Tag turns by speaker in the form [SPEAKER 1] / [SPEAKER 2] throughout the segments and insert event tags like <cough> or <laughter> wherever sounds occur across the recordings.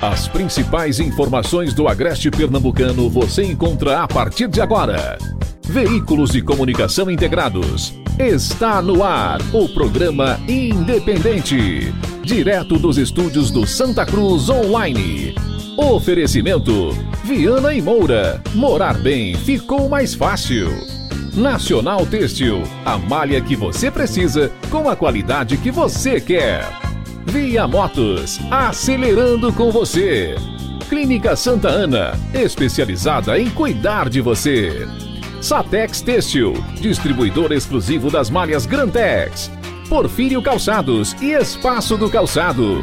[SPEAKER 1] As principais informações do Agreste Pernambucano você encontra a partir de agora. Veículos de comunicação integrados. Está no ar o programa Independente. Direto dos estúdios do Santa Cruz Online. Oferecimento: Viana e Moura. Morar bem ficou mais fácil. Nacional Têxtil. A malha que você precisa com a qualidade que você quer. Via Motos, acelerando com você. Clínica Santa Ana, especializada em cuidar de você. Satex Têxtil, distribuidor exclusivo das malhas Grantex. Porfírio Calçados e Espaço do Calçado.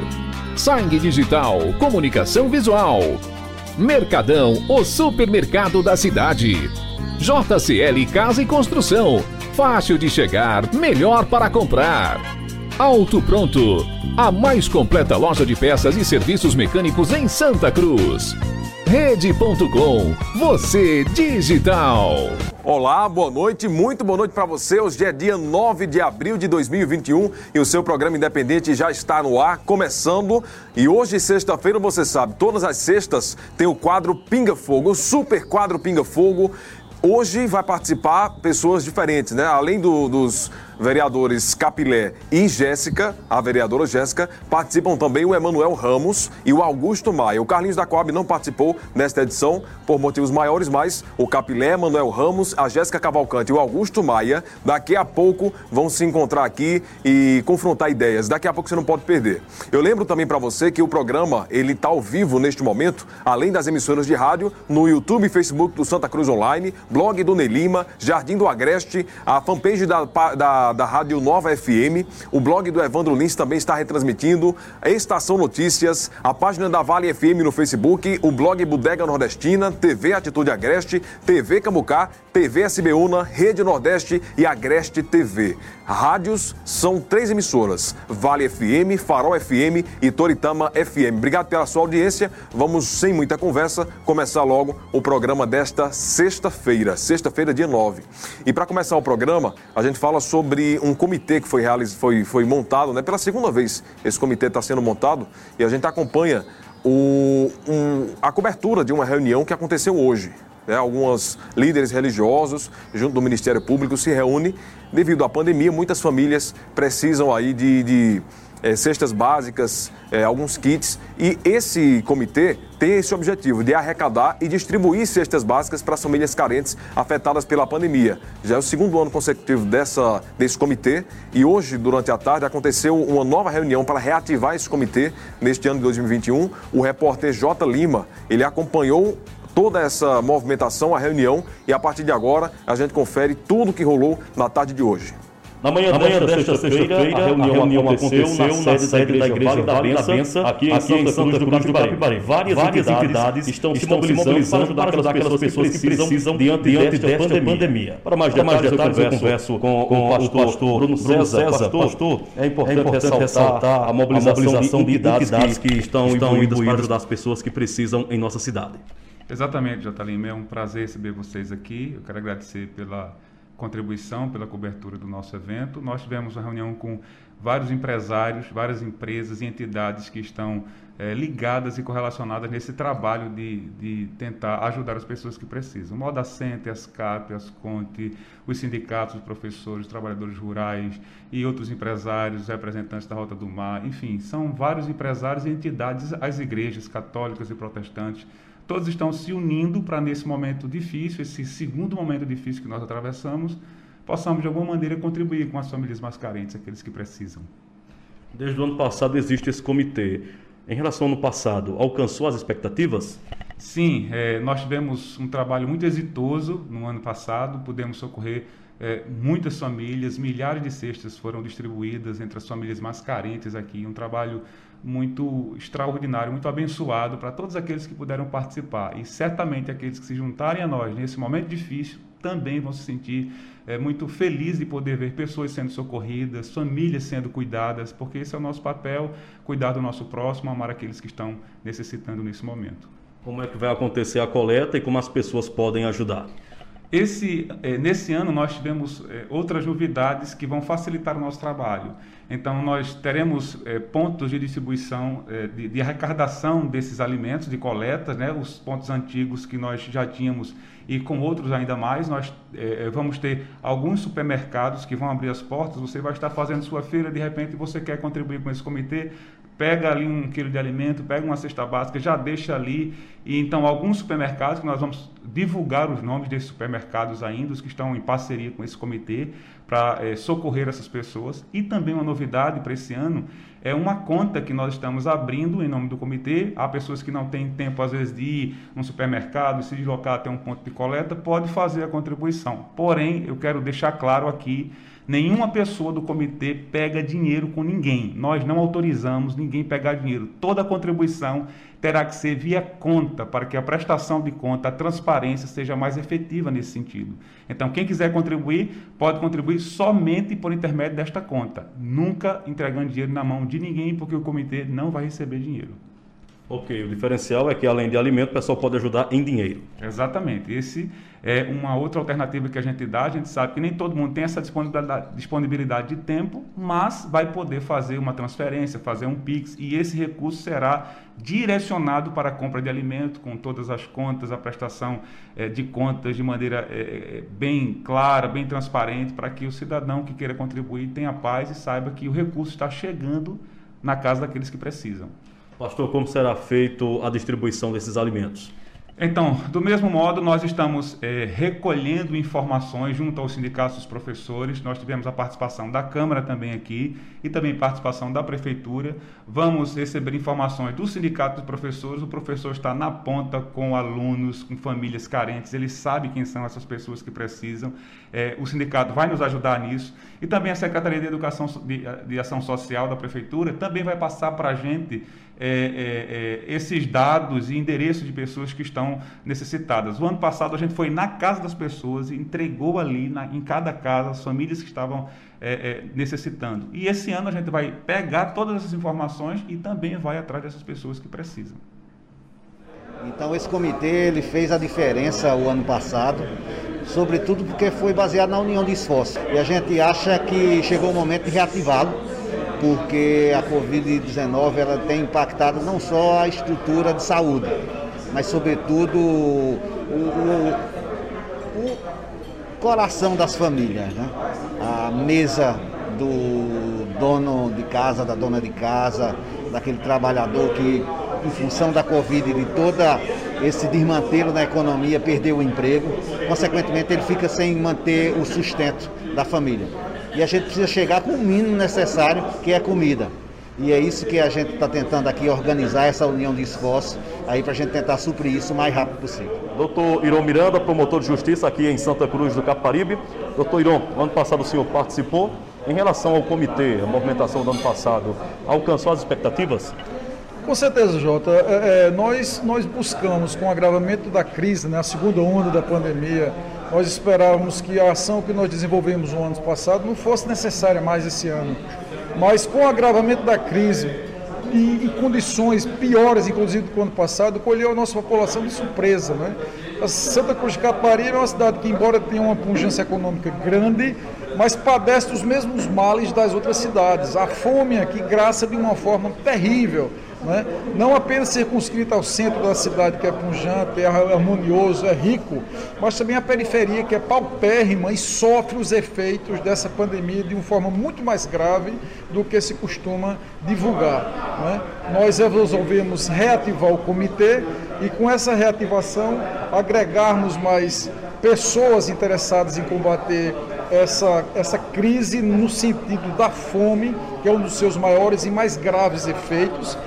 [SPEAKER 1] Sangue Digital, comunicação visual. Mercadão, o supermercado da cidade. JCL Casa e Construção, fácil de chegar, melhor para comprar. Auto Pronto, a mais completa loja de peças e serviços mecânicos em Santa Cruz. Rede.com, você digital.
[SPEAKER 2] Olá, boa noite, muito boa noite para você. Hoje é dia 9 de abril de 2021 e o seu programa independente já está no ar, começando. E hoje, sexta-feira, você sabe, todas as sextas tem o quadro Pinga Fogo, o super quadro Pinga Fogo. Hoje vai participar pessoas diferentes, né? Além do, dos vereadores Capilé e Jéssica, a vereadora Jéssica, participam também o Emanuel Ramos e o Augusto Maia. O Carlinhos da Coab não participou nesta edição por motivos maiores, mas o Capilé, Emanuel Ramos, a Jéssica Cavalcante e o Augusto Maia, daqui a pouco vão se encontrar aqui e confrontar ideias. Daqui a pouco você não pode perder. Eu lembro também para você que o programa ele está ao vivo neste momento, além das emissoras de rádio, no YouTube e Facebook do Santa Cruz Online, blog do Nelima, Jardim do Agreste, a fanpage da, da da, Rádio Nova FM. O blog do Evandro Lins também está retransmitindo. A Estação Notícias, a página da Vale FM no Facebook, o blog Bodega Nordestina, TV Atitude Agreste, TV Camucá, TV SBUNA, Rede Nordeste e Agreste TV. Rádios são três emissoras: Vale FM, Farol FM e Toritama FM. Obrigado pela sua audiência. Vamos, sem muita conversa, começar logo o programa desta sexta-feira, sexta-feira, dia 9. E para começar o programa, a gente fala sobre um comitê que foi, realiz... foi, foi montado, né? Pela segunda vez esse comitê está sendo montado e a gente acompanha o, um, a cobertura de uma reunião que aconteceu hoje. Né? Alguns líderes religiosos, junto do Ministério Público, se reúnem. Devido à pandemia, muitas famílias precisam aí de, de é, cestas básicas, é, alguns kits. E esse comitê tem esse objetivo de arrecadar e distribuir cestas básicas para as famílias carentes afetadas pela pandemia. Já é o segundo ano consecutivo dessa, desse comitê e hoje, durante a tarde, aconteceu uma nova reunião para reativar esse comitê neste ano de 2021. O repórter J. Lima, ele acompanhou toda essa movimentação, a reunião, e a partir de agora a gente confere tudo o que rolou na tarde de hoje.
[SPEAKER 3] Na manhã, na manhã desta sexta-feira, a reunião, a reunião aconteceu, aconteceu na, sede da Igreja, da Igreja Vale da Benção, aqui, aqui em Santa, Cruz, do Capibari. Várias, Várias entidades, estão, se mobilizando para ajudar aquelas pessoas que precisam diante, diante desta pandemia. pandemia. Para mais detalhes, mais detalhes eu converso com, com o pastor, pastor Bruno César. Pastor, pastor, é importante, é importante ressaltar a mobilização, a mobilização de entidades que, que estão, estão imbuídas para ajudar as pessoas que precisam em nossa cidade.
[SPEAKER 4] Exatamente, Jatalim. É um prazer receber vocês aqui. Eu quero agradecer pela contribuição, pela cobertura do nosso evento. Nós tivemos uma reunião com vários empresários, várias empresas e entidades que estão é, ligadas e correlacionadas nesse trabalho de, de tentar ajudar as pessoas que precisam. O Moda Center, as CAP, as Conte, os sindicatos, os professores, os trabalhadores rurais e outros empresários, representantes da Rota do Mar, enfim, são vários empresários e entidades, as igrejas católicas e protestantes, Todos estão se unindo para, nesse momento difícil, esse segundo momento difícil que nós atravessamos, possamos, de alguma maneira, contribuir com as famílias mais carentes, aqueles que precisam.
[SPEAKER 3] Desde o ano passado existe esse comitê. Em relação ao ano passado, alcançou as expectativas?
[SPEAKER 4] Sim, é, nós tivemos um trabalho muito exitoso no ano passado, pudemos socorrer é, muitas famílias, milhares de cestas foram distribuídas entre as famílias mais carentes aqui, um trabalho muito extraordinário, muito abençoado para todos aqueles que puderam participar. E certamente aqueles que se juntarem a nós nesse momento difícil também vão se sentir é, muito felizes de poder ver pessoas sendo socorridas, famílias sendo cuidadas, porque esse é o nosso papel, cuidar do nosso próximo, amar aqueles que estão necessitando nesse momento.
[SPEAKER 3] Como é que vai acontecer a coleta e como as pessoas podem ajudar?
[SPEAKER 4] Esse, é, nesse ano nós tivemos é, outras novidades que vão facilitar o nosso trabalho. Então nós teremos é, pontos de distribuição, de, de, arrecadação desses alimentos, de coletas, né, os pontos antigos que nós já tínhamos e com outros ainda mais. Nós vamos ter alguns supermercados que vão abrir as portas. Você vai estar fazendo sua feira, de repente você quer contribuir com esse comitê, pega ali um quilo de alimento, pega uma cesta básica, já deixa ali. E então alguns supermercados que nós vamos divulgar os nomes desses supermercados ainda, os que estão em parceria com esse comitê para é, socorrer essas pessoas. E também uma novidade para esse ano é uma conta que nós estamos abrindo em nome do comitê. Há pessoas que não têm tempo às vezes de ir no supermercado, se deslocar até um ponto de coleta, pode fazer a contribuição. Porém, eu quero deixar claro aqui Nenhuma pessoa do comitê pega dinheiro com ninguém. Nós não autorizamos ninguém pegar dinheiro. Toda contribuição terá que ser via conta, para que a prestação de conta, a transparência seja mais efetiva nesse sentido. Então, quem quiser contribuir, pode contribuir somente por intermédio desta conta, nunca entregando dinheiro na mão de ninguém, porque o comitê não vai receber dinheiro.
[SPEAKER 3] Ok, o diferencial é que além de alimento, o pessoal pode ajudar em dinheiro.
[SPEAKER 4] Exatamente. Esse é uma outra alternativa que a gente dá. A gente sabe que nem todo mundo tem essa disponibilidade, de tempo, mas vai poder fazer uma transferência, fazer um Pix, e esse recurso será direcionado para a compra de alimento, com todas as contas, a prestação é, de contas de maneira é, bem clara, bem transparente, para que o cidadão que queira contribuir tenha paz e saiba que o recurso está chegando na casa daqueles que precisam.
[SPEAKER 3] Pastor, como será feito a distribuição desses alimentos?
[SPEAKER 4] Então, do mesmo modo, nós estamos é, recolhendo informações junto aos sindicatos dos professores. Nós tivemos a participação da Câmara também aqui e também participação da Prefeitura. Vamos receber informações do sindicato dos professores. O professor está na ponta com alunos, com famílias carentes. Ele sabe quem são essas pessoas que precisam. É, o sindicato vai nos ajudar nisso. E também a Secretaria de Educação de, de Ação Social da Prefeitura também vai passar para a gente é, é, é, esses dados e endereços de pessoas que estão necessitadas. O ano passado a gente foi na casa das pessoas e entregou ali na, em cada casa as famílias que estavam é, é, necessitando. E esse ano a gente vai pegar todas essas informações e também vai atrás dessas pessoas que precisam.
[SPEAKER 5] Então esse comitê ele fez a diferença o ano passado, sobretudo porque foi baseado na união de esforços. E a gente acha que chegou o momento de reativá-lo porque a Covid-19 ela tem impactado não só a estrutura de saúde, mas sobretudo o, o, o coração das famílias. Né? A mesa do dono de casa, da dona de casa, daquele trabalhador que, em função da Covid e de toda esse desmantelo na economia, perdeu o emprego, consequentemente ele fica sem manter o sustento da família e a gente precisa chegar com o mínimo necessário, que é comida. E é isso que a gente está tentando aqui organizar essa união de esforços aí para a gente tentar suprir isso o mais rápido possível.
[SPEAKER 3] Doutor Iron Miranda, promotor de justiça aqui em Santa Cruz do Caparibe. Doutor Iron, ano passado o senhor participou. Em relação ao comitê, a movimentação do ano passado, alcançou as expectativas?
[SPEAKER 6] Com certeza, Jota. É, é, nós, nós buscamos, com o agravamento da crise, né, a segunda onda da pandemia, nós esperávamos que a ação que nós desenvolvemos no ano passado não fosse necessária mais esse ano. Mas com o agravamento da crise e em condições piores, inclusive do que o ano passado, colheu a nossa população de surpresa. Né? A Santa Cruz de Caparibe é uma cidade que, embora tenha uma pungência econômica grande, mas padece dos mesmos males das outras cidades. A fome aqui graça de uma forma terrível né? não apenas circunscrita ao centro da cidade, que é punjante, é harmonioso, é rico, mas também a periferia, que é paupérrima e sofre os efeitos dessa pandemia de uma forma muito mais grave do que se costuma divulgar. Né? Nós resolvemos reativar o comitê e, com essa reativação, agregarmos mais pessoas interessadas em combater essa, essa crise no sentido da fome, que é um dos seus maiores e mais graves efeitos,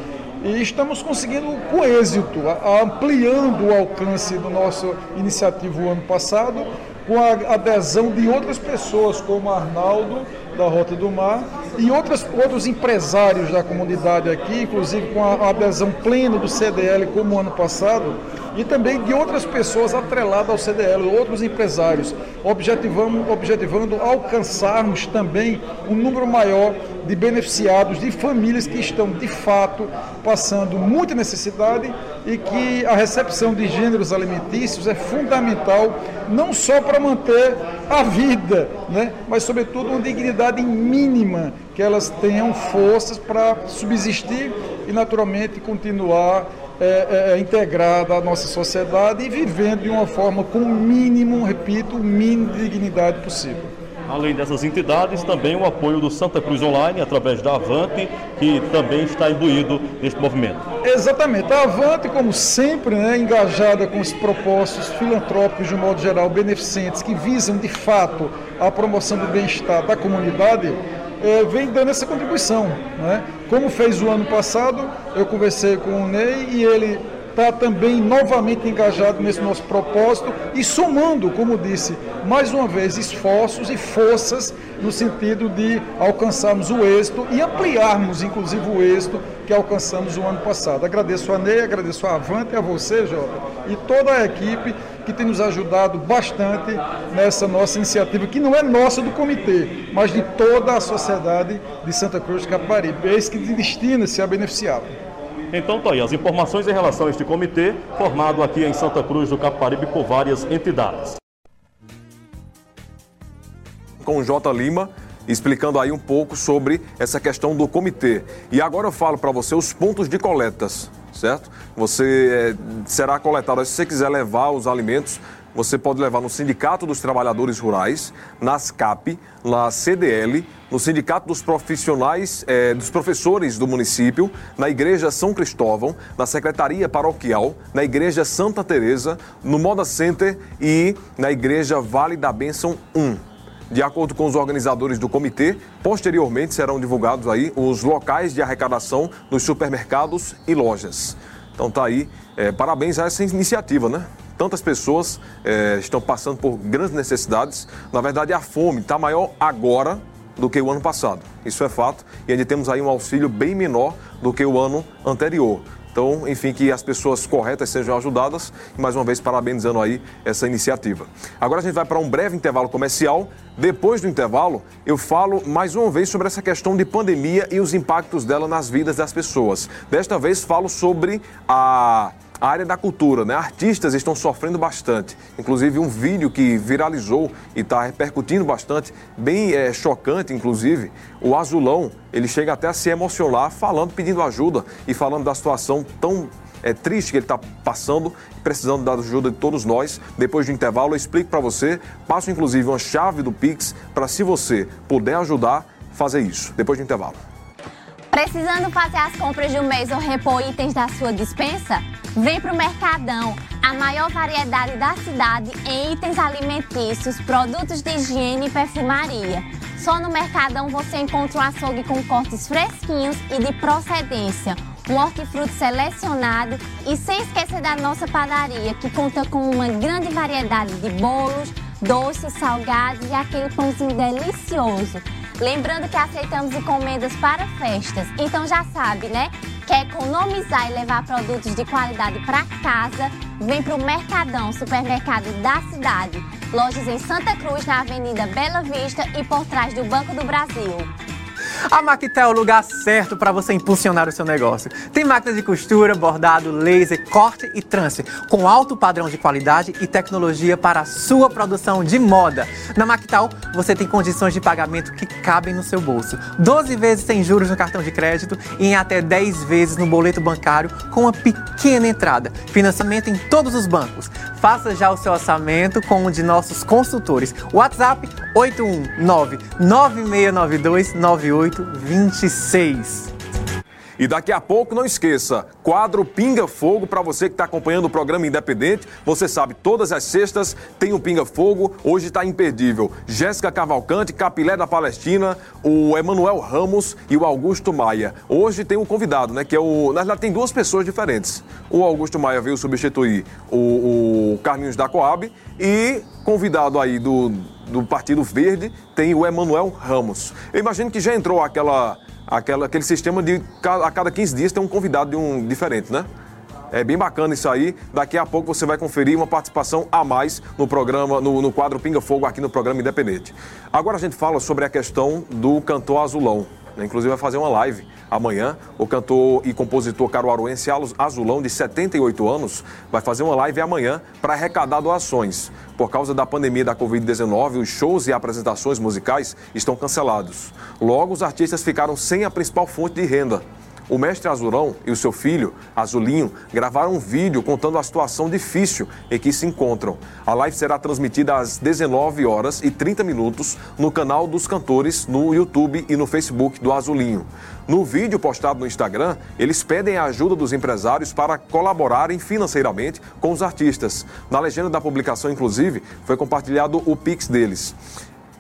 [SPEAKER 6] e estamos conseguindo com êxito, ampliando o alcance do nosso iniciativa o ano passado, com a adesão de outras pessoas, como Arnaldo, da Rota do Mar, e outras, outros empresários da comunidade aqui, inclusive com a adesão plena do CDL, como ano passado, e também de outras pessoas atreladas ao CDL, outros empresários, objetivando, objetivando alcançarmos também um número maior de beneficiados, de famílias que estão de fato passando muita necessidade e que a recepção de gêneros alimentícios é fundamental não só para manter a vida, né, mas sobretudo uma dignidade mínima, que elas tenham forças para subsistir e naturalmente continuar é, é, integrada à nossa sociedade e vivendo de uma forma com o mínimo, repito, o mínimo de dignidade possível.
[SPEAKER 3] Além dessas entidades, também o apoio do Santa Cruz Online, através da Avante, que também está imbuído neste movimento.
[SPEAKER 6] Exatamente. A Avante, como sempre, né, engajada com os propósitos filantrópicos, de um modo geral, beneficentes, que visam, de fato, a promoção do bem-estar da comunidade, é, vem dando essa contribuição. Né? Como fez o ano passado, eu conversei com o Ney e ele está também novamente engajado nesse nosso propósito e somando, como disse, mais uma vez, esforços e forças no sentido de alcançarmos o êxito e ampliarmos, inclusive, o êxito que alcançamos o ano passado. Agradeço a Ney, agradeço a Avante, a você, Jota, e toda a equipe que tem nos ajudado bastante nessa nossa iniciativa, que não é nossa do comitê, mas de toda a sociedade de Santa Cruz de Caparibe. É isso que destina-se a beneficiá-lo.
[SPEAKER 3] Então, tá aí, as informações em relação a este comitê, formado aqui em Santa Cruz do Caparibe por várias entidades.
[SPEAKER 2] Com o J. Lima, explicando aí um pouco sobre essa questão do comitê. E agora eu falo para você os pontos de coletas, certo? Você é, será coletado, se você quiser levar os alimentos, você pode levar no Sindicato dos Trabalhadores Rurais, na SCAP, na CDL, no Sindicato dos Profissionais, eh, dos Professores do município, na Igreja São Cristóvão, na Secretaria Paroquial, na Igreja Santa Teresa, no Moda Center e na Igreja Vale da Bênção 1. De acordo com os organizadores do comitê, posteriormente serão divulgados aí os locais de arrecadação dos supermercados e lojas. Então tá aí, eh, parabéns a essa iniciativa, né? Tantas pessoas eh, estão passando por grandes necessidades. Na verdade, a fome está maior agora do que o ano passado. Isso é fato. E ainda temos aí um auxílio bem menor do que o ano anterior. Então, enfim, que as pessoas corretas sejam ajudadas. E mais uma vez, parabenizando aí essa iniciativa. Agora a gente vai para um breve intervalo comercial. Depois do intervalo, eu falo mais uma vez sobre essa questão de pandemia e os impactos dela nas vidas das pessoas. Desta vez, falo sobre a a área da cultura, né? Artistas estão sofrendo bastante. Inclusive um vídeo que viralizou e está repercutindo bastante, bem é, chocante, inclusive. O Azulão, ele chega até a se emocionar falando, pedindo ajuda e falando da situação tão é, triste que ele está passando, precisando da ajuda de todos nós. Depois do intervalo, eu explico para você. Passo inclusive uma chave do Pix para, se você puder ajudar, fazer isso. Depois do intervalo.
[SPEAKER 7] Precisando fazer as compras de um mês ou repor itens da sua dispensa? Vem para o Mercadão, a maior variedade da cidade em itens alimentícios, produtos de higiene e perfumaria. Só no Mercadão você encontra um açougue com cortes fresquinhos e de procedência, um hortifruti selecionado e sem esquecer da nossa padaria, que conta com uma grande variedade de bolos, doces, salgados e aquele pãozinho delicioso. Lembrando que aceitamos encomendas para festas, então já sabe, né? Quer economizar e levar produtos de qualidade para casa? Vem para o Mercadão, supermercado da cidade. Lojas em Santa Cruz, na Avenida Bela Vista e por trás do Banco do Brasil.
[SPEAKER 8] A Maquita é o lugar certo para você impulsionar o seu negócio. Tem máquinas de costura, bordado, laser, corte e trance, com alto padrão de qualidade e tecnologia para a sua produção de moda. Na Maquital, você tem condições de pagamento que cabem no seu bolso. 12 vezes sem juros no cartão de crédito e em até 10 vezes no boleto bancário com uma pequena entrada. Financiamento em todos os bancos. Faça já o seu orçamento com um de nossos consultores. WhatsApp 819 9692 9826.
[SPEAKER 2] E daqui a pouco, não esqueça, quadro Pinga Fogo para você que está acompanhando o programa Independente. Você sabe, todas as sextas tem o Pinga Fogo. Hoje está imperdível. Jéssica Cavalcante, Capilé da Palestina, o Emanuel Ramos e o Augusto Maia. Hoje tem um convidado, né? Que é o. Na verdade, tem duas pessoas diferentes. O Augusto Maia veio substituir o, o Carlinhos da Coab e convidado aí do, do Partido Verde tem o Emanuel Ramos. Eu imagino que já entrou aquela aquela, aquele sistema de a cada 15 dias tem um convidado de um diferente, né? É bem bacana isso aí. Daqui a pouco você vai conferir uma participação a mais no programa, no, no, quadro Pinga Fogo aqui no programa Independente. Agora a gente fala sobre a questão do cantor azulão. Né? inclusive vai fazer uma live amanhã. O cantor e compositor caruaruense Azulão, de 78 anos, vai fazer uma live amanhã para arrecadar doações. Por causa da pandemia da Covid-19, os shows e apresentações musicais estão cancelados. Logo, os artistas ficaram sem a principal fonte de renda. O mestre Azulão e o seu filho, Azulinho, gravaram um vídeo contando a situação difícil em que se encontram. A live será transmitida às 19 horas e 30 minutos no canal dos cantores no YouTube e no Facebook do Azulinho. No vídeo postado no Instagram, eles pedem a ajuda dos empresários para colaborarem financeiramente com os artistas. Na legenda da publicação, inclusive, foi compartilhado o Pix deles.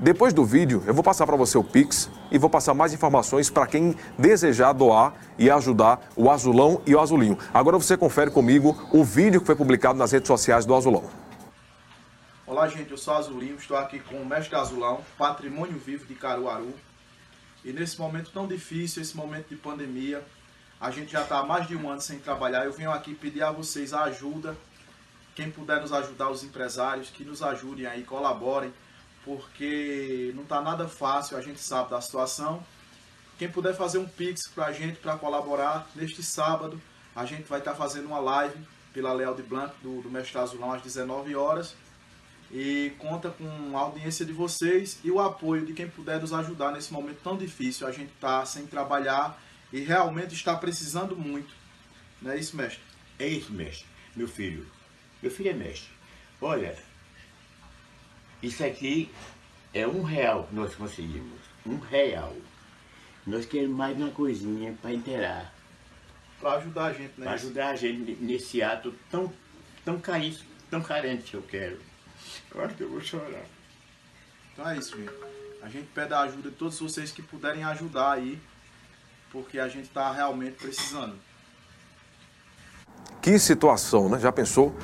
[SPEAKER 2] Depois do vídeo, eu vou passar para você o Pix e vou passar mais informações para quem desejar doar e ajudar o Azulão e o Azulinho. Agora você confere comigo o vídeo que foi publicado nas redes sociais do Azulão.
[SPEAKER 9] Olá, gente, eu sou Azulinho, estou aqui com o Mestre Azulão, patrimônio vivo de Caruaru. E nesse momento tão difícil, esse momento de pandemia, a gente já está há mais de um ano sem trabalhar. Eu venho aqui pedir a vocês a ajuda. Quem puder nos ajudar, os empresários, que nos ajudem aí, colaborem porque não está nada fácil, a gente sabe da situação. Quem puder fazer um pix para a gente para colaborar neste sábado, a gente vai estar tá fazendo uma live pela Leal de Blanc do, do Mestre Azulão às 19 horas e conta com a audiência de vocês e o apoio de quem puder nos ajudar nesse momento tão difícil. A gente está sem trabalhar e realmente está precisando muito. Não é isso, mestre?
[SPEAKER 10] É isso, mestre. Meu filho. Meu filho é mestre. Olha, isso aqui é um real que nós conseguimos. Um real. Nós queremos mais uma coisinha para inteirar.
[SPEAKER 9] Para ajudar a gente, né?
[SPEAKER 10] Para ajudar a gente nesse ato tão, tão caríssimo, tão carente que eu quero. Agora que eu vou chorar.
[SPEAKER 9] Então é isso, gente. A gente pede a ajuda de todos vocês que puderem ajudar aí, porque a gente está realmente precisando.
[SPEAKER 2] Que situação, né? Já pensou?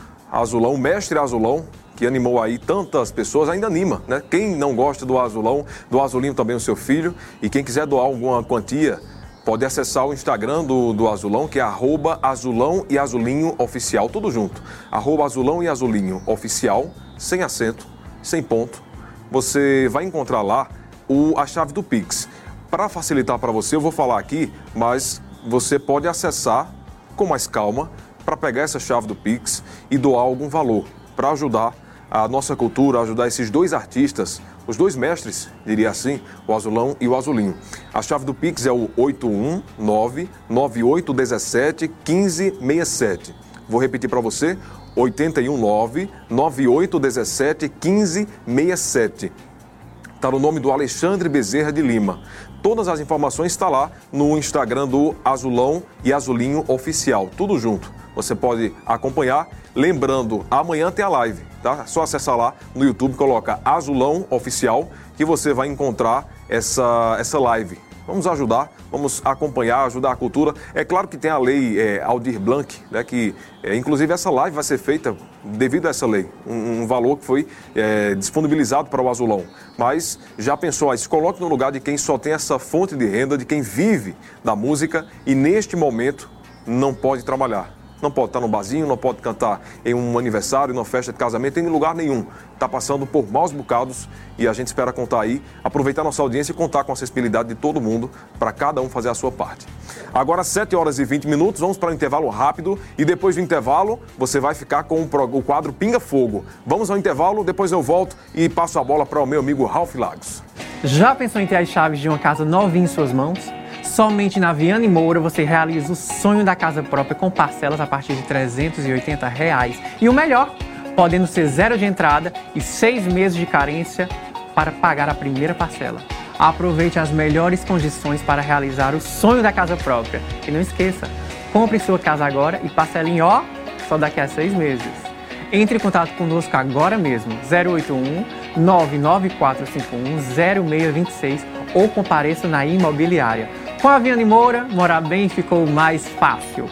[SPEAKER 2] Azulão, mestre Azulão, que animou aí tantas pessoas, ainda anima, né? Quem não gosta do azulão, do azulinho também o seu filho, e quem quiser doar alguma quantia, pode acessar o Instagram do, do Azulão, que é arroba azulão e azulinho oficial, tudo junto. Arroba azulão e azulinho oficial, sem acento, sem ponto. Você vai encontrar lá o, a chave do Pix. Para facilitar para você, eu vou falar aqui, mas você pode acessar com mais calma para pegar essa chave do Pix e doar algum valor para ajudar a nossa cultura, ajudar esses dois artistas, os dois mestres, diria assim, o Azulão e o Azulinho. A chave do Pix é o 819-9817-1567. Vou repetir para você, 819-9817-1567. Está no nome do Alexandre Bezerra de Lima. Todas as informações estão tá lá no Instagram do Azulão e Azulinho Oficial, tudo junto. Você pode acompanhar. Lembrando, amanhã tem a live tá? É só acessar lá no YouTube, coloca Azulão Oficial, que você vai encontrar essa, essa live. Vamos ajudar, vamos acompanhar, ajudar a cultura. É claro que tem a lei é, Aldir Blanc, né, que é, inclusive essa live vai ser feita devido a essa lei, um, um valor que foi é, disponibilizado para o azulão. Mas já pensou, aí, se coloque no lugar de quem só tem essa fonte de renda, de quem vive da música e neste momento não pode trabalhar não pode estar no barzinho, não pode cantar em um aniversário, numa festa de casamento, em lugar nenhum. Está passando por maus bocados e a gente espera contar aí, aproveitar nossa audiência e contar com a acessibilidade de todo mundo para cada um fazer a sua parte. Agora, 7 horas e 20 minutos, vamos para um intervalo rápido e depois do intervalo você vai ficar com o quadro Pinga Fogo. Vamos ao intervalo, depois eu volto e passo a bola para o meu amigo Ralph Lagos.
[SPEAKER 8] Já pensou em ter as chaves de uma casa novinha em suas mãos? Somente na Viana e Moura você realiza o sonho da casa própria com parcelas a partir de 380 reais. E o melhor, podendo ser zero de entrada e seis meses de carência para pagar a primeira parcela. Aproveite as melhores condições para realizar o sonho da casa própria. E não esqueça, compre sua casa agora e parcele em ó só daqui a seis meses. Entre em contato conosco agora mesmo, 081 99451 0626 ou compareça na imobiliária. Com a Viane Moura, morar bem ficou mais fácil.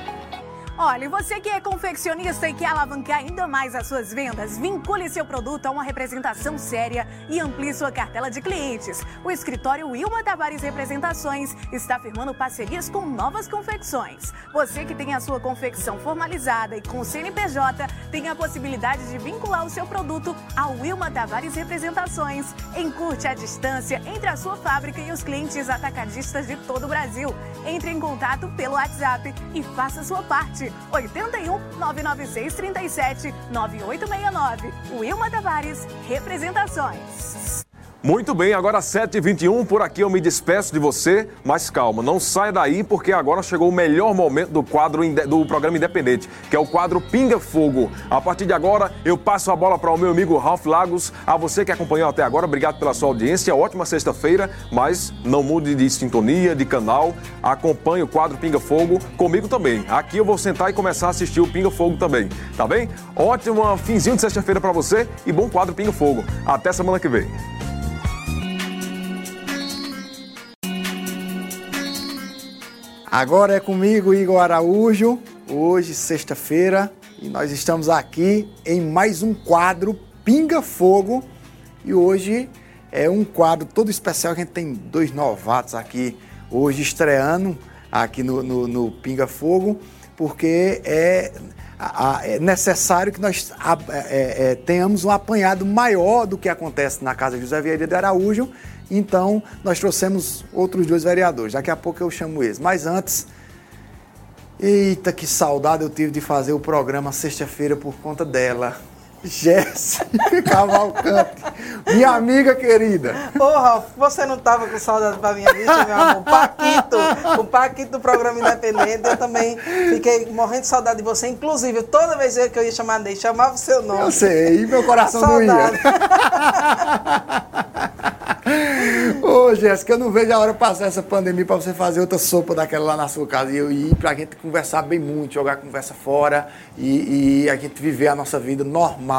[SPEAKER 11] Olha, você que é confeccionista e quer alavancar ainda mais as suas vendas, vincule seu produto a uma representação séria e amplie sua cartela de clientes. O escritório Wilma Tavares Representações está firmando parcerias com novas confecções. Você que tem a sua confecção formalizada e com o CNPJ, tem a possibilidade de vincular o seu produto ao Wilma Tavares Representações. Encurte a distância entre a sua fábrica e os clientes atacadistas de todo o Brasil. Entre em contato pelo WhatsApp e faça sua parte. 81 996 37 9869. Wilma Tavares, representações.
[SPEAKER 2] Muito bem, agora 7h21, por aqui eu me despeço de você, mas calma, não saia daí porque agora chegou o melhor momento do quadro do programa Independente, que é o quadro Pinga Fogo. A partir de agora, eu passo a bola para o meu amigo Ralph Lagos. A você que acompanhou até agora, obrigado pela sua audiência, ótima sexta-feira, mas não mude de sintonia, de canal, acompanhe o quadro Pinga Fogo comigo também. Aqui eu vou sentar e começar a assistir o Pinga Fogo também, tá bem? Ótimo finzinho de sexta-feira para você e bom quadro Pinga Fogo. Até semana que vem.
[SPEAKER 12] Agora é comigo, Igor Araújo, hoje, sexta-feira, e nós estamos aqui em mais um quadro Pinga Fogo. E hoje é um quadro todo especial, a gente tem dois novatos aqui hoje estreando aqui no, no, no Pinga Fogo, porque é, é necessário que nós é, é, tenhamos um apanhado maior do que acontece na Casa José Vieira de Araújo então, nós trouxemos outros dois vereadores. Daqui a pouco eu chamo eles. Mas antes, eita, que saudade eu tive de fazer o programa sexta-feira por conta dela. Jéssica <laughs> Cavalcante, minha amiga querida.
[SPEAKER 13] Ô, Ralf, você não estava com saudade para minha lista, meu amor? Paquito, o Paquito do programa Independente, eu também fiquei morrendo de saudade de você. Inclusive, toda vez que eu ia chamar Ney, chamava o seu nome.
[SPEAKER 12] Eu sei, e meu coração saudade. doía. <laughs> Ô, Jéssica, eu não vejo a hora passar essa pandemia para você fazer outra sopa daquela lá na sua casa e eu ir para a gente conversar bem muito, jogar conversa fora e, e a gente viver a nossa vida normal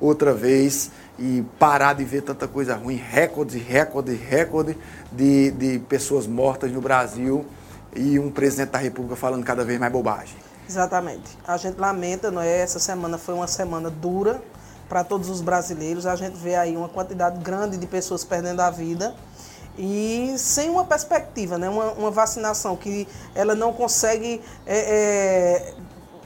[SPEAKER 12] outra vez e parar de ver tanta coisa ruim, recorde, recorde, recorde de, de pessoas mortas no Brasil e um presidente da República falando cada vez mais bobagem.
[SPEAKER 13] Exatamente. A gente lamenta, não é? Essa semana foi uma semana dura, para todos os brasileiros. A gente vê aí uma quantidade grande de pessoas perdendo a vida e sem uma perspectiva, né? uma, uma vacinação que ela não consegue é, é,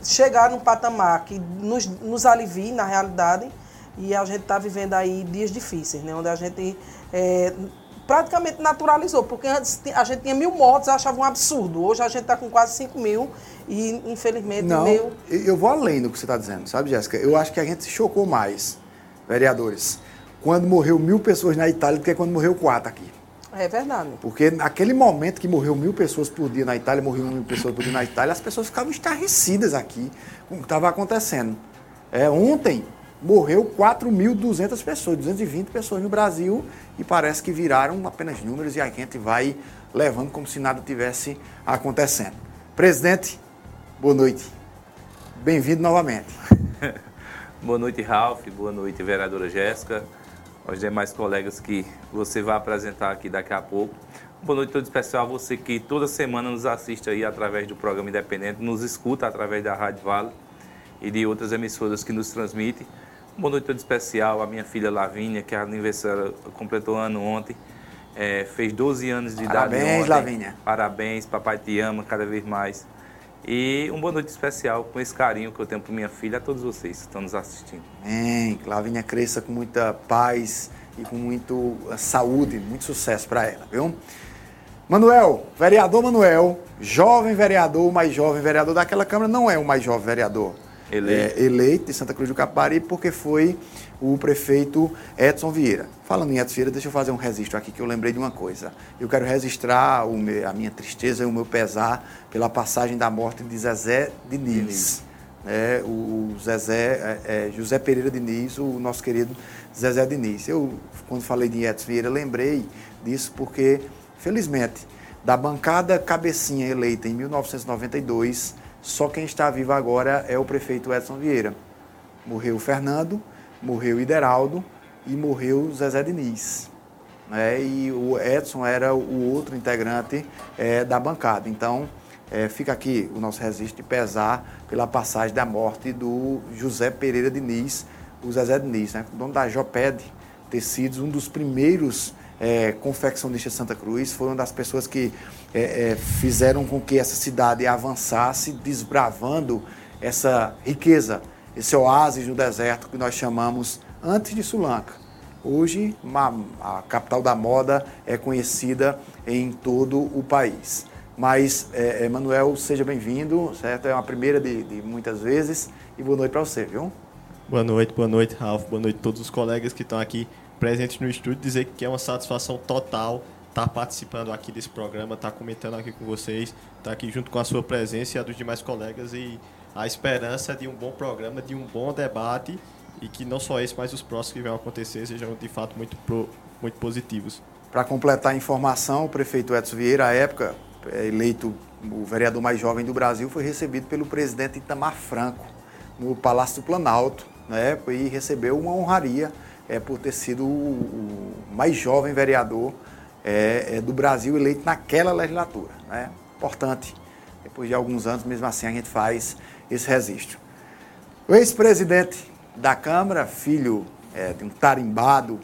[SPEAKER 13] chegar num patamar que nos, nos alivie na realidade e a gente está vivendo aí dias difíceis, né? onde a gente é, praticamente naturalizou, porque antes a gente tinha mil mortos, achava um absurdo. Hoje a gente está com quase 5 mil e, infelizmente,
[SPEAKER 12] Não,
[SPEAKER 13] meio...
[SPEAKER 12] eu vou além do que você está dizendo, sabe, Jéssica? Eu acho que a gente se chocou mais, vereadores, quando morreu mil pessoas na Itália do que quando morreu quatro aqui.
[SPEAKER 13] É verdade.
[SPEAKER 12] Porque naquele momento que morreu mil pessoas por dia na Itália, morreu mil pessoas por dia na Itália, as pessoas ficavam estarrecidas aqui com o que estava acontecendo. É, ontem, morreu 4.200 pessoas, 220 pessoas no Brasil e parece que viraram apenas números e a gente vai levando como se nada tivesse acontecendo. Presidente, boa noite. Bem-vindo novamente. <laughs>
[SPEAKER 14] boa noite, Ralf. Boa noite, vereadora Jéssica. Aos demais colegas que você vai apresentar aqui daqui a pouco. Boa noite todo especial a você que toda semana nos assiste aí através do programa Independente, nos escuta através da Rádio Vale e de outras emissoras que nos transmitem. Boa noite todo especial à minha filha Lavínia, que é aniversário completou ano ontem. É, fez 12 anos de
[SPEAKER 12] Parabéns,
[SPEAKER 14] idade. Parabéns,
[SPEAKER 12] Lavínia.
[SPEAKER 14] Parabéns, papai te ama cada vez mais. E uma boa noite especial com esse carinho que eu tenho por minha filha a todos vocês que estão nos assistindo.
[SPEAKER 12] Amém. Que Lavínia cresça com muita paz e com muito eh, saúde, muito sucesso para ela, viu? Manuel, vereador Manuel, jovem vereador, mais jovem vereador daquela Câmara, não é o mais jovem vereador
[SPEAKER 14] eleito.
[SPEAKER 12] É, eleito de Santa Cruz do Capari, porque foi o prefeito Edson Vieira. Falando em Edson Vieira, deixa eu fazer um registro aqui que eu lembrei de uma coisa. Eu quero registrar meu, a minha tristeza e o meu pesar pela passagem da morte de Zezé Diniz. É, o Zezé, é, é, José Pereira Diniz, o nosso querido Zezé Diniz. Eu, quando falei de Edson Vieira, lembrei disso porque, felizmente, da bancada cabecinha eleita em 1992, só quem está vivo agora é o prefeito Edson Vieira. Morreu Fernando, morreu Ideraldo e morreu Zezé Diniz. Né? E o Edson era o outro integrante é, da bancada. Então, é, fica aqui o nosso registro de pesar pela passagem da morte do José Pereira Diniz, o Zezé Diniz, né? dono da Joped Tecidos, um dos primeiros é, confeccionistas de Santa Cruz, foi uma das pessoas que é, é, fizeram com que essa cidade avançasse, desbravando essa riqueza, esse oásis no deserto que nós chamamos antes de Sulanca. Hoje, a capital da moda é conhecida em todo o país. Mas, é, seja bem-vindo, certo? É uma primeira de, de muitas vezes e boa noite para você, viu?
[SPEAKER 15] Boa noite, boa noite, Ralf, boa noite a todos os colegas que estão aqui presentes no estúdio. Dizer que é uma satisfação total estar participando aqui desse programa, estar comentando aqui com vocês, estar aqui junto com a sua presença e a dos demais colegas e a esperança de um bom programa, de um bom debate e que não só esse, mas os próximos que vão acontecer sejam de fato muito, pro, muito positivos.
[SPEAKER 12] Para completar a informação, o prefeito Edson Vieira, à época, é eleito o vereador mais jovem do Brasil, foi recebido pelo presidente Itamar Franco no Palácio do Planalto, né, e recebeu uma honraria é, por ter sido o, mais jovem vereador é, é, do Brasil eleito naquela legislatura. Né? Importante. Depois de alguns anos, mesmo assim, a gente faz esse registro. O ex-presidente da Câmara, filho é, de um tarimbado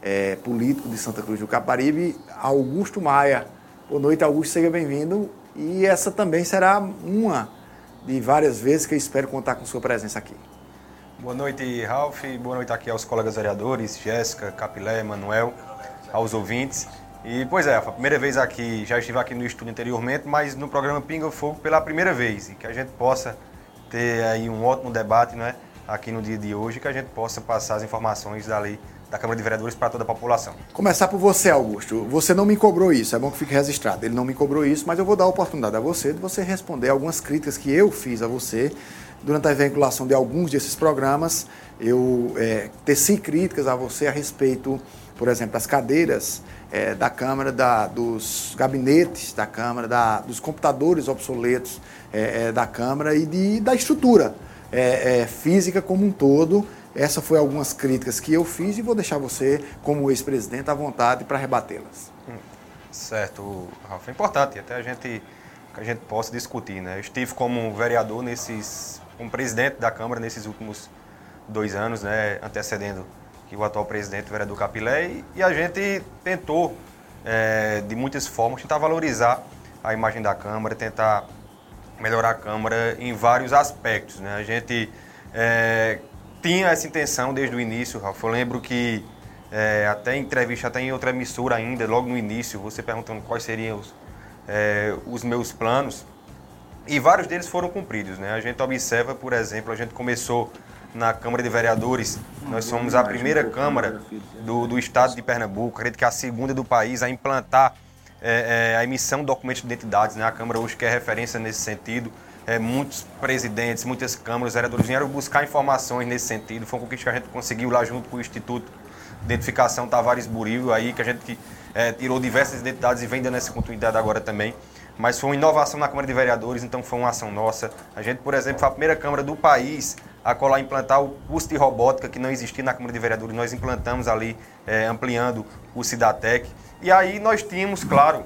[SPEAKER 12] é, político de Santa Cruz do Caparibe, Augusto Maia, Boa noite, Augusto, seja bem-vindo. E essa também será uma de várias vezes que eu espero contar com sua presença aqui.
[SPEAKER 16] Boa noite, Ralf. Boa noite aqui aos colegas vereadores, Jéssica, Capilé, Manuel, aos ouvintes. E, pois é, a primeira vez aqui, já estive aqui no estúdio anteriormente, mas no programa Pinga Fogo pela primeira vez. E que a gente possa ter aí um ótimo debate, né, aqui no dia de hoje, que a gente possa passar as informações da lei da Câmara de Vereadores para toda a população.
[SPEAKER 12] Começar por você, Augusto. Você não me cobrou isso, é bom que fique registrado. Ele não me cobrou isso, mas eu vou dar a oportunidade a você de você responder algumas críticas que eu fiz a você durante a vinculação de alguns desses programas. Eu é, teci críticas a você a respeito, por exemplo, das cadeiras é, da Câmara, da, dos gabinetes da Câmara, da, dos computadores obsoletos é, é da Câmara e de, da estrutura é, é, física como um todo essas foram algumas críticas que eu fiz e vou deixar você, como ex-presidente, à vontade para rebatê-las. Hum,
[SPEAKER 16] certo, Rafa. É importante até a gente que a gente possa discutir. Né? Eu estive como vereador nesses, como presidente da Câmara nesses últimos dois anos, né, antecedendo que o atual presidente, o vereador Capilé, e, e a gente tentou, é, de muitas formas, tentar valorizar a imagem da Câmara, tentar melhorar a Câmara em vários aspectos. Né? A gente é, tinha essa intenção desde o início, Ralf. Eu lembro que é, até em entrevista, até em outra emissora ainda, logo no início, você perguntando quais seriam os, é, os meus planos. E vários deles foram cumpridos. Né? A gente observa, por exemplo, a gente começou na Câmara de Vereadores. Nós somos a primeira Câmara do, do Estado de Pernambuco, acredito que a segunda do país a implantar é, é, a emissão de documentos de identidades. Né? A Câmara hoje quer referência nesse sentido é, muitos presidentes, muitas câmaras, vereadores vieram buscar informações nesse sentido. Foi uma conquista que a gente conseguiu lá junto com o Instituto de Identificação Tavares Buril, aí que a gente é, tirou diversas identidades e vem dando essa continuidade agora também. Mas foi uma inovação na Câmara de Vereadores, então foi uma ação nossa. A gente, por exemplo, foi a primeira Câmara do país a colar implantar o curso de robótica que não existia na Câmara de Vereadores. Nós implantamos ali, é, ampliando o Cidatec. E aí nós tínhamos, claro,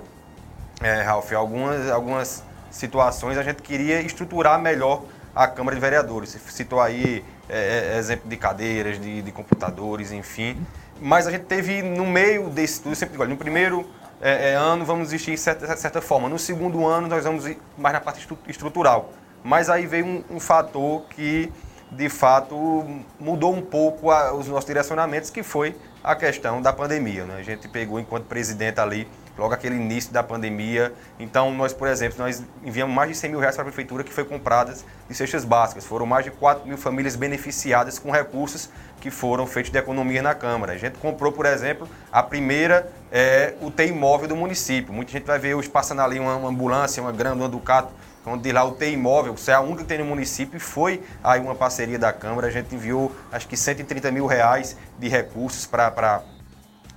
[SPEAKER 16] é, Ralf, algumas, algumas situações, a gente queria estruturar melhor a Câmara de Vereadores. Citou aí é, exemplo de cadeiras, de, de, computadores, enfim. Mas a gente teve no meio desse tudo, sempre digo, no primeiro é, é, ano vamos existir de certa, certa, forma, no segundo ano nós vamos ir mais na parte estrutural. Mas aí veio um, um fator que, de fato, mudou um pouco a, os nossos direcionamentos, que foi a questão da pandemia. Né? A gente pegou, enquanto presidente ali, logo aquele início da pandemia. Então, nós, por exemplo, nós enviamos mais de 100 mil reais para a prefeitura que foi compradas de cestas básicas. Foram mais de 4 mil famílias beneficiadas com recursos que foram feitos de economia na Câmara. A gente comprou, por exemplo, a primeira é, UTI móvel do município. Muita gente vai ver hoje passando ali uma, uma ambulância, uma grande, uma Ducato, onde diz lá o TI móvel, que é a única que tem no município, e foi aí uma parceria da Câmara. A gente enviou acho que 130 mil reais de recursos para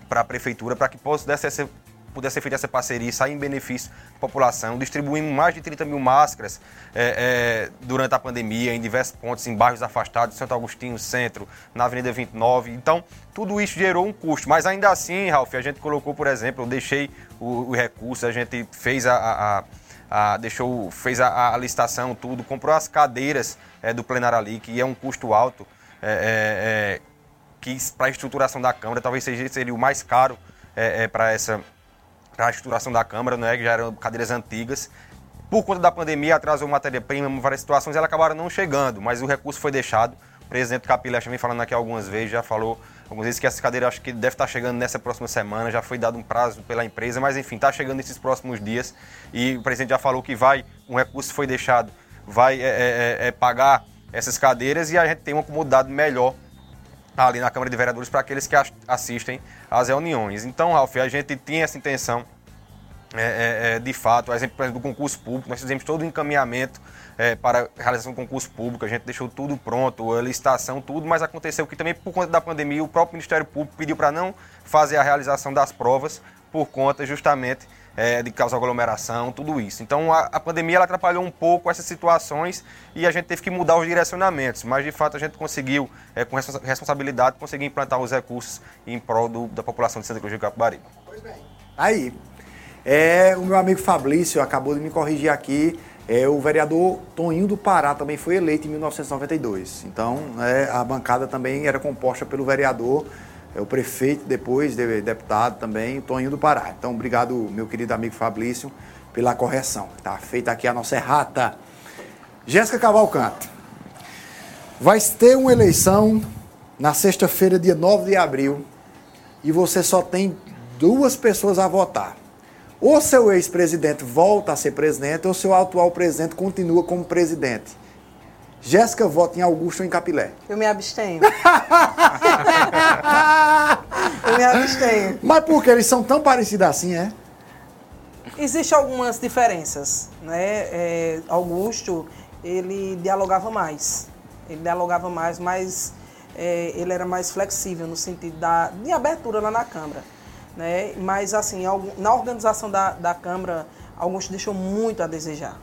[SPEAKER 16] para a prefeitura para que pudesse ser, pudesse ser feita essa parceria e sair em benefício da população. Distribuímos mais de 30 mil máscaras é, é, durante a pandemia em diversos pontos, em bairros afastados, Santo Agostinho, Centro, na Avenida 29. Então, tudo isso gerou um custo. Mas ainda assim, Ralf, a gente colocou, por exemplo, eu deixei o, o recurso, a gente fez a, a a, deixou, fez a, licitação, tudo, comprou as cadeiras é, do plenário ali, que é um custo alto, é, é, que para a estruturação da Câmara talvez seja, seria o mais caro para essa para a estruturação da Câmara, né, que já eram cadeiras antigas. Por conta da pandemia, atrasou matéria-prima, várias situações, elas acabaram não chegando, mas o recurso foi deixado. O presidente Capilé já vem falando aqui algumas vezes, já falou algumas vezes que essa cadeira acho que deve estar chegando nessa próxima semana, já foi dado um prazo pela empresa, mas enfim, está chegando nesses próximos dias e o presidente já falou que vai, um recurso foi deixado, vai é, é, é, é pagar essas cadeiras e a gente tem uma comodidade melhor ali na Câmara de Vereadores para aqueles que assistem às reuniões. Então, Ralf, a gente tinha essa intenção é, é, é, de fato, a exemplo do concurso público, nós fizemos todo o encaminhamento é, para a realização do concurso público, a gente deixou tudo pronto, a licitação, tudo, mas aconteceu que também por conta da pandemia o próprio Ministério Público pediu para não fazer a realização das provas por conta justamente é, de causar aglomeração, tudo isso. Então a, a, pandemia ela atrapalhou um pouco essas situações e a gente teve que mudar os direcionamentos, mas de fato a gente conseguiu, é, com responsabilidade, conseguir implantar os recursos em prol do, da população de Santa Cruz de Capibaribe.
[SPEAKER 12] Pois bem. Aí, é, o meu amigo Fabrício acabou de me corrigir aqui. É, o vereador Toninho do Pará também foi eleito em 1992. Então, é, a bancada também era composta pelo vereador, é, o prefeito, depois de, deputado também, Toninho do Pará. Então, obrigado, meu querido amigo Fabrício, pela correção. Tá feita aqui a nossa errata. Jéssica Cavalcante, vai ter uma eleição na sexta-feira, dia 9 de abril, e você só tem duas pessoas a votar. Ou seu ex-presidente volta a ser presidente, ou seu atual presidente continua como presidente. Jéssica vota em Augusto ou em Capilé?
[SPEAKER 13] Eu me abstenho. <laughs> Eu me abstenho.
[SPEAKER 12] Mas por que eles são tão parecidos assim, é?
[SPEAKER 13] Existem algumas diferenças, né? É, Augusto, ele dialogava mais. Ele dialogava mais, mas é, ele era mais flexível no sentido da, de abertura lá na Câmara. Né? Mas, assim, na organização da, da Câmara, alguns deixou muito a desejar.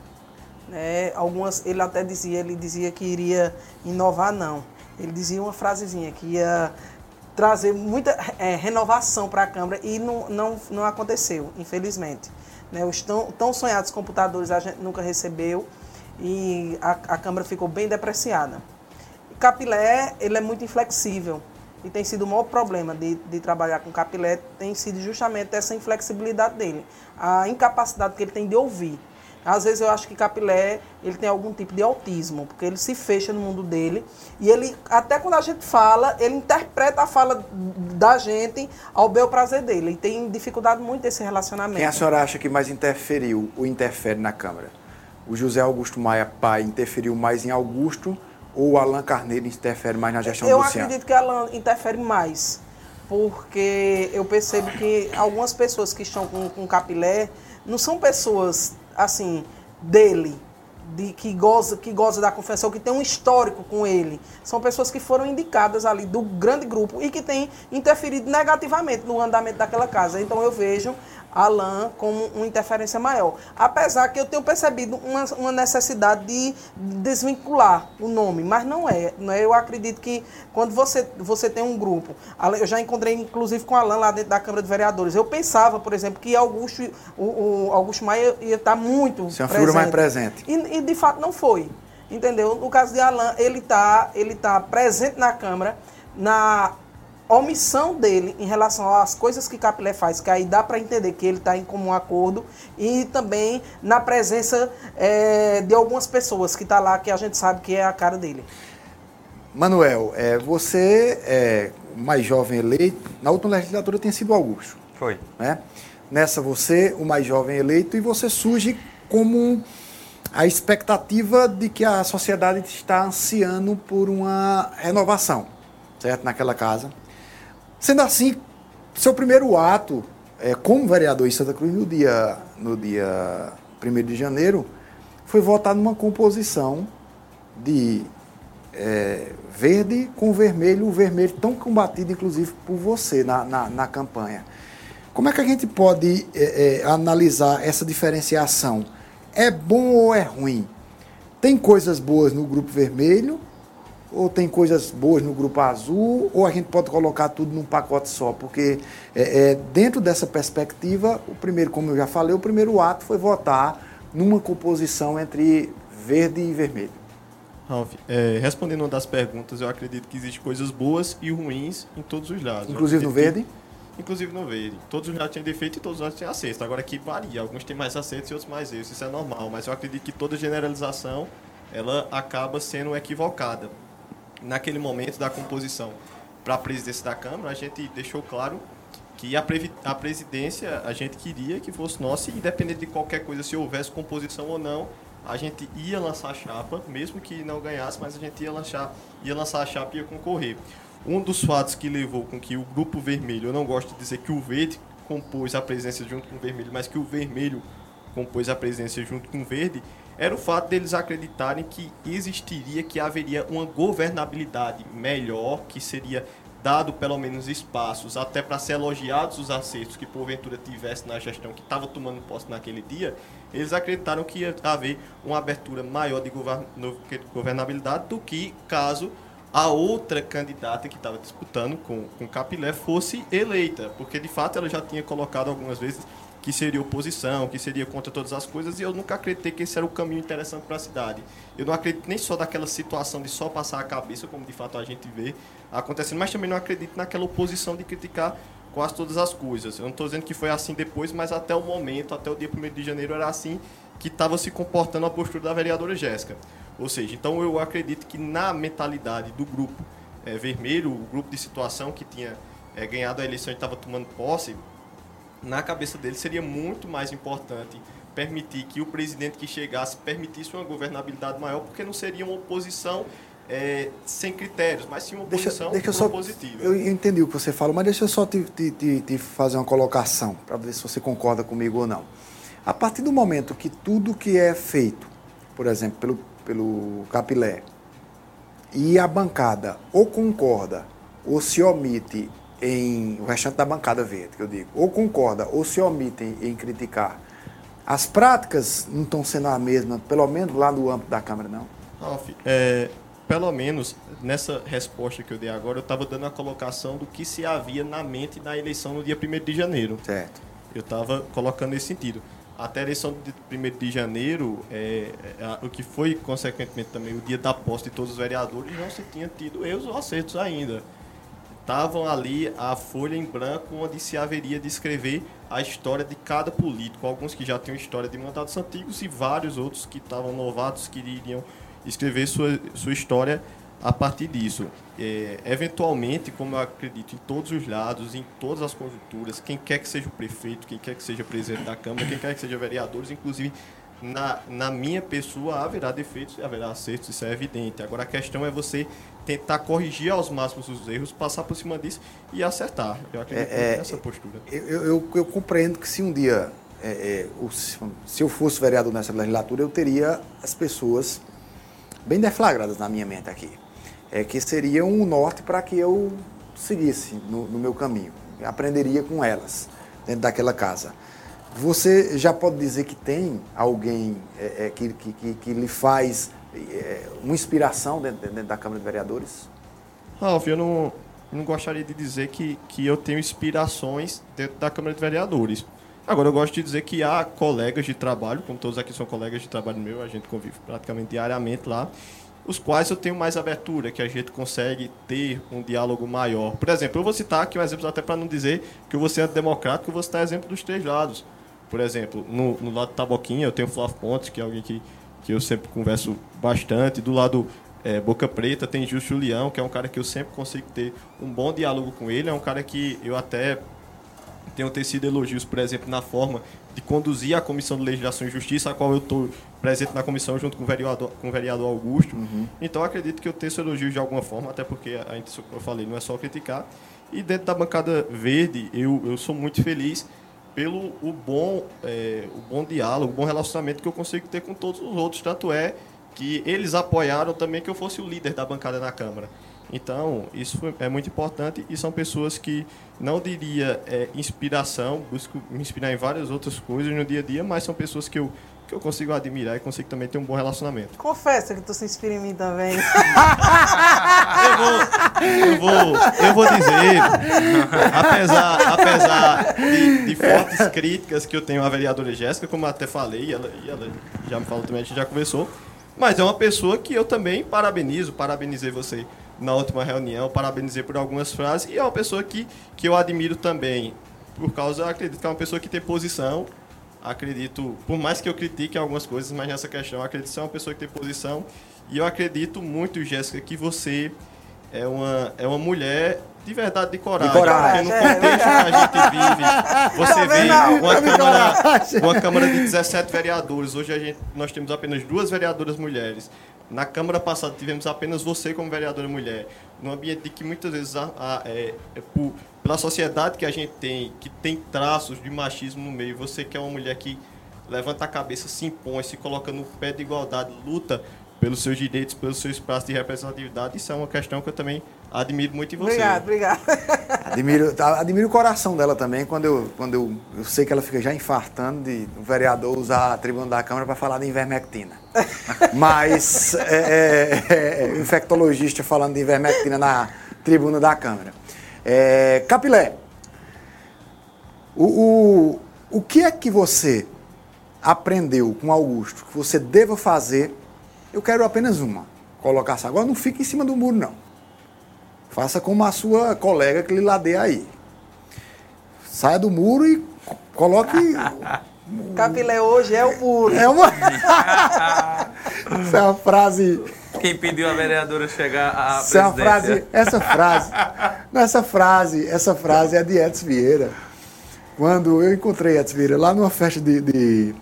[SPEAKER 13] Né? Algumas, ele até dizia, ele dizia que iria inovar, não. Ele dizia uma frasezinha, que ia trazer muita é, renovação para a Câmara e não, não, não aconteceu, infelizmente. Né? Os tão, tão sonhados computadores a gente nunca recebeu e a, a Câmara ficou bem depreciada. Capilé, ele é muito inflexível e tem sido o maior problema de, de trabalhar com capilé, tem sido justamente essa inflexibilidade dele, a incapacidade que ele tem de ouvir. Às vezes eu acho que Capilé, ele tem algum tipo de autismo, porque ele se fecha no mundo dele e ele, até quando a gente fala, ele interpreta a fala da gente ao bel prazer dele. E tem dificuldade muito desse relacionamento.
[SPEAKER 12] Quem a senhora acha que mais interferiu ou interfere na Câmara? O José Augusto Maia Pai interferiu mais em Augusto ou o Alan Carneiro interfere mais na gestão
[SPEAKER 13] eu
[SPEAKER 12] do Luciano?
[SPEAKER 13] Eu acredito que Alan interfere mais, porque eu percebo que algumas pessoas que estão com, com capilé não são pessoas, assim, dele, de que goza, que goza da confiança, ou que tem um histórico com ele. São pessoas que foram indicadas ali do grande grupo e que têm interferido negativamente no andamento daquela casa. Então eu vejo Alain como uma interferência maior. Apesar que eu tenho percebido uma, uma, necessidade de desvincular o nome, mas não é, não é. Eu acredito que quando você, você tem um grupo, eu já encontrei inclusive com Alain lá dentro da Câmara de Vereadores. Eu pensava, por exemplo, que Augusto, o, o Augusto Maia ia estar muito
[SPEAKER 12] Você é figura mais presente.
[SPEAKER 13] E, e, de fato não foi. Entendeu? No caso de Alain, ele está ele tá presente na Câmara, na omissão dele em relação às coisas que Capilé faz, que aí dá para entender que ele está em comum acordo, e também na presença é, de algumas pessoas que está lá, que a gente sabe que é a cara dele.
[SPEAKER 12] Manuel, é, você é mais jovem eleito, na última legislatura tem sido Augusto.
[SPEAKER 16] Foi.
[SPEAKER 12] Né? Nessa você, o mais jovem eleito, e você surge como a expectativa de que a sociedade está ansiando por uma renovação, certo? Naquela casa. Sendo assim, seu primeiro ato é, como vereador em Santa Cruz no dia, no dia 1 de janeiro foi votar numa composição de é, verde com vermelho, o vermelho tão combatido, inclusive, por você na, na, na campanha. Como é que a gente pode é, é, analisar essa diferenciação? É bom ou é ruim? Tem coisas boas no grupo vermelho ou tem coisas boas no grupo azul, ou a gente pode colocar tudo num pacote só, porque é, é, dentro dessa perspectiva, o primeiro, como eu já falei, o primeiro ato foi votar numa composição entre verde e vermelho?
[SPEAKER 15] Ralf, é, respondendo uma das perguntas, eu acredito que existem coisas boas e ruins em todos os lados.
[SPEAKER 12] Inclusive no verde?
[SPEAKER 15] Que, inclusive no verde. Todos os lados têm defeito e todos os lados têm acerto. Agora aqui varia, alguns têm mais acertos e outros mais erros, isso é normal, mas eu acredito que toda generalização ela acaba sendo equivocada. Naquele momento da composição para a presidência da Câmara, a gente deixou claro que a, a presidência a gente queria que fosse nossa, e independente de qualquer coisa, se houvesse composição ou não, a gente ia lançar a chapa, mesmo que não ganhasse, mas a gente ia lançar, ia lançar a chapa e ia concorrer. Um dos fatos que levou com que o grupo vermelho, eu não gosto de dizer que o verde compôs a presidência junto com o vermelho, mas que o vermelho compôs a presidência junto com o verde, era o fato deles acreditarem que existiria, que haveria uma governabilidade melhor, que seria dado pelo menos espaços até para ser elogiados os acertos que porventura tivesse na gestão que estava tomando posse naquele dia, eles acreditaram que ia haver uma abertura maior de governabilidade do que caso a outra candidata que estava disputando com, com Capilé fosse eleita, porque de fato ela já tinha colocado algumas vezes que seria oposição, que seria contra todas as coisas, e eu nunca acreditei que esse era o caminho interessante para a cidade. Eu não acredito nem só daquela situação de só passar a cabeça, como de fato a gente vê acontecendo, mas também não acredito naquela oposição de criticar quase todas as coisas. Eu não estou dizendo que foi assim depois, mas até o momento, até o dia 1 de janeiro, era assim que estava se comportando a postura da vereadora Jéssica. Ou seja, então eu acredito que na mentalidade do grupo é, vermelho, o grupo de situação que tinha é, ganhado a eleição e estava tomando posse, na cabeça dele seria muito mais importante permitir que o presidente que chegasse permitisse uma governabilidade maior, porque não seria uma oposição é, sem critérios, mas sim uma oposição
[SPEAKER 12] deixa, deixa
[SPEAKER 15] positiva.
[SPEAKER 12] Eu entendi o que você falou, mas deixa eu só te, te, te, te fazer uma colocação, para ver se você concorda comigo ou não. A partir do momento que tudo que é feito, por exemplo, pelo, pelo Capilé, e a bancada ou concorda ou se omite em o restante da bancada verde, que eu digo, ou concorda ou se omitem em criticar, as práticas não estão sendo a mesma, pelo menos lá no âmbito da Câmara, não?
[SPEAKER 15] Ralf, é, pelo menos nessa resposta que eu dei agora, eu estava dando a colocação do que se havia na mente na eleição no dia 1 de janeiro.
[SPEAKER 12] Certo.
[SPEAKER 15] Eu estava colocando nesse sentido. Até a eleição de 1 de janeiro, é, é, o que foi, consequentemente, também o dia da posse de todos os vereadores, não se tinha tido erros ou acertos ainda estavam ali a folha em branco onde se haveria de escrever a história de cada político. Alguns que já tinham história de mandatos antigos e vários outros que estavam novatos que iriam escrever sua, sua história a partir disso. É, eventualmente, como eu acredito em todos os lados, em todas as conjunturas, quem quer que seja o prefeito, quem quer que seja presidente da Câmara, quem quer que seja vereadores, inclusive na, na minha pessoa haverá defeitos e haverá acertos, isso é evidente. Agora a questão é você tentar corrigir aos máximos os erros, passar por cima disso e acertar. Eu acredito é, nessa postura.
[SPEAKER 12] Eu, eu, eu, compreendo que se um dia, é, é, se eu fosse vereador nessa legislatura, eu teria as pessoas bem deflagradas na minha mente aqui. É, que seriam um norte para que eu seguisse no, no meu caminho. Aprenderia com elas, dentro daquela casa. Você já pode dizer que tem alguém é, é, que, que, que, lhe faz é, uma inspiração dentro, dentro, da Câmara de Vereadores?
[SPEAKER 15] Ralf, eu não, não gostaria de dizer que, que eu tenho inspirações dentro da Câmara de Vereadores. Agora, eu gosto de dizer que há colegas de trabalho, como todos aqui são colegas de trabalho meu, a gente convive praticamente diariamente lá, os quais eu tenho mais abertura, que a gente consegue ter um diálogo maior. Por exemplo, eu vou citar aqui um exemplo, até para não dizer que eu vou ser antidemocrático, eu vou citar exemplo dos três lados. Por exemplo, no, no lado de Taboquinha, eu tenho o Flávio Pontes, que é alguém que, que eu sempre converso bastante. Do lado é, Boca Preta, tem Justo Julião, que é um cara que eu sempre consigo ter um bom diálogo com ele. É um cara que eu até tenho tecido elogios, por exemplo, na forma de conduzir a Comissão de Legislação e Justiça, a qual eu estou presente na comissão junto com o vereador, com o vereador Augusto. Uhum. Então, acredito que eu teço elogios de alguma forma, até porque a gente, como eu falei, não é só criticar. E dentro da bancada verde, eu, eu sou muito feliz pelo o bom, é, o bom diálogo, o bom relacionamento que eu consigo ter com todos os outros. Tanto é que eles apoiaram também que eu fosse o líder da bancada na Câmara. Então, isso é muito importante e são pessoas que não diria é, inspiração, busco me inspirar em várias outras coisas no dia a dia, mas são pessoas que eu, que eu consigo admirar e consigo também ter um bom relacionamento.
[SPEAKER 13] Confessa que tu se inspira em mim também.
[SPEAKER 15] eu, vou, eu vou, eu vou dizer, apesar, apesar de, de, fortes críticas que eu tenho à vereadora Jéssica, como eu até falei, e ela, e ela já me falou também, a gente já conversou, mas é uma pessoa que eu também parabenizo, parabenizei você na última reunião, parabenizei por algumas frases, e é uma pessoa que, que eu admiro também, por causa, acredito que é uma pessoa que tem posição, acredito, por mais que eu critique algumas coisas, mas nessa questão, acredito ser uma pessoa que tem posição, e eu acredito muito, Jéssica, que você é uma, é uma mulher de verdade de coragem. De coragem. Porque no é, contexto é, que a gente vive, <laughs> você tá vê uma câmara, <laughs> uma câmara de 17 vereadores. Hoje a gente, nós temos apenas duas vereadoras mulheres. Na Câmara passada tivemos apenas você como vereadora mulher. Num ambiente que muitas vezes a, a, é, é por, pela sociedade que a gente tem, que tem traços de machismo no meio, você que é uma mulher que levanta a cabeça, se impõe, se coloca no pé de igualdade, luta pelos seus direitos, pelo seu espaço de representatividade. Isso é uma questão que eu também admiro muito em você.
[SPEAKER 13] Obrigado, obrigado. <laughs>
[SPEAKER 12] Admiro, tá, admiro o coração dela também, quando, eu, quando eu, eu sei que ela fica já infartando de o vereador usar a tribuna da Câmara para falar de ivermectina. <laughs> Mas é, é, é, infectologista falando de ivermectina na tribuna da Câmara. É, Capilé, o, o, o que é que você aprendeu com Augusto que você deva fazer eu quero apenas uma. Colocar essa. Agora não fique em cima do muro, não. Faça como a sua colega que lhe ladeia aí. Saia do muro e coloque. <laughs>
[SPEAKER 13] Capilé hoje é o muro.
[SPEAKER 12] É uma. <laughs> Essa é uma frase.
[SPEAKER 14] Quem pediu a vereadora chegar à
[SPEAKER 12] essa é frase, essa frase, <laughs> essa frase, essa frase é de Edson Vieira. Quando eu encontrei Edson Vieira lá numa festa de, de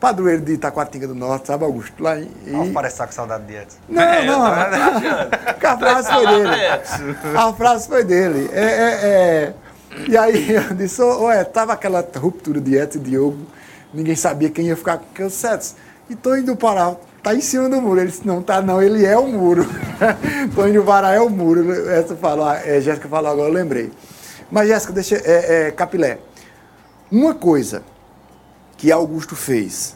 [SPEAKER 12] padroeiro de Itacoatinga do Norte, sabe, Augusto? Lá em,
[SPEAKER 16] e... parece estar com saudade de Edson.
[SPEAKER 12] Não, é, não. A, <laughs> a frase foi dele. A frase foi dele. É, é, é... E aí <laughs> eu disse, ué, tava aquela ruptura de Edson e Diogo, ninguém sabia quem ia ficar com os setos. E tô indo parar, tá em cima do muro. Ele disse, não, tá não, ele é o muro. <laughs> tô indo parar, é o muro. Essa falou, é, Jéssica falou agora, eu lembrei. Mas Jéssica, deixa, é, é, Capilé, uma coisa que Augusto fez,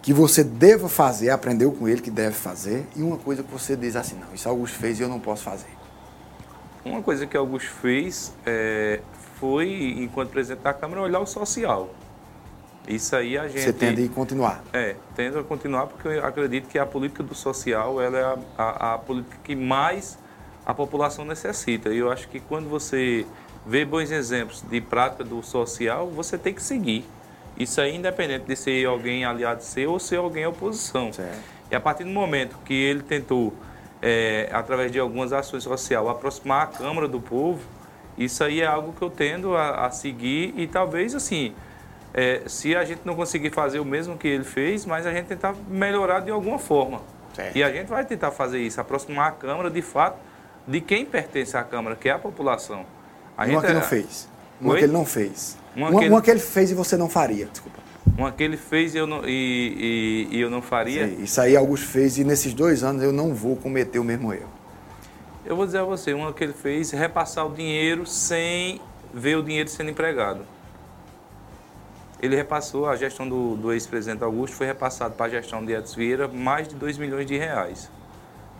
[SPEAKER 12] que você deva fazer, aprendeu com ele que deve fazer, e uma coisa que você diz assim, não, isso Augusto fez e eu não posso fazer.
[SPEAKER 14] Uma coisa que Augusto fez é, foi, enquanto presidente da Câmara, olhar o social. Isso aí a gente...
[SPEAKER 12] Você tende a continuar.
[SPEAKER 14] É, tendo a continuar porque eu acredito que a política do social ela é a, a, a política que mais a população necessita. E eu acho que quando você vê bons exemplos de prática do social, você tem que seguir. Isso aí independente de ser alguém aliado seu ou ser alguém oposição. Certo. E a partir do momento que ele tentou, é, através de algumas ações sociais, aproximar a Câmara do povo, isso aí é algo que eu tendo a, a seguir e talvez assim, é, se a gente não conseguir fazer o mesmo que ele fez, mas a gente tentar melhorar de alguma forma. Certo. E a gente vai tentar fazer isso, aproximar a Câmara de fato de quem pertence à Câmara, que é a população.
[SPEAKER 12] A uma gente, que não é- fez. Uma Oi? que ele não fez. Uma, uma, que, ele... uma que ele fez e você não faria. Desculpa.
[SPEAKER 14] Uma que ele fez e eu não, e, e, e eu não faria.
[SPEAKER 12] Sim, isso aí Augusto fez e nesses dois anos eu não vou cometer o mesmo erro.
[SPEAKER 14] Eu vou dizer a você, uma que ele fez repassar o dinheiro sem ver o dinheiro sendo empregado. Ele repassou, a gestão do, do ex-presidente Augusto foi repassado para a gestão de Edson Vieira mais de 2 milhões de reais.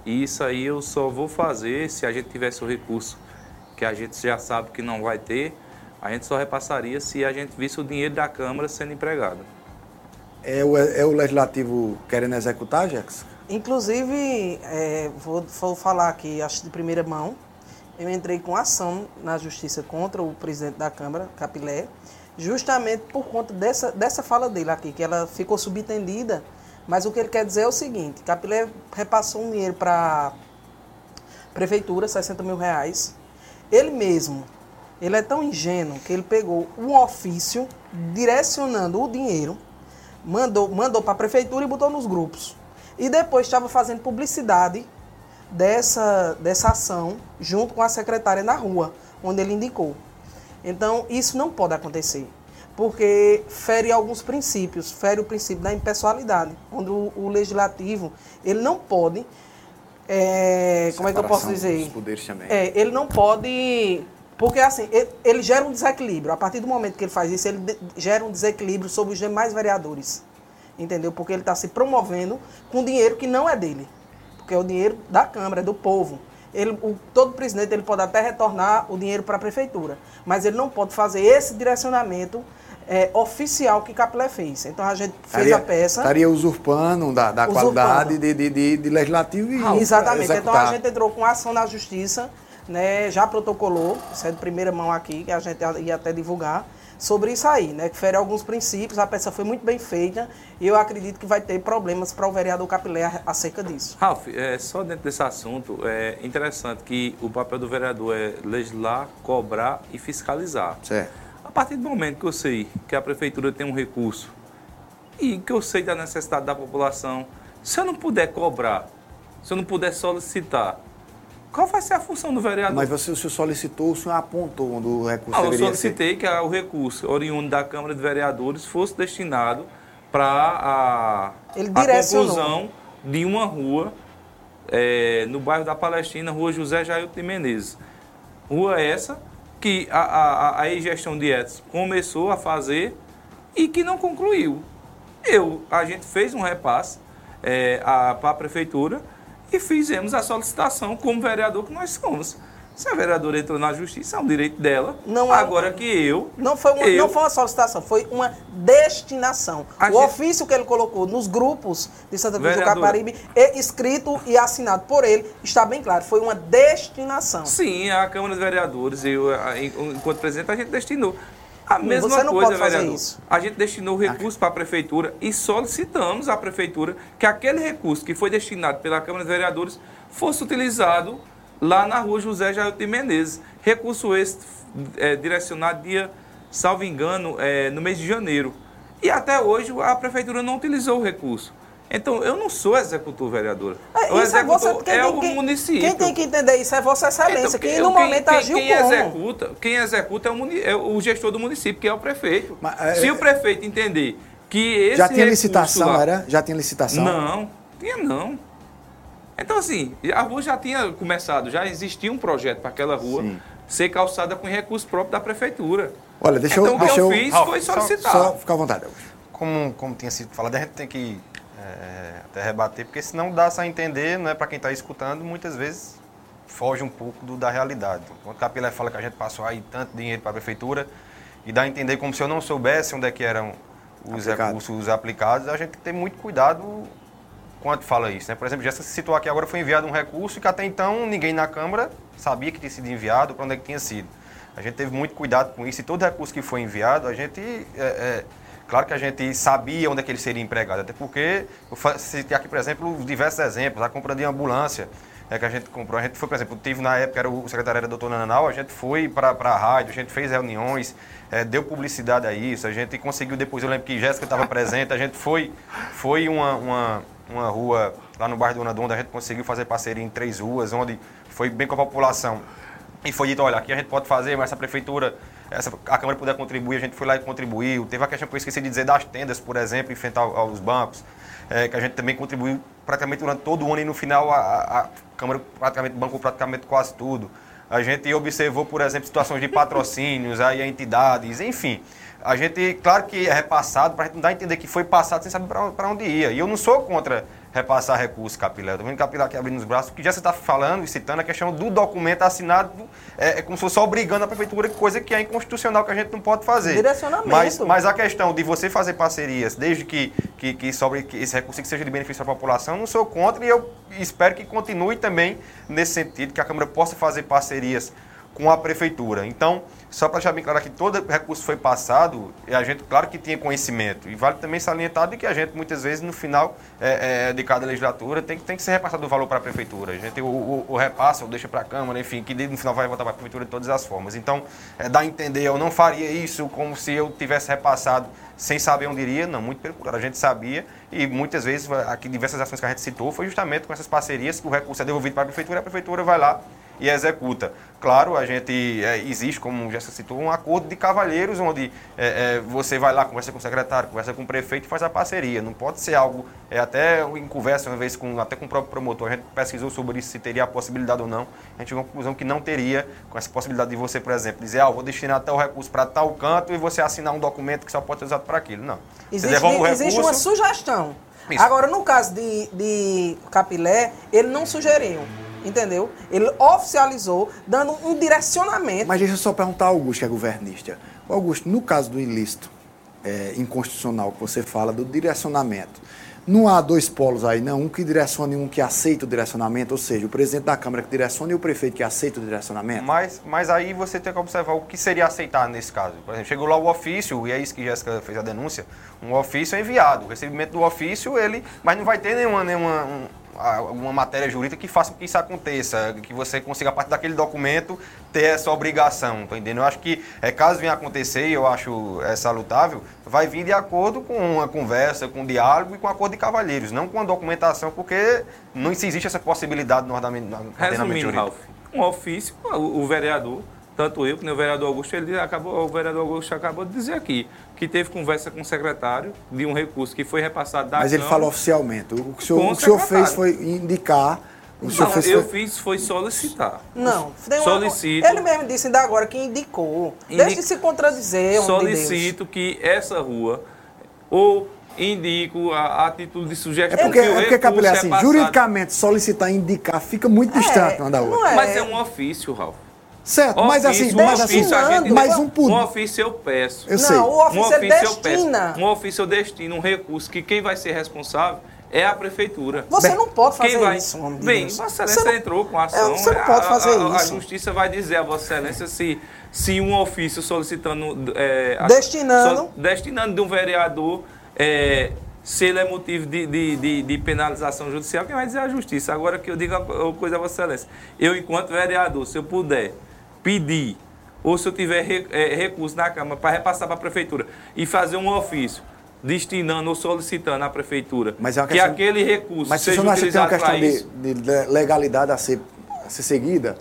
[SPEAKER 14] E isso aí eu só vou fazer se a gente tivesse o recurso que a gente já sabe que não vai ter, a gente só repassaria se a gente visse o dinheiro da Câmara sendo empregado.
[SPEAKER 12] É o, é o Legislativo querendo executar, Jax?
[SPEAKER 13] Inclusive, é, vou, vou falar aqui, acho de primeira mão, eu entrei com ação na Justiça contra o presidente da Câmara, Capilé, justamente por conta dessa, dessa fala dele aqui, que ela ficou subentendida, mas o que ele quer dizer é o seguinte, Capilé repassou um dinheiro para a prefeitura, 60 mil reais, ele mesmo ele é tão ingênuo que ele pegou um ofício direcionando o dinheiro, mandou, mandou para a prefeitura e botou nos grupos. E depois estava fazendo publicidade dessa, dessa ação junto com a secretária na rua, onde ele indicou. Então, isso não pode acontecer, porque fere alguns princípios, fere o princípio da impessoalidade, onde o, o legislativo ele não pode, é, como é que eu posso dizer? É, ele não pode porque, assim, ele, ele, gera um desequilíbrio. A partir do momento que ele faz isso, ele de, gera um desequilíbrio sobre os demais vereadores. Entendeu? Porque ele está se promovendo com dinheiro que não é dele. Porque é o dinheiro da Câmara, é do povo. ele, o, todo presidente ele pode até retornar o dinheiro para a prefeitura, mas ele não pode fazer esse direcionamento é, oficial que Capilé fez. Então a gente fez
[SPEAKER 12] Estaria-
[SPEAKER 13] a peça.
[SPEAKER 12] Estaria usurpando da, da
[SPEAKER 13] Usurpando.
[SPEAKER 12] qualidade de, de, de, de legislativo e
[SPEAKER 13] Ah, Exatamente. Então a gente entrou com ação na justiça, né, já protocolou, isso é de primeira mão aqui, que a gente ia até divulgar, sobre isso aí, né, que fere alguns princípios, a peça foi muito bem feita e eu acredito que vai ter problemas para o vereador Capilé acerca disso.
[SPEAKER 14] Ralf, é, só dentro desse assunto, é interessante que o papel do vereador é legislar, cobrar e fiscalizar.
[SPEAKER 12] Certo.
[SPEAKER 14] A partir do momento que eu sei que a prefeitura tem um recurso e que eu sei da necessidade da população, se eu não puder cobrar, se eu não puder solicitar, qual vai ser a função do vereador?
[SPEAKER 12] Mas você, o senhor solicitou, o senhor apontou onde o recurso
[SPEAKER 14] Ah, eu
[SPEAKER 12] deveria ser.
[SPEAKER 14] solicitei que o recurso oriundo da Câmara de Vereadores fosse destinado para a,
[SPEAKER 13] Ele
[SPEAKER 14] a conclusão de uma rua é, no bairro da Palestina, Rua José Jailton de Menezes. Rua essa que a, a, a ex-gestão de Edson começou a fazer e que não concluiu. Eu, a gente fez um repasse é, para a prefeitura e fizemos a solicitação como vereador que nós somos. Se a vereadora entrou na justiça, é um direito dela.
[SPEAKER 13] Não é-
[SPEAKER 14] Agora que eu.
[SPEAKER 13] Não foi, uma,
[SPEAKER 14] eu-
[SPEAKER 13] não foi uma solicitação, foi uma destinação. O
[SPEAKER 14] gente-
[SPEAKER 13] ofício que ele colocou nos grupos de Santa Cruz do. Caparibe, é escrito e assinado por ele, está bem claro, foi uma destinação.
[SPEAKER 14] Sim, a Câmara de Vereadores, eu, enquanto presidente, a gente destinou. A mesma
[SPEAKER 13] você não
[SPEAKER 14] coisa,
[SPEAKER 13] pode fazer
[SPEAKER 14] vereador.
[SPEAKER 13] isso.
[SPEAKER 14] A gente destinou recurso para a prefeitura e solicitamos à prefeitura que aquele recurso que foi destinado pela Câmara de Vereadores fosse utilizado lá na rua José Jair de Menezes. Recurso esse é, direcionado dia, salvo engano, é, no mês de janeiro. E até hoje a prefeitura não utilizou o recurso. Então, eu não sou executor, vereadora.
[SPEAKER 13] É,
[SPEAKER 14] o
[SPEAKER 13] isso é você-
[SPEAKER 14] executor é
[SPEAKER 13] tem
[SPEAKER 14] o
[SPEAKER 13] que-
[SPEAKER 14] município.
[SPEAKER 13] Quem tem que entender isso é Vossa Excelência,
[SPEAKER 14] Então,
[SPEAKER 13] que
[SPEAKER 14] quem-
[SPEAKER 13] no
[SPEAKER 14] quem-
[SPEAKER 13] momento
[SPEAKER 14] quem,
[SPEAKER 13] agiu
[SPEAKER 14] quem
[SPEAKER 13] como?
[SPEAKER 14] executa, quem executa é o, muni- é o gestor do município, que é o prefeito.
[SPEAKER 12] é-
[SPEAKER 14] Se o prefeito entender que esse
[SPEAKER 12] Já tinha licitação,
[SPEAKER 14] lá-
[SPEAKER 12] era? Já tinha licitação?
[SPEAKER 14] Não, tinha não. Então, assim, a rua já tinha começado, já existia um projeto para aquela rua ser calçada com recurso próprio da prefeitura.
[SPEAKER 12] Olha, deixa
[SPEAKER 14] então,
[SPEAKER 12] eu...
[SPEAKER 14] o que
[SPEAKER 12] Deixa
[SPEAKER 14] eu
[SPEAKER 12] eu
[SPEAKER 14] fiz
[SPEAKER 16] Ralf,
[SPEAKER 14] foi
[SPEAKER 16] só-
[SPEAKER 14] solicitar.
[SPEAKER 12] Só fica à vontade.
[SPEAKER 16] Como, como tinha sido falado, a gente tem que é, até rebater, porque senão dá a entender, não é para quem está escutando, muitas vezes foge um pouco do- da realidade. Quando o Capilé fala que a gente passou aí tanto dinheiro para a prefeitura e dá a entender como se eu não soubesse onde é que eram os
[SPEAKER 12] Aplicado.
[SPEAKER 16] recursos aplicados, a gente tem que ter muito cuidado quando fala isso. Né? Por exemplo, já se citou aqui agora, foi enviado um recurso que até então ninguém na Câmara sabia que tinha sido enviado, para onde é que tinha sido. A gente teve muito cuidado com isso e todo recurso que foi enviado, a gente... é, é, Claro que a gente sabia onde é que ele seria empregado, até porque eu citei aqui, por exemplo, diversos exemplos, a compra de ambulância é, que a gente comprou. A gente foi, por exemplo, tive na época, era o secretário era o doutor Nananal, a gente foi para a rádio, a gente fez reuniões, é, deu publicidade a isso, a gente conseguiu depois, eu lembro que Jéssica estava presente, a gente foi, foi uma, uma, uma rua lá no bairro do Donda, a gente conseguiu fazer parceria em três ruas, onde foi bem com a população. E foi dito, olha, aqui a gente pode fazer, mas essa prefeitura, essa, a Câmara puder contribuir, a gente foi lá e contribuiu. Teve a questão que eu esqueci de dizer das tendas, por exemplo, em frente ao- aos bancos, é, que a gente também contribuiu praticamente durante todo o ano e no final a, a- a Câmara praticamente bancou praticamente quase tudo. A gente observou, por exemplo, situações de patrocínios, <laughs> aí entidades, enfim. A gente, claro que é repassado, para a gente não dar a entender que foi passado sem saber para onde ia. E eu não sou contra repassar recursos, Capilé. Estou vendo Capilé aqui abrindo os braços, porque já você está falando e citando a questão do documento assinado, é, é como se fosse obrigando a prefeitura, coisa que é inconstitucional, que a gente não pode fazer.
[SPEAKER 13] Direcionamento.
[SPEAKER 16] Mas, mas a questão de você fazer parcerias, desde que, que, que sobre que esse recurso que seja de benefício para a população, eu não sou contra e eu espero que continue também nesse sentido, que a Câmara possa fazer parcerias com a prefeitura. Então, só para deixar bem claro que todo recurso foi passado, e a gente, claro que tinha conhecimento. E vale também salientar de que a gente, muitas vezes, no final é, é, de cada legislatura, tem, que- tem que ser repassado o valor para a prefeitura. A gente, o, o, o repassa, ou deixa para a Câmara, enfim, que no final vai voltar para a prefeitura de todas as formas. Então, é, dá a entender, eu não faria isso como se eu tivesse repassado sem saber onde iria, não, muito pelo contrário, a gente sabia e muitas vezes, aqui diversas ações que a gente citou, foi justamente com essas parcerias que o recurso é devolvido para a prefeitura a prefeitura vai lá e executa. Claro, a gente é, existe, como já se citou, um acordo de cavalheiros, onde é, é, você vai lá, conversa com o secretário, conversa com o prefeito e faz a parceria. Não pode ser algo, é, até em conversa, uma vez com, até com o próprio promotor, a gente pesquisou sobre isso, se teria a possibilidade ou não. A gente chegou à conclusão que não teria, com essa possibilidade de você, por exemplo, dizer, ah, vou destinar tal recurso para tal canto e você assinar um documento que só pode ser usado para aquilo. Não.
[SPEAKER 13] Existe,
[SPEAKER 16] devolve o
[SPEAKER 13] existe uma
[SPEAKER 16] recurso,
[SPEAKER 13] sugestão.
[SPEAKER 16] Isso.
[SPEAKER 13] Agora, no caso de, de Capilé, ele não sugeriu. Entendeu? Ele oficializou, dando um direcionamento.
[SPEAKER 12] Mas deixa eu só perguntar ao Augusto, que é governista. Augusto, no caso do ilícito é, inconstitucional que você fala, do direcionamento, não há dois polos aí, não? Um que direciona e um que aceita o direcionamento, ou seja, o presidente da Câmara que direciona e o prefeito que aceita o direcionamento?
[SPEAKER 16] Mas, mas aí você tem que observar o que seria aceitar nesse caso. Por exemplo, chegou lá o ofício, e é isso que Jéssica fez a denúncia, um ofício é enviado. O recebimento do ofício, ele. Mas não vai ter nenhuma, nenhuma um, alguma matéria jurídica que faça com que isso aconteça, que você consiga, a partir daquele documento, ter essa obrigação, tá entendendo? Eu acho que, é, caso venha acontecer, e eu acho é, salutável, vai vir de acordo com uma conversa, com um diálogo e com um acordo de cavalheiros, não com a documentação, porque não existe essa possibilidade no ordenamento, no ordenamento
[SPEAKER 14] Resumindo, Ralf, um ofício, o, o vereador, tanto eu como o vereador Augusto, ele acabou, o vereador Augusto acabou de dizer aqui que teve conversa com o secretário de um recurso que foi repassado da
[SPEAKER 12] Mas ele falou oficialmente. O que o senhor, o
[SPEAKER 14] o
[SPEAKER 12] senhor fez foi indicar. O
[SPEAKER 14] Não,
[SPEAKER 12] fez
[SPEAKER 14] eu
[SPEAKER 12] foi-
[SPEAKER 14] fiz foi solicitar.
[SPEAKER 13] Não, tem uma-
[SPEAKER 14] Solicito.
[SPEAKER 13] Ele mesmo disse ainda agora que indicou.
[SPEAKER 14] Indi-
[SPEAKER 13] Deixe de se contradizer, homem de.
[SPEAKER 14] Solicito que essa rua ou indico a, a título de sugestão
[SPEAKER 12] É porque,
[SPEAKER 14] que
[SPEAKER 12] é porque Capilé,
[SPEAKER 14] é
[SPEAKER 12] assim,
[SPEAKER 14] passado.
[SPEAKER 12] juridicamente, solicitar e indicar fica muito distante uma da outra.
[SPEAKER 14] Mas é um ofício, Ralf.
[SPEAKER 12] Certo, mas assim,
[SPEAKER 14] Ofício,
[SPEAKER 12] mas
[SPEAKER 14] um
[SPEAKER 12] assim,
[SPEAKER 14] ofício a gente-
[SPEAKER 12] mas um.
[SPEAKER 14] Um ofício eu peço.
[SPEAKER 12] Eu Não, sei. o
[SPEAKER 13] ofício ele
[SPEAKER 14] eu peço.
[SPEAKER 13] destina.
[SPEAKER 14] Um ofício eu destino um recurso que quem vai ser responsável é a prefeitura.
[SPEAKER 13] Você não pode
[SPEAKER 14] Quem
[SPEAKER 13] fazer
[SPEAKER 14] vai...
[SPEAKER 13] isso, homem de
[SPEAKER 14] Bem,
[SPEAKER 13] Deus.
[SPEAKER 14] Vossa
[SPEAKER 13] Você
[SPEAKER 14] Excelência
[SPEAKER 13] não-
[SPEAKER 14] entrou com a
[SPEAKER 13] É,
[SPEAKER 14] ação.
[SPEAKER 13] você não pode
[SPEAKER 14] a-
[SPEAKER 13] fazer
[SPEAKER 14] a, A
[SPEAKER 13] isso.
[SPEAKER 14] justiça vai dizer a Vossa Excelência se, se um ofício solicitando... é, a-
[SPEAKER 13] Destinando.
[SPEAKER 14] so- destinando de um vereador... é, se ele é motivo de, de, de, de penalização judicial, quem vai dizer é a justiça. Agora que eu digo uma coisa a Vossa Excelência. Eu, enquanto vereador, se eu puder pedir, ou se eu tiver re- eh, recurso na Câmara para repassar para a Prefeitura e fazer um ofício destinando ou solicitando à Prefeitura
[SPEAKER 12] Mas é uma
[SPEAKER 14] que
[SPEAKER 12] questão-
[SPEAKER 14] aquele recurso
[SPEAKER 12] Mas
[SPEAKER 14] seja
[SPEAKER 12] senhor não acha que tem uma questão de, de le- legalidade a ser, a ser seguida?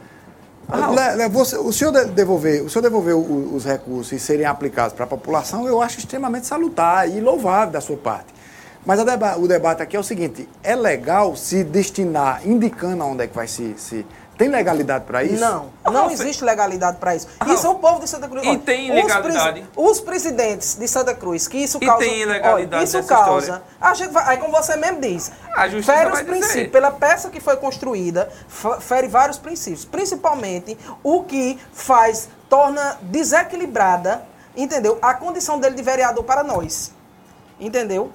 [SPEAKER 14] Ah,
[SPEAKER 12] você- o senhor de- devolver, o senhor devolver os recursos e serem aplicados para a população, eu acho extremamente salutar e louvável da sua parte. Mas deba- o debate aqui é o seguinte: é legal se destinar, indicando aonde é que vai se. se tem legalidade para isso?
[SPEAKER 13] Não, não existe legalidade para isso. Isso é o povo de Santa Cruz.
[SPEAKER 14] E
[SPEAKER 13] Olha,
[SPEAKER 14] tem
[SPEAKER 13] os
[SPEAKER 14] ilegalidade.
[SPEAKER 13] presi- Os, presidentes de Santa Cruz, que isso
[SPEAKER 14] E
[SPEAKER 13] causa.
[SPEAKER 14] tem ilegalidade
[SPEAKER 13] olha, isso
[SPEAKER 14] nessa
[SPEAKER 13] causa. A gente vai, aí, como você mesmo diz,
[SPEAKER 14] A justiça
[SPEAKER 13] fere os
[SPEAKER 14] vai dizer.
[SPEAKER 13] princípios. Pela peça que foi construída, fere vários princípios. Principalmente o que faz, torna desequilibrada, entendeu? A condição dele de vereador para nós. Entendeu?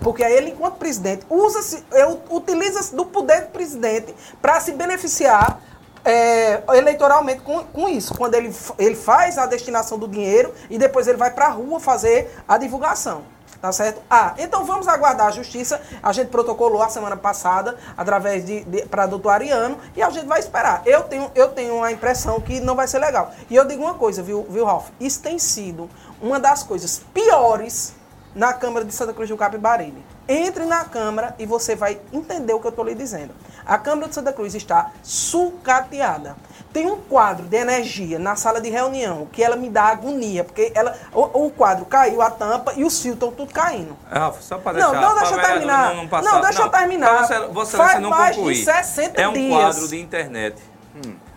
[SPEAKER 13] Porque ele, enquanto presidente, usa-se, utiliza-se do poder do presidente para se beneficiar é, eleitoralmente com, com isso. Quando ele, ele faz a destinação do dinheiro e depois ele vai para a rua fazer a divulgação. Tá certo? Ah, então vamos aguardar a justiça. A gente protocolou a semana passada, através de, para doutor Ariano, e a gente vai esperar. Eu tenho, eu tenho a impressão que não vai ser legal. E eu digo uma coisa, viu, viu, Ralf? Isso tem sido uma das coisas piores na Câmara de Santa Cruz do Capibaribe. Entre na Câmara e você vai entender o que eu estou lhe dizendo. A Câmara de Santa Cruz está sucateada. Tem um quadro de energia na sala de reunião que ela me dá agonia, porque ela, o, o quadro caiu, a tampa e os fios estão tudo caindo.
[SPEAKER 14] Ralf, só para
[SPEAKER 13] Não,
[SPEAKER 14] deixar.
[SPEAKER 13] não, deixa
[SPEAKER 14] pra
[SPEAKER 13] eu terminar.
[SPEAKER 14] Não, passar-
[SPEAKER 13] Não, deixa eu terminar.
[SPEAKER 14] Você, você,
[SPEAKER 13] Faz
[SPEAKER 14] não
[SPEAKER 13] mais de
[SPEAKER 14] concluir.
[SPEAKER 13] 60
[SPEAKER 14] é um
[SPEAKER 13] dias.
[SPEAKER 14] quadro de internet.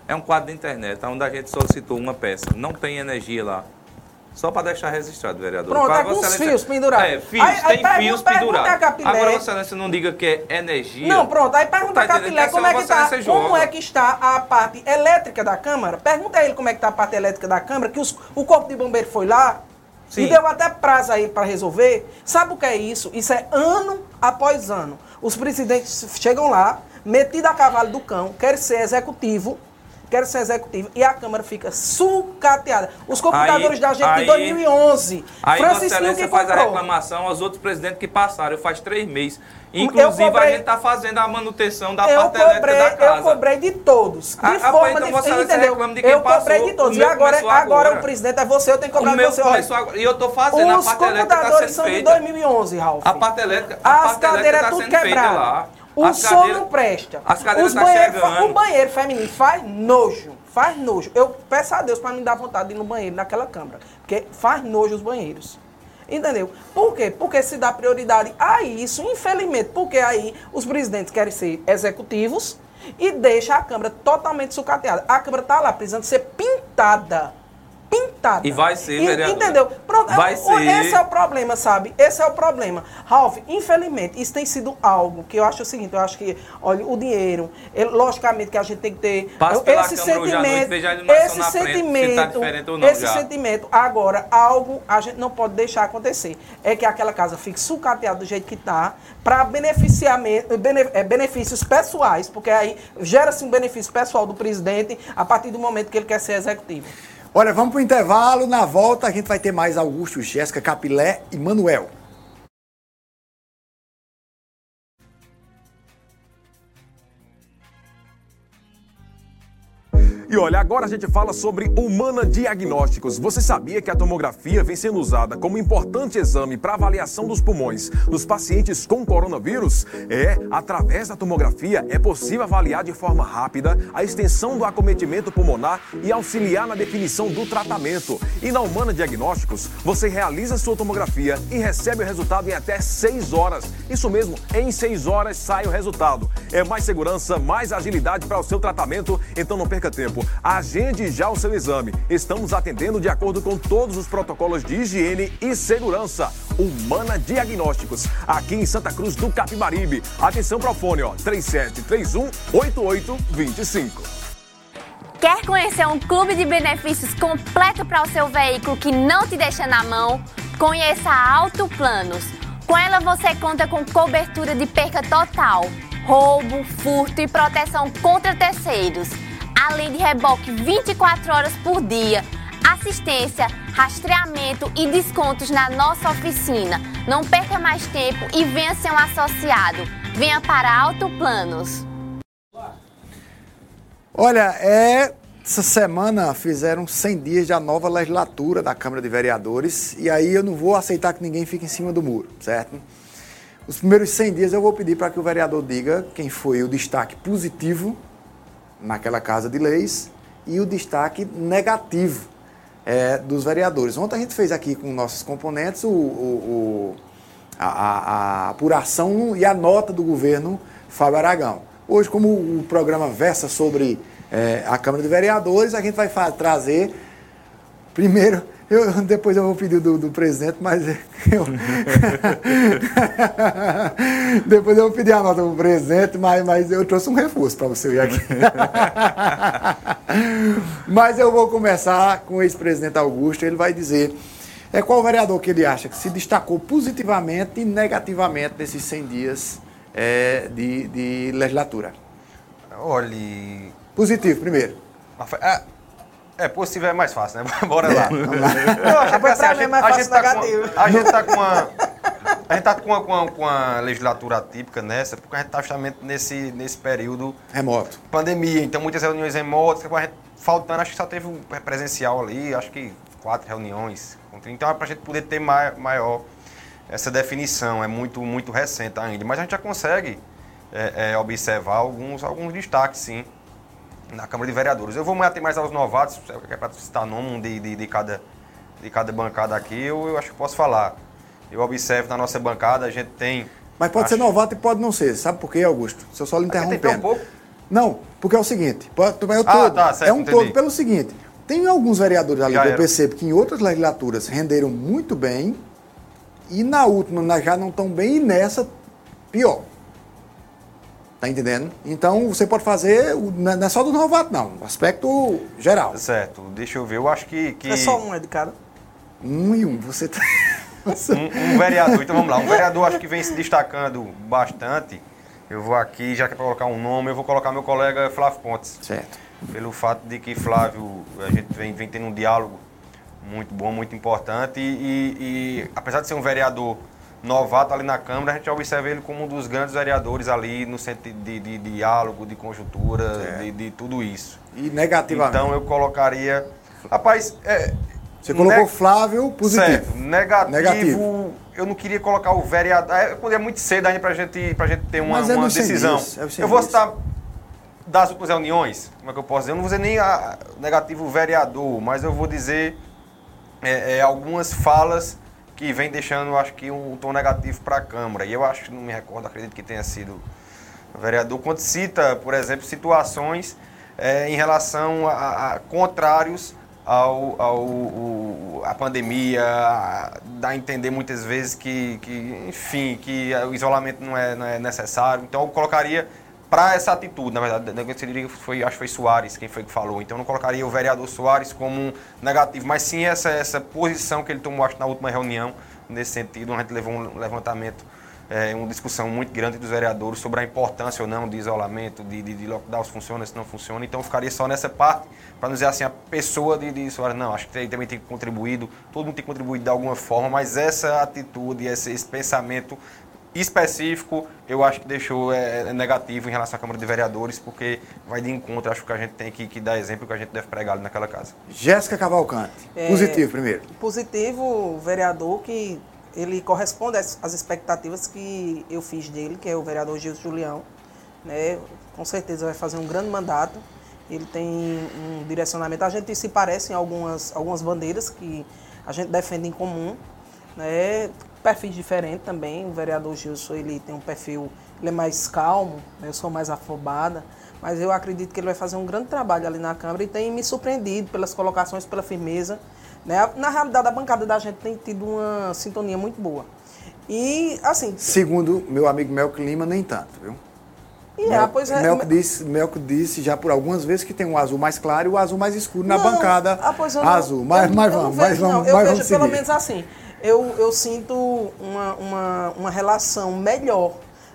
[SPEAKER 14] É um quadro de internet, onde a gente solicitou uma peça. Não tem energia lá. Só para deixar registrado, vereador.
[SPEAKER 13] Pronto,
[SPEAKER 14] Para
[SPEAKER 13] é com os fios pendurados.
[SPEAKER 14] É, fios,
[SPEAKER 13] Aí- aí
[SPEAKER 14] tem
[SPEAKER 13] pergunta-
[SPEAKER 14] fios
[SPEAKER 13] pergunta
[SPEAKER 14] pendurados.
[SPEAKER 13] Capilé.
[SPEAKER 14] Agora Vossa Excelência não diga que é energia.
[SPEAKER 13] Não, pronto. Aí pergunta
[SPEAKER 14] Tá
[SPEAKER 13] a
[SPEAKER 14] entendendo?
[SPEAKER 13] Capilé
[SPEAKER 14] Essa
[SPEAKER 13] como é que tá,
[SPEAKER 14] Excelência
[SPEAKER 13] como é que está a parte elétrica da Câmara. Pergunta a ele como é que está a parte elétrica da Câmara, que os- o Corpo de Bombeiro foi lá
[SPEAKER 14] Sim.
[SPEAKER 13] e deu até prazo aí para resolver. Sabe o que é isso? Isso é ano após ano. Os presidentes chegam lá, metido a cavalo do cão, querem ser executivo, querem ser executivo, e a Câmara fica sucateada. Os computadores
[SPEAKER 14] Aí-
[SPEAKER 13] da gente
[SPEAKER 14] aí-
[SPEAKER 13] de 2011,
[SPEAKER 14] Aí Vossa
[SPEAKER 13] Francisquinho
[SPEAKER 14] Excelência faz a reclamação aos outros presidentes que passaram. Faz três meses. Inclusive,
[SPEAKER 13] cobrei-
[SPEAKER 14] a gente está fazendo a manutenção da parte elétrica
[SPEAKER 13] cobrei,
[SPEAKER 14] da casa.
[SPEAKER 13] eu cobrei de todos. De
[SPEAKER 14] Ah, ah,
[SPEAKER 13] forma
[SPEAKER 14] então
[SPEAKER 13] de,
[SPEAKER 14] Vossa Excelência
[SPEAKER 13] entendeu?
[SPEAKER 14] reclama de quem
[SPEAKER 13] eu cobrei
[SPEAKER 14] passou.
[SPEAKER 13] de todos. E agora, agora
[SPEAKER 14] agora.
[SPEAKER 13] o presidente é você, eu tenho que cobrar de
[SPEAKER 14] meu
[SPEAKER 13] você.
[SPEAKER 14] Agora. E eu estou fazendo a
[SPEAKER 13] Os
[SPEAKER 14] parte elétrica está
[SPEAKER 13] computadores
[SPEAKER 14] sendo
[SPEAKER 13] são de
[SPEAKER 14] feita.
[SPEAKER 13] 2011, Ralf.
[SPEAKER 14] A parte elétrica, a
[SPEAKER 13] As
[SPEAKER 14] parte elétrica
[SPEAKER 13] cadeiras
[SPEAKER 14] está
[SPEAKER 13] tudo
[SPEAKER 14] sendo feita
[SPEAKER 13] quebradas. O
[SPEAKER 14] As
[SPEAKER 13] som
[SPEAKER 14] cadeiras-
[SPEAKER 13] não presta.
[SPEAKER 14] As cadeiras
[SPEAKER 13] Os
[SPEAKER 14] tá chegando.
[SPEAKER 13] O banheiro feminino faz nojo. Faz nojo. Eu peço a Deus para me dar vontade de ir no banheiro naquela câmara. Porque faz nojo os banheiros. Entendeu? Por quê? Porque se dá prioridade a isso, infelizmente, porque aí os presidentes querem ser executivos e deixa a Câmara totalmente sucateada. A Câmara está lá precisando ser pintada. Pintada.
[SPEAKER 14] E vai ser, vereador.
[SPEAKER 13] Entendeu? Pronto,
[SPEAKER 14] Vai ser.
[SPEAKER 13] Esse é o problema, sabe? Esse é o problema. Ralf, infelizmente, isso tem sido algo que eu acho o seguinte, eu acho que, olha, o dinheiro, ele- logicamente que a gente tem que ter
[SPEAKER 14] Passe pela
[SPEAKER 13] esse
[SPEAKER 14] noite,
[SPEAKER 13] sentimento,
[SPEAKER 14] iluminação
[SPEAKER 13] esse
[SPEAKER 14] na frente, se tá
[SPEAKER 13] sentimento,
[SPEAKER 14] não
[SPEAKER 13] esse
[SPEAKER 14] já.
[SPEAKER 13] sentimento. Agora, algo a gente não pode deixar acontecer. É que aquela casa fique sucateada do jeito que está, para beneficiamento, bene- é, benefícios pessoais, porque aí gera-se um benefício pessoal do presidente a partir do momento que ele quer ser executivo.
[SPEAKER 12] Olha, vamos pro intervalo. Na volta a gente vai ter mais Augusto, Jéssica, Capilé e Manuel.
[SPEAKER 2] E olha, agora a gente fala sobre Humana Diagnósticos. Você sabia que a tomografia vem sendo usada como importante exame para avaliação dos pulmões dos pacientes com coronavírus? É, através da tomografia é possível avaliar de forma rápida a extensão do acometimento pulmonar e auxiliar na definição do tratamento. E na Humana Diagnósticos, você realiza sua tomografia e recebe o resultado em até 6 horas. Isso mesmo, em 6 horas sai o resultado. É mais segurança, mais agilidade para o seu tratamento, então não perca tempo. Agende já o seu exame. Estamos atendendo de acordo com todos os protocolos de higiene e segurança. Humana Diagnósticos, aqui em Santa Cruz do Capibaribe. Atenção para o fone, ó, 3731 8825.
[SPEAKER 7] Quer conhecer um clube de benefícios completo para o seu veículo que não te deixa na mão? Conheça a Auto Planos. Com ela você conta com cobertura de perca total, roubo, furto e proteção contra terceiros, além de reboque 24 horas por dia, assistência, rastreamento e descontos na nossa oficina. Não perca mais tempo e venha ser um associado. Venha para Auto Planos.
[SPEAKER 12] Olha, é, essa semana fizeram 100 dias da nova legislatura da Câmara de Vereadores e aí eu não vou aceitar que ninguém fique em cima do muro, certo? Os primeiros 100 dias eu vou pedir para que o vereador diga quem foi o destaque positivo naquela Casa de Leis e o destaque negativo é, dos vereadores. Ontem a gente fez aqui com nossos componentes o, o- o- a, a- apuração e a nota do governo Fábio Aragão. Hoje, como o programa versa sobre é, a Câmara de Vereadores, a gente vai trazer primeiro. Eu, <laughs> depois eu vou pedir do, do presidente, mas <laughs> eu, <laughs> depois eu vou pedir a nota do presidente, mas, mas eu trouxe um reforço para você ir aqui. mas eu vou começar com o ex-presidente Augusto. Ele vai dizer é qual vereador que ele acha que se destacou positivamente e negativamente nesses 100 dias é, de, de legislatura.
[SPEAKER 16] Olhe.
[SPEAKER 12] Positivo, primeiro.
[SPEAKER 16] É, é, possível é mais fácil, né? <laughs> Bora lá.
[SPEAKER 13] Mas
[SPEAKER 16] assim, a
[SPEAKER 13] é
[SPEAKER 16] gente, a tá com a gente tá com uma. A gente tá com uma, com uma, com uma legislatura atípica nessa, porque a gente tá justamente nesse, nesse período
[SPEAKER 12] Remoto.
[SPEAKER 16] pandemia, então muitas reuniões remotas, a gente faltando, acho que só teve um presencial ali, acho que quatro reuniões. Então é para a gente poder ter mai- maior essa definição, é muito, muito recente ainda. Mas a gente já consegue é, é, observar alguns, alguns destaques, sim, na Câmara de Vereadores. Eu vou me ater mais aos novatos, é para citar nome de, de, de cada, de cada bancada aqui, eu, eu acho que posso falar. Eu observo na nossa bancada, a gente tem.
[SPEAKER 12] Mas pode
[SPEAKER 16] acho-
[SPEAKER 12] ser novato e pode não ser. Sabe por quê, Augusto? Se eu só lhe interrompendo.
[SPEAKER 16] um pouco?
[SPEAKER 12] Não, porque é o seguinte, pode- é o
[SPEAKER 16] Ah,
[SPEAKER 12] todo.
[SPEAKER 16] tá, certo,
[SPEAKER 12] é um
[SPEAKER 16] entendi.
[SPEAKER 12] todo pelo seguinte. Tem alguns vereadores ali
[SPEAKER 16] Já
[SPEAKER 12] que eu percebo que em outras legislaturas renderam muito bem e na última já não estão bem e nessa pior. Tá entendendo? Então você pode fazer, não é não é só do novato não, aspecto geral.
[SPEAKER 16] Certo, deixa eu ver, eu acho que. que...
[SPEAKER 13] É só um, é de cara.
[SPEAKER 12] Um e um, você tá...
[SPEAKER 16] um, um vereador, então vamos lá, um vereador acho que vem se destacando bastante. Eu vou aqui, já que é para colocar um nome, eu vou colocar meu colega Flávio Pontes.
[SPEAKER 12] Certo.
[SPEAKER 16] Pelo fato de que Flávio, a gente vem, vem tendo um diálogo muito bom, muito importante. E, e- e, apesar de ser um vereador novato ali na Câmara, a gente observa ele como um dos grandes vereadores ali no sentido de, de diálogo, de conjuntura, de, de tudo isso.
[SPEAKER 12] E negativamente.
[SPEAKER 16] Então eu colocaria. Rapaz, é,
[SPEAKER 12] Você colocou
[SPEAKER 16] ne-
[SPEAKER 12] Flávio positivo.
[SPEAKER 16] Certo. Negativo,
[SPEAKER 12] Negativo.
[SPEAKER 16] Eu não queria colocar o vereador. É, é muito cedo ainda pra gente, pra gente ter uma,
[SPEAKER 12] Mas é
[SPEAKER 16] uma
[SPEAKER 12] nos 100
[SPEAKER 16] decisão.
[SPEAKER 12] dias, é os 100
[SPEAKER 16] eu vou citar das últimas reuniões, como é que eu posso dizer? Eu não vou dizer nem a, negativo vereador, mas eu vou dizer é, é, algumas falas que vem deixando, acho que, um tom negativo para a Câmara. E eu acho que não me recordo, acredito que tenha sido o vereador, quando cita, por exemplo, situações é, em relação a, a contrários ao, ao, a pandemia, dá a entender muitas vezes que, que, enfim, que o isolamento não é, não é necessário. Então eu colocaria para essa atitude, na verdade, eu foi, acho que foi Soares quem foi que falou, então não colocaria o vereador Soares como um negativo, mas sim essa, essa posição que ele tomou, acho, na última reunião, nesse sentido, a gente levou um levantamento é, uma discussão muito grande dos vereadores sobre a importância ou não de isolamento, de, de, de lockdowns funciona, se não funciona. Então, ficaria só nessa parte, para não dizer assim, a pessoa de, de Soares, não, acho que ele também tem contribuído, todo mundo tem contribuído de alguma forma, mas essa atitude, esse, esse pensamento específico, eu acho que deixou é, é, negativo em relação à Câmara de Vereadores, porque vai de encontro, acho que a gente tem que, que dar exemplo que a gente deve pregar ali naquela casa.
[SPEAKER 12] Jéssica Cavalcante, é, positivo primeiro.
[SPEAKER 13] Positivo, vereador que ele corresponde às, às expectativas que eu fiz dele, que é o vereador Gilson Julião. Né? Com certeza vai fazer um grande mandato. Ele tem um direcionamento. A gente se parece em algumas, algumas bandeiras que a gente defende em comum. Né? Perfis diferentes também. O vereador Gilson ele tem um perfil, ele é mais calmo, né? eu sou mais afobada. Mas eu acredito que ele vai fazer um grande trabalho ali na Câmara e tem me surpreendido pelas colocações, pela firmeza né? Na realidade, a bancada da gente tem tido uma sintonia muito boa. E, assim...
[SPEAKER 12] Segundo meu amigo Melco Lima, nem tanto, viu?
[SPEAKER 13] E Mel, é, pois é,
[SPEAKER 12] Melco, disse, Melco disse já por algumas vezes que tem um azul mais claro e o azul mais escuro não, na bancada ah, não, azul. Mas, eu, mas vamos, vejo, mas vamos, não,
[SPEAKER 13] eu
[SPEAKER 12] mas
[SPEAKER 13] vejo
[SPEAKER 12] vamos
[SPEAKER 13] pelo menos assim. Eu, eu sinto uma, uma, uma relação melhor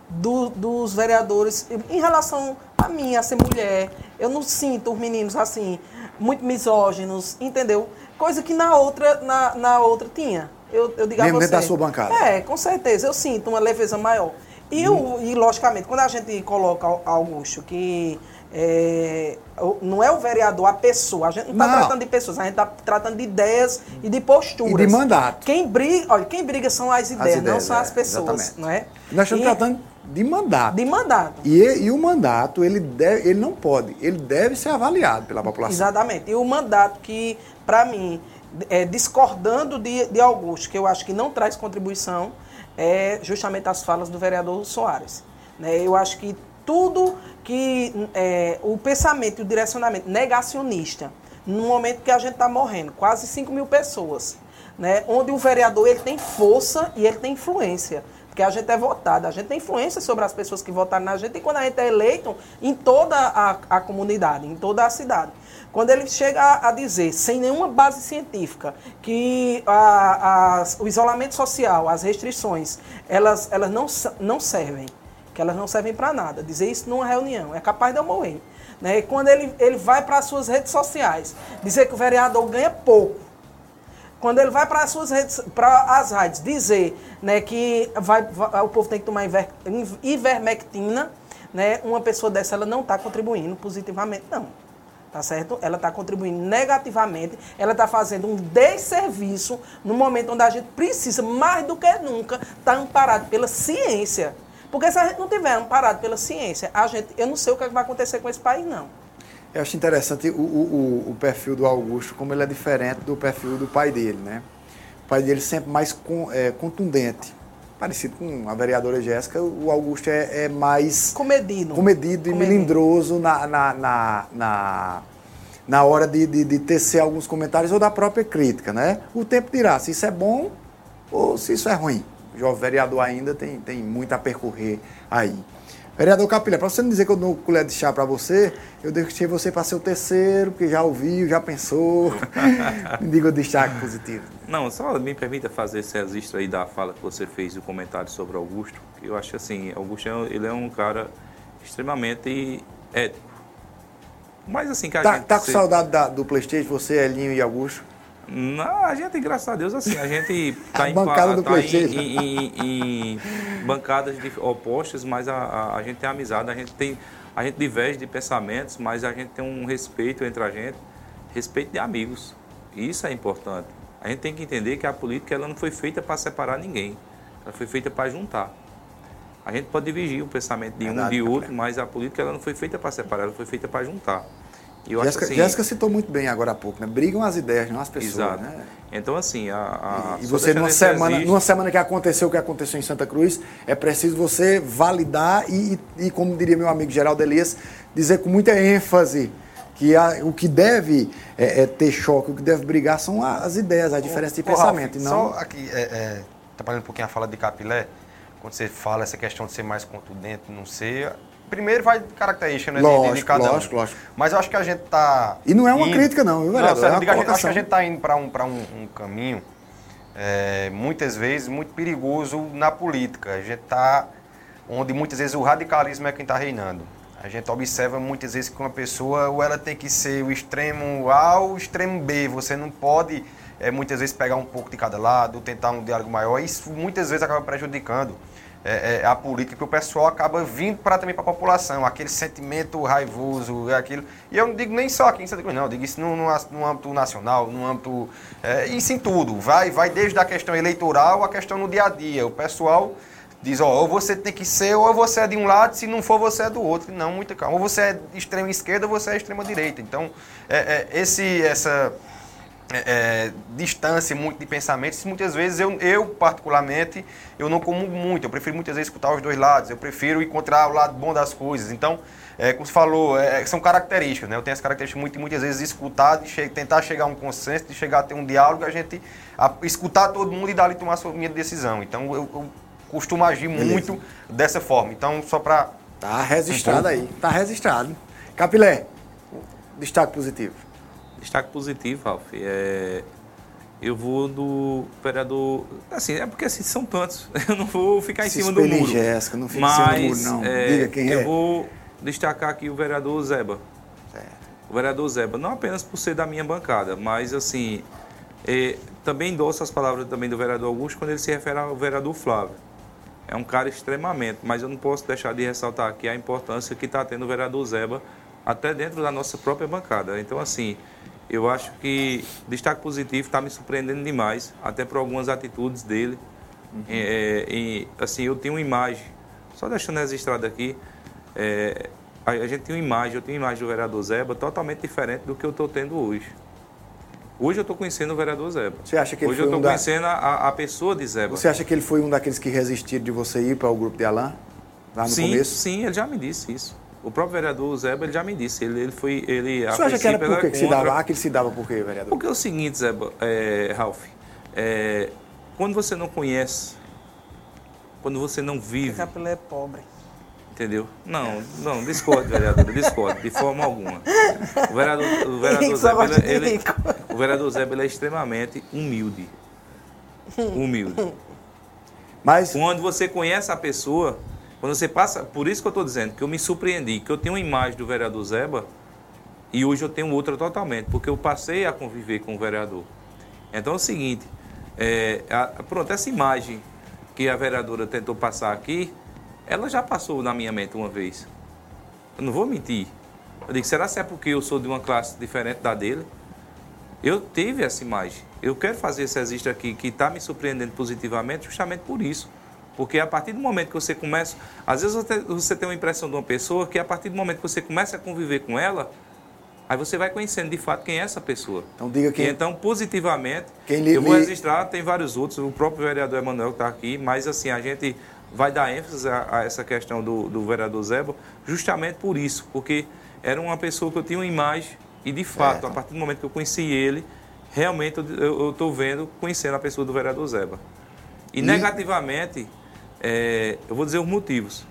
[SPEAKER 13] do, dos vereadores em relação a mim, a ser mulher. Eu não sinto os meninos assim, muito misóginos, entendeu? Coisa que na outra, na, na outra tinha. Eu, eu digo
[SPEAKER 12] Mesmo dentro da sua bancada.
[SPEAKER 13] É, com certeza. Eu sinto uma leveza maior. E, hum. eu, e logicamente, quando a gente coloca Augusto, que é, não é o vereador, a pessoa. A gente não está tratando de pessoas, a gente está tratando de ideias e de posturas.
[SPEAKER 12] E de mandato.
[SPEAKER 13] Quem briga, olha, quem briga são as ideias, as ideias não são é, as pessoas. Não é?
[SPEAKER 12] Nós estamos e, tratando de mandato.
[SPEAKER 13] De mandato.
[SPEAKER 12] E, e o mandato, ele, deve, ele não pode, ele deve ser avaliado pela população.
[SPEAKER 13] Exatamente. E o mandato que, para mim, é, discordando de, de Augusto, que eu acho que não traz contribuição, é justamente as falas do vereador Soares. Né? Eu acho que tudo que é, o pensamento e o direcionamento negacionista, no momento que a gente está morrendo, quase 5 mil pessoas, né? onde o vereador ele tem força e ele tem influência. Porque a gente é votado, a gente tem influência sobre as pessoas que votaram na gente e quando a gente é eleito em toda a, a comunidade, em toda a cidade. Quando ele chega a, a dizer, sem nenhuma base científica, que a, o isolamento social, as restrições, elas, elas não, não servem, elas não servem para nada. Dizer isso numa reunião é capaz de eu morrer. Né? E quando ele, ele vai para as suas redes sociais dizer que o vereador ganha pouco, quando ele vai para as suas redes, para as redes dizer né, que vai, vai, o povo tem que tomar iver, ivermectina, né, uma pessoa dessa ela não está contribuindo positivamente, não. Tá certo? Ela está contribuindo negativamente, ela está fazendo um desserviço no momento onde a gente precisa, mais do que nunca, estar tá amparado pela ciência. Porque se a gente não tiver amparado pela ciência, a gente, eu não sei o que vai acontecer com esse país, não.
[SPEAKER 12] Eu acho interessante o, o, o, perfil do Augusto, como ele é diferente do perfil do pai dele, né? O pai dele sempre mais com, é, contundente. Parecido com a vereadora Jéssica, o Augusto é, é, mais...
[SPEAKER 13] Comedido.
[SPEAKER 12] Comedido e melindroso na, na, na, na, na hora de, de, de tecer alguns comentários ou da própria crítica, né? O tempo dirá se isso é bom ou se isso é ruim. O jovem vereador ainda tem, tem muito a percorrer aí. Vereador Capilé, para você não dizer que eu dou colher de chá para você, eu deixei você para ser o terceiro, porque já ouviu, já pensou. <laughs> me diga o destaque positivo.
[SPEAKER 14] Não, só me permita fazer esse registro aí da fala que você fez, o comentário sobre Augusto. Eu acho assim, Augusto ele é um cara extremamente ético. Mas assim, cara.
[SPEAKER 12] Tá, tá com saudade da, do Playstation, você, Elinho e Augusto?
[SPEAKER 14] Não, a gente, graças a Deus, assim, a gente tá, em,
[SPEAKER 12] bancada do
[SPEAKER 14] tá em, em, em, bancadas opostas, mas a, a, a, gente tem amizade, a gente tem. A gente diverge de pensamentos, mas a gente tem um respeito entre a gente, respeito de amigos. Isso é importante. A gente tem que entender que a política ela não foi feita para separar ninguém. Ela foi feita para juntar. A gente pode dividir o pensamento de Verdade, um de outro, mas a política ela não foi feita para separar, ela foi feita para juntar.
[SPEAKER 12] Jéssica, assim, Jéssica citou muito bem agora há pouco, né? Brigam as ideias, não as pessoas. Exato. Né?
[SPEAKER 14] Então, assim, a.
[SPEAKER 12] a e, você, numa semana, existe... numa semana que aconteceu o que aconteceu em Santa Cruz, é preciso você validar e, e, como diria meu amigo Geraldo Elias, dizer com muita ênfase Que a, o que deve é, é, ter choque, o que deve brigar são as ideias, a diferença de pensamento.
[SPEAKER 16] Ralf,
[SPEAKER 12] não...
[SPEAKER 16] Só aqui, é, é, trabalhando um pouquinho a fala de Capilé, quando você fala essa questão de ser mais contundente, não ser. Primeiro vai de característica, né?
[SPEAKER 12] Lógico,
[SPEAKER 16] de, de cada um.
[SPEAKER 12] lógico, lógico.
[SPEAKER 16] Mas eu acho que a gente está.
[SPEAKER 12] E não é uma crítica, não, viu, vereador?
[SPEAKER 16] Não,
[SPEAKER 12] É uma
[SPEAKER 16] digo, gente, acho que a gente está indo para um, pra um, um caminho, é, muitas vezes, muito perigoso na política. A gente está onde muitas vezes o radicalismo é quem está reinando. A gente observa muitas vezes que uma pessoa ou ela tem que ser o extremo A ou o extremo B. Você não pode é, muitas vezes pegar um pouco de cada lado, tentar um diálogo maior. Isso muitas vezes acaba prejudicando é, é, a política, que o pessoal acaba vindo para também para a população, aquele sentimento raivoso, é aquilo. E eu não digo nem só aqui em Santa Cruz, não, eu digo isso no, no, no âmbito nacional, no âmbito. É, isso em tudo. Vai, vai desde a questão eleitoral à questão no dia a dia. O pessoal diz, ó, ou você tem que ser, ou você é de um lado, se não for, você é do outro. Não, muita calma. Ou você é extrema esquerda, ou você é extrema direita. Então, é, é, esse, essa é, é, distância muito de pensamentos, muitas vezes eu, eu, particularmente, eu não como muito. Eu prefiro muitas vezes escutar os dois lados. Eu prefiro encontrar o lado bom das coisas. Então, é, como você falou, é, são características, né? Eu tenho as características muito, muitas vezes de escutar, de che tentar chegar a um consenso, de chegar a ter um diálogo, a gente a, escutar todo mundo e dali tomar a sua, minha decisão. Então, eu, eu costumo agir
[SPEAKER 12] Beleza.
[SPEAKER 16] muito dessa forma. Então, só para...
[SPEAKER 12] Tá registrado aí, tá registrado. Capilé, destaque positivo.
[SPEAKER 14] Destaque positivo, Ralf. É, eu vou do vereador. Assim, é porque assim, são tantos. <laughs> Eu não vou ficar em
[SPEAKER 12] Se
[SPEAKER 14] cima do
[SPEAKER 12] em
[SPEAKER 14] muro.
[SPEAKER 12] Jéssica, não em
[SPEAKER 14] mas,
[SPEAKER 12] cima do muro, não.
[SPEAKER 14] é,
[SPEAKER 12] Diga quem
[SPEAKER 14] eu
[SPEAKER 12] é.
[SPEAKER 14] vou destacar aqui o vereador Zeba. O vereador Zeba, não apenas por ser da minha bancada, mas assim, é, também endosso as palavras também do vereador Augusto quando ele se refere ao vereador Flávio. É um cara extremamente, mas eu não posso deixar de ressaltar aqui a importância que está tendo o vereador Zeba até dentro da nossa própria bancada. Então, assim, eu acho que destaque positivo está me surpreendendo demais, até por algumas atitudes dele. É, e, assim, eu tenho uma imagem, só deixando registrado aqui, é, a, a gente tem uma imagem, eu tenho uma imagem do vereador Zeba totalmente diferente do que eu estou tendo hoje. Hoje eu estou conhecendo o vereador Zeba.
[SPEAKER 12] Você acha que ele
[SPEAKER 14] Hoje eu estou
[SPEAKER 12] um da-
[SPEAKER 14] conhecendo a, a pessoa de Zeba.
[SPEAKER 12] Você acha que ele foi um daqueles que resistiram de você ir para o grupo de Alain? Lá no
[SPEAKER 14] sim,
[SPEAKER 12] começo?
[SPEAKER 14] sim, ele já me disse isso. O próprio vereador Zeba, ele já me disse. Ele, ele foi. Ele, a
[SPEAKER 12] Você acha que era por que se dava? Ah, que ele se dava por quê, vereador?
[SPEAKER 14] Porque é o seguinte, Zeba, é, Ralf, é, quando você não conhece, quando você não vive,
[SPEAKER 13] Capilé é pobre.
[SPEAKER 14] entendeu? Não, não, discordo, vereador, discordo, de forma alguma. O vereador, o <laughs> vereador Zeba,
[SPEAKER 13] gosta de
[SPEAKER 14] ele, ele-
[SPEAKER 13] rico.
[SPEAKER 14] o vereador Zeba, ele é extremamente humilde. <laughs> Humilde.
[SPEAKER 12] Mas
[SPEAKER 14] quando você conhece a pessoa, quando você passa, por isso que eu estou dizendo que eu me surpreendi, que eu tenho uma imagem do vereador Zeba e hoje eu tenho outra totalmente, porque eu passei a conviver com o vereador. Então é o seguinte, é, a- pronto, essa imagem que a vereadora tentou passar aqui, ela já passou na minha mente uma vez. Eu não vou mentir. Eu digo, será que é porque eu sou de uma classe diferente da dele? Eu tive essa imagem. Eu quero fazer esse registro aqui que está me surpreendendo positivamente justamente por isso. Porque a partir do momento que você começa. Às vezes você, tem uma impressão de uma pessoa que a partir do momento que você começa a conviver com ela, aí você vai conhecendo de fato quem é essa pessoa.
[SPEAKER 12] Então diga quem-
[SPEAKER 14] E então, positivamente,
[SPEAKER 12] Quem lhe-
[SPEAKER 14] eu vou registrar, tem vários outros, o próprio vereador Emanuel está aqui, mas assim, a gente vai dar ênfase a, a essa questão do, do vereador Zeba, justamente por isso, porque era uma pessoa que eu tinha uma imagem e de fato, a partir do momento que eu conheci ele, realmente eu estou vendo, conhecendo a pessoa do vereador Zeba. E,
[SPEAKER 12] E-
[SPEAKER 14] negativamente, é, eu vou dizer os motivos.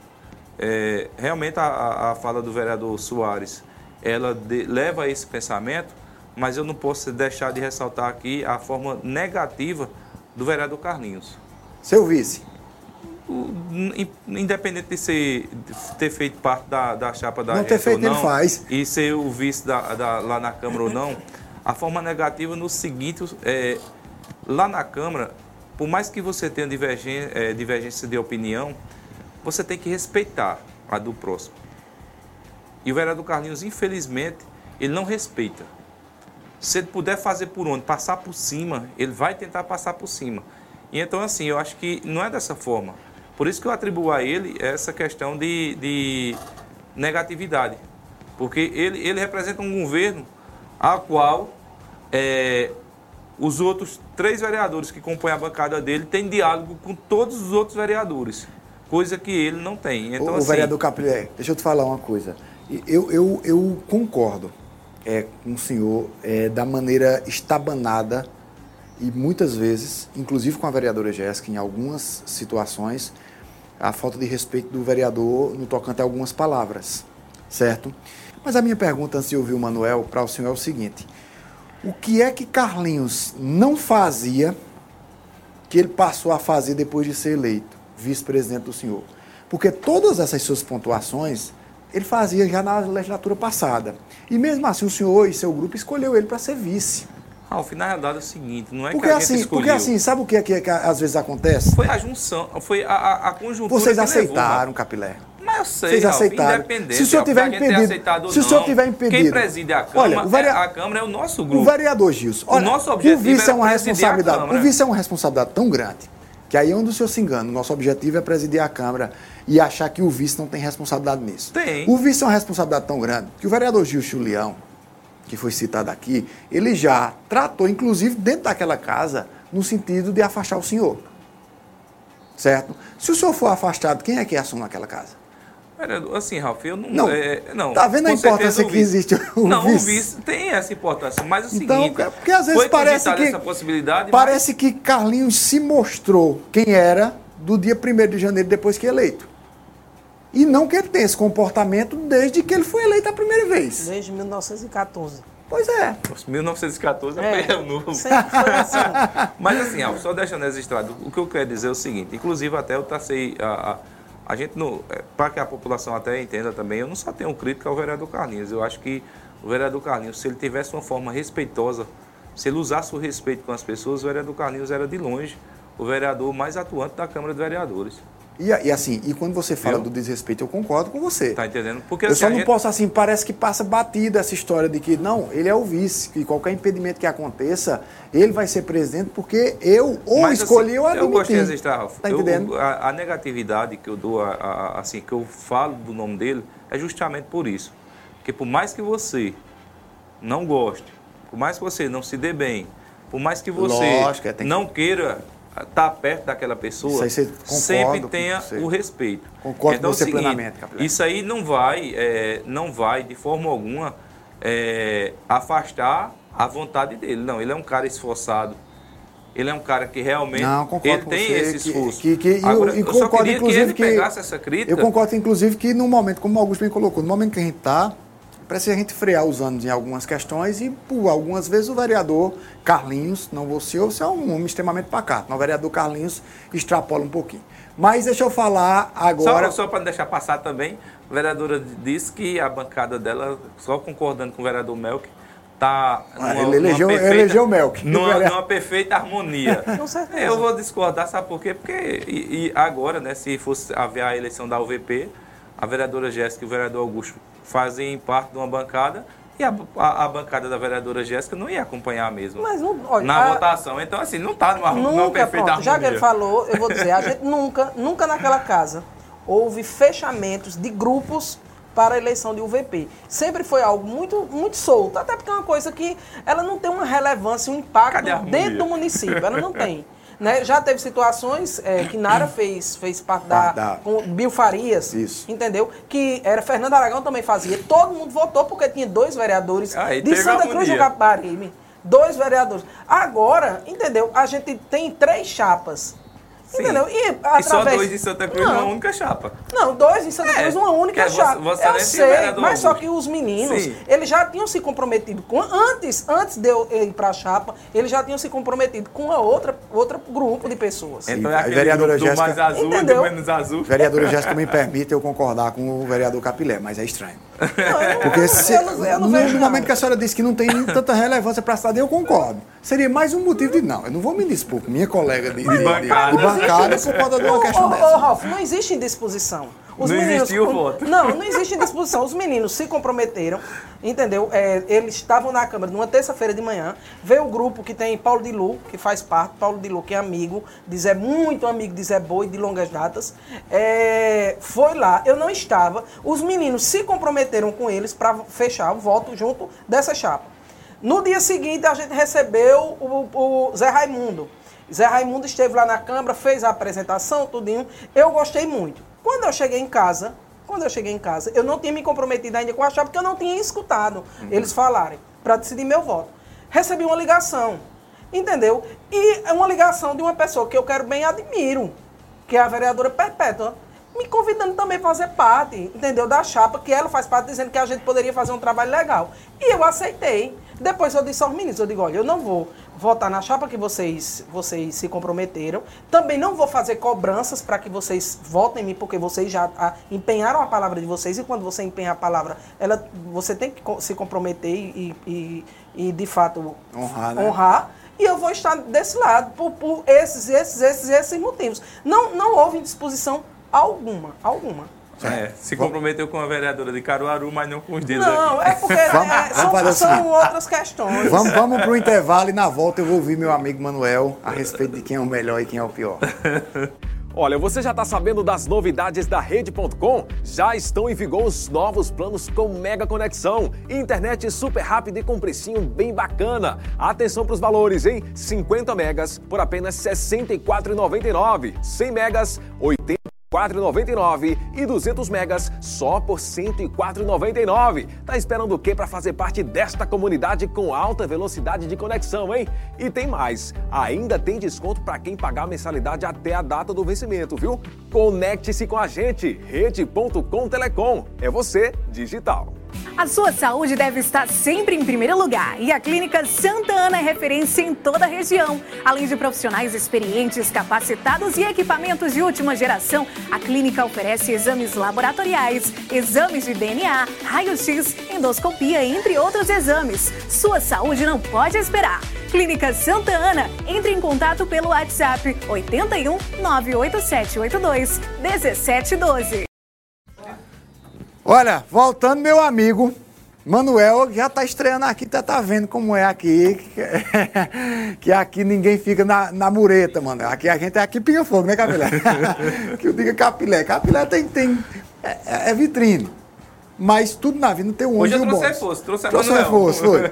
[SPEAKER 14] É, realmente a- a, fala do vereador Soares, ela de- leva a esse pensamento, mas eu não posso deixar de ressaltar aqui a forma negativa do vereador Carlinhos.
[SPEAKER 12] Seu vice.
[SPEAKER 14] O- in- Independente de, ser, de ter feito parte da, da chapa da
[SPEAKER 12] Não ter feito,
[SPEAKER 14] ou
[SPEAKER 12] ele
[SPEAKER 14] não,
[SPEAKER 12] faz.
[SPEAKER 14] E ser o vice da, da- lá na Câmara ou não, a forma negativa no seguinte, é, lá na Câmara, por mais que você tenha divergência, é, divergência de opinião, você tem que respeitar a do próximo. E o vereador Carlinhos, infelizmente, ele não respeita. Se ele puder fazer por onde, passar por cima, ele vai tentar passar por cima. E então, assim, eu acho que não é dessa forma. Por isso que eu atribuo a ele essa questão de, de negatividade. Porque ele, ele representa um governo a qual é, os outros três vereadores que compõem a bancada dele têm diálogo com todos os outros vereadores. Coisa que ele não tem. Então,
[SPEAKER 12] o
[SPEAKER 14] assim,
[SPEAKER 12] vereador Capilé, deixa eu te falar uma coisa. Eu, eu, eu concordo é, com o senhor é, da maneira estabanada e muitas vezes, inclusive com a vereadora Jéssica, em algumas situações, a falta de respeito do vereador no tocante a algumas palavras, certo? Mas a minha pergunta, antes de ouvir o Manuel, para o senhor é o seguinte: o que é que Carlinhos não fazia que ele passou a fazer depois de ser eleito vice-presidente do senhor? Porque todas essas suas pontuações ele fazia já na legislatura passada. E mesmo assim, o senhor e seu grupo escolheu ele para ser vice.
[SPEAKER 14] Ralf, na realidade é o seguinte, não é
[SPEAKER 12] porque
[SPEAKER 14] que a
[SPEAKER 12] assim,
[SPEAKER 14] gente escolheu.
[SPEAKER 12] Porque assim, sabe o que, é que, às vezes acontece?
[SPEAKER 14] Foi a junção, foi a, a, a conjuntura
[SPEAKER 12] Vocês aceitaram,
[SPEAKER 14] levou,
[SPEAKER 12] Capilé.
[SPEAKER 14] Mas eu sei,
[SPEAKER 12] Vocês aceitaram.
[SPEAKER 14] independente.
[SPEAKER 12] Se o senhor tiver impedido, se o senhor tiver impedido.
[SPEAKER 14] Quem preside a Câmara,
[SPEAKER 12] Olha, o varia-
[SPEAKER 14] é, a Câmara é o nosso grupo.
[SPEAKER 12] O vereador Gilson, olha,
[SPEAKER 14] o nosso
[SPEAKER 12] o
[SPEAKER 14] objetivo
[SPEAKER 12] vice é
[SPEAKER 14] era
[SPEAKER 12] uma
[SPEAKER 14] presidir a
[SPEAKER 12] responsabilidade. O vice é uma responsabilidade tão grande que aí é onde o senhor se engana. O nosso objetivo é presidir a Câmara e achar que o vice não tem responsabilidade nisso.
[SPEAKER 14] Tem.
[SPEAKER 12] O vice é uma responsabilidade tão grande que o vereador Gilson Leão, que foi citado aqui, ele já tratou, inclusive dentro daquela casa, no sentido de afastar o senhor. Certo? Se o senhor for afastado, quem é que assume aquela casa?
[SPEAKER 14] Assim, Ralf, eu não.
[SPEAKER 12] Não.
[SPEAKER 14] é, não
[SPEAKER 12] Tá vendo a importância
[SPEAKER 14] o
[SPEAKER 12] que existe o
[SPEAKER 14] não,
[SPEAKER 12] vice?
[SPEAKER 14] o vice tem essa importância, mas é o
[SPEAKER 12] Então,
[SPEAKER 14] seguinte.
[SPEAKER 12] porque às vezes parece que
[SPEAKER 14] essa possibilidade,
[SPEAKER 12] parece que Carlinhos se mostrou quem era do dia 1 de janeiro depois que eleito. E não que ele tenha esse comportamento desde que ele foi eleito a primeira vez.
[SPEAKER 13] Desde 1914.
[SPEAKER 12] Pois é.
[SPEAKER 14] mas 1914
[SPEAKER 13] É,
[SPEAKER 14] é, o novo.
[SPEAKER 13] sempre foi assim. <laughs>
[SPEAKER 14] Mas assim, Ralf, só deixando registrado, o que eu quero dizer é o seguinte, inclusive até eu tracei a, a, a gente não, para que a população até entenda também, eu não só tenho crítica ao vereador Carlinhos, eu acho que o vereador Carlinhos, se ele tivesse uma forma respeitosa, se ele usasse o respeito com as pessoas, o vereador Carlinhos era de longe o vereador mais atuante da Câmara de Vereadores.
[SPEAKER 12] E, e assim, e quando você fala
[SPEAKER 14] Viu?
[SPEAKER 12] do desrespeito, eu concordo com você.
[SPEAKER 14] Tá entendendo? Porque
[SPEAKER 12] eu
[SPEAKER 14] assim,
[SPEAKER 12] só não
[SPEAKER 14] gente-
[SPEAKER 12] posso, assim, parece que passa batida essa história de que, não, ele é o vice, que qualquer impedimento que aconteça, ele vai ser presidente porque eu ou
[SPEAKER 14] Mas,
[SPEAKER 12] escolhi
[SPEAKER 14] assim,
[SPEAKER 12] ou admiti.
[SPEAKER 14] Eu gostei de registrar, Ralf.
[SPEAKER 12] Tá
[SPEAKER 14] Eu-
[SPEAKER 12] entendendo?
[SPEAKER 14] a, a negatividade que eu dou, a- a- assim, que eu falo do nome dele, é justamente por isso. Porque por mais que você não goste, por mais que você não se dê bem, por mais que você
[SPEAKER 12] Lógico, é, que-
[SPEAKER 14] não queira estar perto daquela pessoa, sempre tenha o respeito.
[SPEAKER 12] Concordo
[SPEAKER 14] então,
[SPEAKER 12] com você
[SPEAKER 14] é o seguinte,
[SPEAKER 12] plenamente, Capilé.
[SPEAKER 14] Isso aí não vai, é, não vai de forma alguma é, afastar a vontade dele. Não, ele é um cara esforçado. Ele é um cara que realmente
[SPEAKER 12] Não,
[SPEAKER 14] ele tem
[SPEAKER 12] você
[SPEAKER 14] esse
[SPEAKER 12] que-
[SPEAKER 14] esforço.
[SPEAKER 12] Que, que, e eu-
[SPEAKER 14] Agora, eu só
[SPEAKER 12] concordo,
[SPEAKER 14] queria que
[SPEAKER 12] inclusive,
[SPEAKER 14] essa crítica.
[SPEAKER 12] Eu concordo, inclusive, que no momento, como o Augusto bem colocou, no momento que a gente está, precisa a gente frear os anos em algumas questões e, por algumas vezes, o vereador Carlinhos, não você, você é um homem extremamente pacato, mas o vereador Carlinhos extrapola um pouquinho. Mas deixa eu falar agora...
[SPEAKER 14] Só, só para não deixar passar também, a vereadora disse que a bancada dela, só concordando com o vereador Melk, está
[SPEAKER 12] Ah, ele elegeu- elegeu o Melk.
[SPEAKER 14] Numa, <laughs> numa perfeita harmonia. <laughs>
[SPEAKER 13] Com certeza.
[SPEAKER 14] Eu vou discordar, sabe por quê? Porque e, e agora, né, se fosse haver a eleição da UVP, a vereadora Jéssica e o vereador Augusto fazem parte de uma bancada e a, a, a bancada da vereadora Jéssica não ia acompanhar mesmo
[SPEAKER 13] Mas não, olha,
[SPEAKER 14] na
[SPEAKER 13] a-
[SPEAKER 14] votação. Então, assim, não está numa, numa
[SPEAKER 13] Nunca,
[SPEAKER 14] perfeita
[SPEAKER 13] pronto, já que ele falou, eu vou dizer, a <laughs> gente nunca, nunca naquela casa houve fechamentos de grupos para a eleição de UVP. Sempre foi algo muito, muito solto, até porque é uma coisa que ela não tem uma relevância, um impacto dentro do município, ela não tem. <laughs> Né? Já teve situações é, que Nara <clears throat> fez, fez parte da,
[SPEAKER 12] Ah, da-
[SPEAKER 13] com Bill Farias, entendeu? Que era Fernando Aragão também fazia. Todo mundo votou porque tinha dois vereadores
[SPEAKER 14] Aí
[SPEAKER 13] de Santa Cruz do. Capibaribe. Dois vereadores. Agora, entendeu? A gente tem três chapas.
[SPEAKER 14] Sim.
[SPEAKER 13] Entendeu? E,
[SPEAKER 14] E
[SPEAKER 13] através...
[SPEAKER 14] só dois de Santa Cruz
[SPEAKER 13] Não.
[SPEAKER 14] numa única chapa.
[SPEAKER 13] Não, dois em Santa
[SPEAKER 14] É,
[SPEAKER 13] Cruz, uma única
[SPEAKER 14] é
[SPEAKER 13] chapa.
[SPEAKER 14] Vossa
[SPEAKER 13] eu
[SPEAKER 14] Excelência e o
[SPEAKER 13] sei, mas só que os meninos,
[SPEAKER 14] Sim.
[SPEAKER 13] eles já tinham se comprometido com antes, antes de eu ir para a chapa, eles já tinham se comprometido com a outra, outro gruro de pessoas.
[SPEAKER 14] Então é aquele
[SPEAKER 12] vereadora
[SPEAKER 14] grupo do mais
[SPEAKER 12] Jéssica-
[SPEAKER 14] azul e
[SPEAKER 13] Entendeu?
[SPEAKER 14] do menos azul.
[SPEAKER 12] Vereadora <laughs> Jéssica me permite eu concordar com o vereador Capilé, mas é estranho.
[SPEAKER 13] eu
[SPEAKER 12] Porque se,
[SPEAKER 13] eu não- eu não
[SPEAKER 12] no, momento que a senhora disse que não tem tanta relevância para a cidade, eu concordo. Seria mais um motivo de não. Eu não vou me dispor com minha colega de, de, de-
[SPEAKER 14] bancada.
[SPEAKER 12] de bancada por conta de uma questão
[SPEAKER 13] Ô, ô,
[SPEAKER 12] dessa.
[SPEAKER 13] Ralf, não existe indisposição. Os
[SPEAKER 14] Não
[SPEAKER 13] meninos,
[SPEAKER 14] existiu o voto.
[SPEAKER 13] Não, não existe indisposição. Os meninos se comprometeram, entendeu? É, eles estavam na Câmara numa terça-feira de manhã. Veio o grupo que tem Paulo de Lu, que faz parte. Paulo de Lu, que é amigo, de Zé, muito amigo de Zé Boi, de longas datas. É, foi lá, eu não estava. Os meninos se comprometeram com eles para fechar o voto junto dessa chapa. No dia seguinte, a gente recebeu o, o Zé Raimundo. Zé Raimundo esteve lá na Câmara, fez a apresentação, tudinho. Eu gostei muito. Quando eu cheguei em casa, Quando eu cheguei em casa, eu não tinha me comprometido ainda com a chapa, porque eu não tinha escutado uhum. eles falarem para decidir meu voto. Recebi uma ligação, entendeu? E é uma ligação de uma pessoa que eu quero bem admiro, que é a vereadora Perpétua me convidando também para fazer parte, entendeu? Da chapa, que ela faz parte, dizendo que a gente poderia fazer um trabalho legal. E eu aceitei. Depois eu disse aos meninos, eu digo, olha, eu não vou votar na chapa que vocês, vocês se comprometeram. Também não vou fazer cobranças para que vocês votem em mim, porque vocês já a, empenharam a palavra de vocês. E quando você empenha a palavra, ela, você tem que se comprometer e, e, e de fato,
[SPEAKER 12] honrar. Né?
[SPEAKER 13] honrar e eu vou estar desse lado por, por esses, esses, esses, esses motivos. Não, não houve indisposição alguma, alguma.
[SPEAKER 14] É, se comprometeu com a vereadora de Caruaru, mas não com os dedos
[SPEAKER 13] Não,
[SPEAKER 14] aqui.
[SPEAKER 13] é porque vamos, é, vamos são, são outras questões.
[SPEAKER 12] Vamos, vamos para o intervalo e na volta eu vou ouvir meu amigo Manuel a respeito de quem é o melhor e quem é o pior. <laughs>
[SPEAKER 2] Olha, você já está sabendo das novidades da Rede.com? Já estão em vigor os novos planos com mega conexão, internet super rápida e com precinho bem bacana. Atenção para os valores, hein? 50 megas por apenas R$ 64,99. 100 megas, 80 4,99 e 200 megas só por 104,99. Tá esperando o que para fazer parte desta comunidade com alta velocidade de conexão, hein? E tem mais, ainda tem desconto para quem pagar a mensalidade até a data do vencimento, viu? Conecte-se com a gente, rede.com Telecom. É você digital.
[SPEAKER 11] A sua saúde deve estar sempre em primeiro lugar e a Clínica Santa Ana é referência em toda a região. Além de profissionais experientes, capacitados e equipamentos de última geração, a clínica oferece exames laboratoriais, exames de DNA, raio-x, endoscopia, entre outros exames. Sua saúde não pode esperar. Clínica Santa Ana, entre em contato pelo WhatsApp 81 98782 1712.
[SPEAKER 12] Olha, voltando, meu amigo, Manuel já está estreando aqui, tá, tá vendo como é aqui, <laughs> que aqui ninguém fica na, na mureta, mano. Aqui a gente é aqui pinga fogo, né, Capilé? <laughs> que eu diga Capilé. Capilé tem, tem é, é, é vitrine. Mas tudo na vida tem um ônibus e um bônus.
[SPEAKER 14] Reforço, trouxe a
[SPEAKER 12] trouxe reforço, foi. <laughs>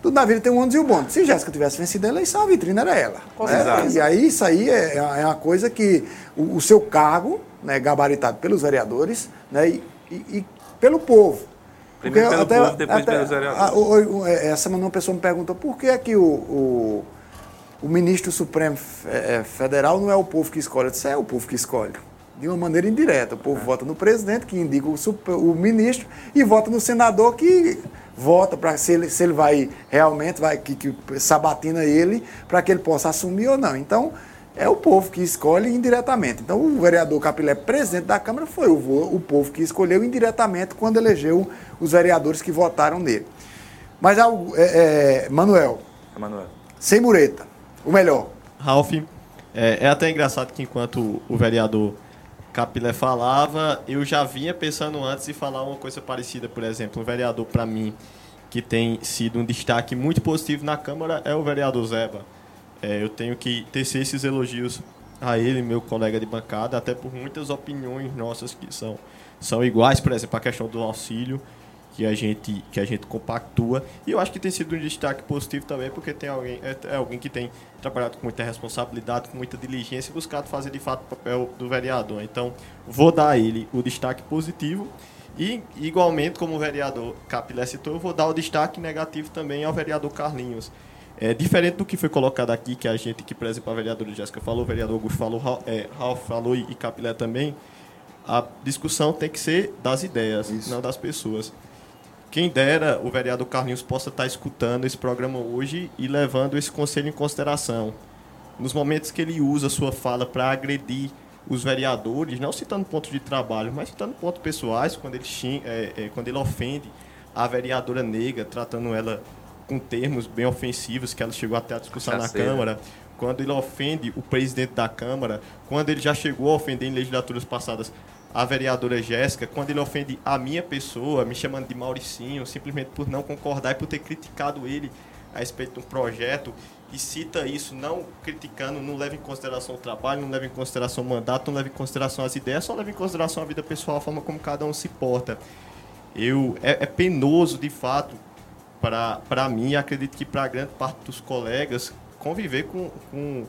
[SPEAKER 12] Tudo na vida tem um ônibus e um bônus. Se Jéssica tivesse vencido a eleição, a vitrine era ela. Né? E aí, isso aí é, é uma coisa que o, o seu cargo, né, gabaritado pelos vereadores, né, e, e, e pelo povo.
[SPEAKER 14] Primeiro pelo até, povo, depois até, pelos vereadores.
[SPEAKER 12] É, essa uma pessoa me perguntou por que é que o, o, o ministro Supremo é, Federal não é o povo que escolhe. Eu disse, é o povo que escolhe. De uma maneira indireta. O povo é. vota no presidente, que indica o, o ministro, e vota no senador, que vota para se ele, se ele vai realmente, vai que, que sabatina ele, para que ele possa assumir ou não. Então, é o povo que escolhe indiretamente. Então, o vereador Capilé, presidente da Câmara, foi o, o povo que escolheu indiretamente quando elegeu os vereadores que votaram nele. Mas, é, é, Manuel,
[SPEAKER 14] Manuel,
[SPEAKER 12] sem mureta, o melhor.
[SPEAKER 15] Ralf, é, é, até engraçado que enquanto o vereador Capilé falava, eu já vinha pensando antes de falar uma coisa parecida. Por exemplo, um vereador, para mim, que tem sido um destaque muito positivo na Câmara é o vereador Zeba é, eu tenho que tecer esses elogios a ele, meu colega de bancada, até por muitas opiniões nossas que são, são iguais, por exemplo, a questão do auxílio, que a gente que a gente compactua. E eu acho que tem sido um destaque positivo também, porque tem alguém é, é alguém que tem trabalhado com muita responsabilidade, com muita diligência e buscado fazer de fato o papel do vereador. Então, vou dar a ele o destaque positivo. E, igualmente, como o vereador Capilé citou, eu vou dar o destaque negativo também ao vereador Carlinhos. É diferente do que foi colocado aqui, que a gente, que por exemplo a vereadora Jéssica falou, o vereador Augusto falou, é, Ralf falou e Capilé também, a discussão tem que ser das ideias, Isso. não das pessoas. Quem dera o vereador Carlinhos possa estar escutando esse programa hoje e levando esse conselho em consideração. Nos momentos que ele usa sua fala para agredir os vereadores, não citando pontos de trabalho, mas citando pontos pessoais, quando ele, é, é, quando ele ofende a vereadora negra, tratando ela com termos bem ofensivos, que ela chegou até a discussão na Câmara, quando ele ofende o presidente da Câmara, quando ele já chegou a ofender em legislaturas passadas a vereadora Jéssica, quando ele ofende a minha pessoa, me chamando de Mauricinho, simplesmente por não concordar e por ter criticado ele a respeito de um projeto, e cita isso não criticando, não leva em consideração o trabalho, não leva em consideração o mandato, não leva em consideração as ideias, só leva em consideração a vida pessoal, a forma como cada um se porta. Eu, é, é penoso, de fato, para mim, acredito que para grande parte dos colegas, conviver com, com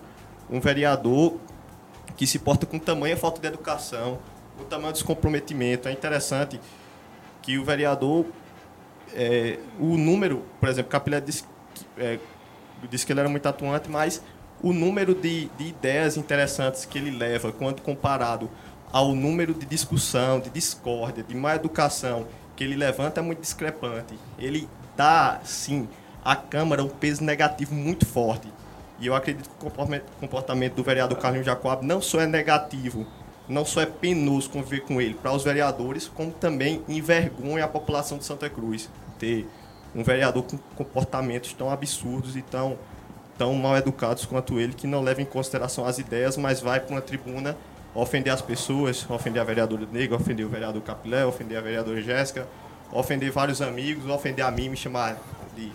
[SPEAKER 15] um vereador que se porta com tamanha falta de educação, o tamanho do comprometimento. É interessante que o vereador, é, o número, por exemplo, Capilé disse, é, disse que ele era muito atuante, mas o número de, de ideias interessantes que ele leva, quando comparado ao número de discussão, de discórdia, de má educação que ele levanta, é muito discrepante. Ele dá, sim, à Câmara um peso negativo muito forte. E eu acredito que o comportamento do vereador Carlinhos Jacob não só é negativo, não só é penoso conviver com ele para os vereadores, como também envergonha a população de Santa Cruz. Ter um vereador com comportamentos tão absurdos e tão, tão mal educados quanto ele, que não leva em consideração as ideias, mas vai para uma tribuna ofender as pessoas, ofender a vereadora Negra, ofender o vereador Capilé, ofender a vereadora Jéssica, ofender vários amigos, ofender a mim, me chamar de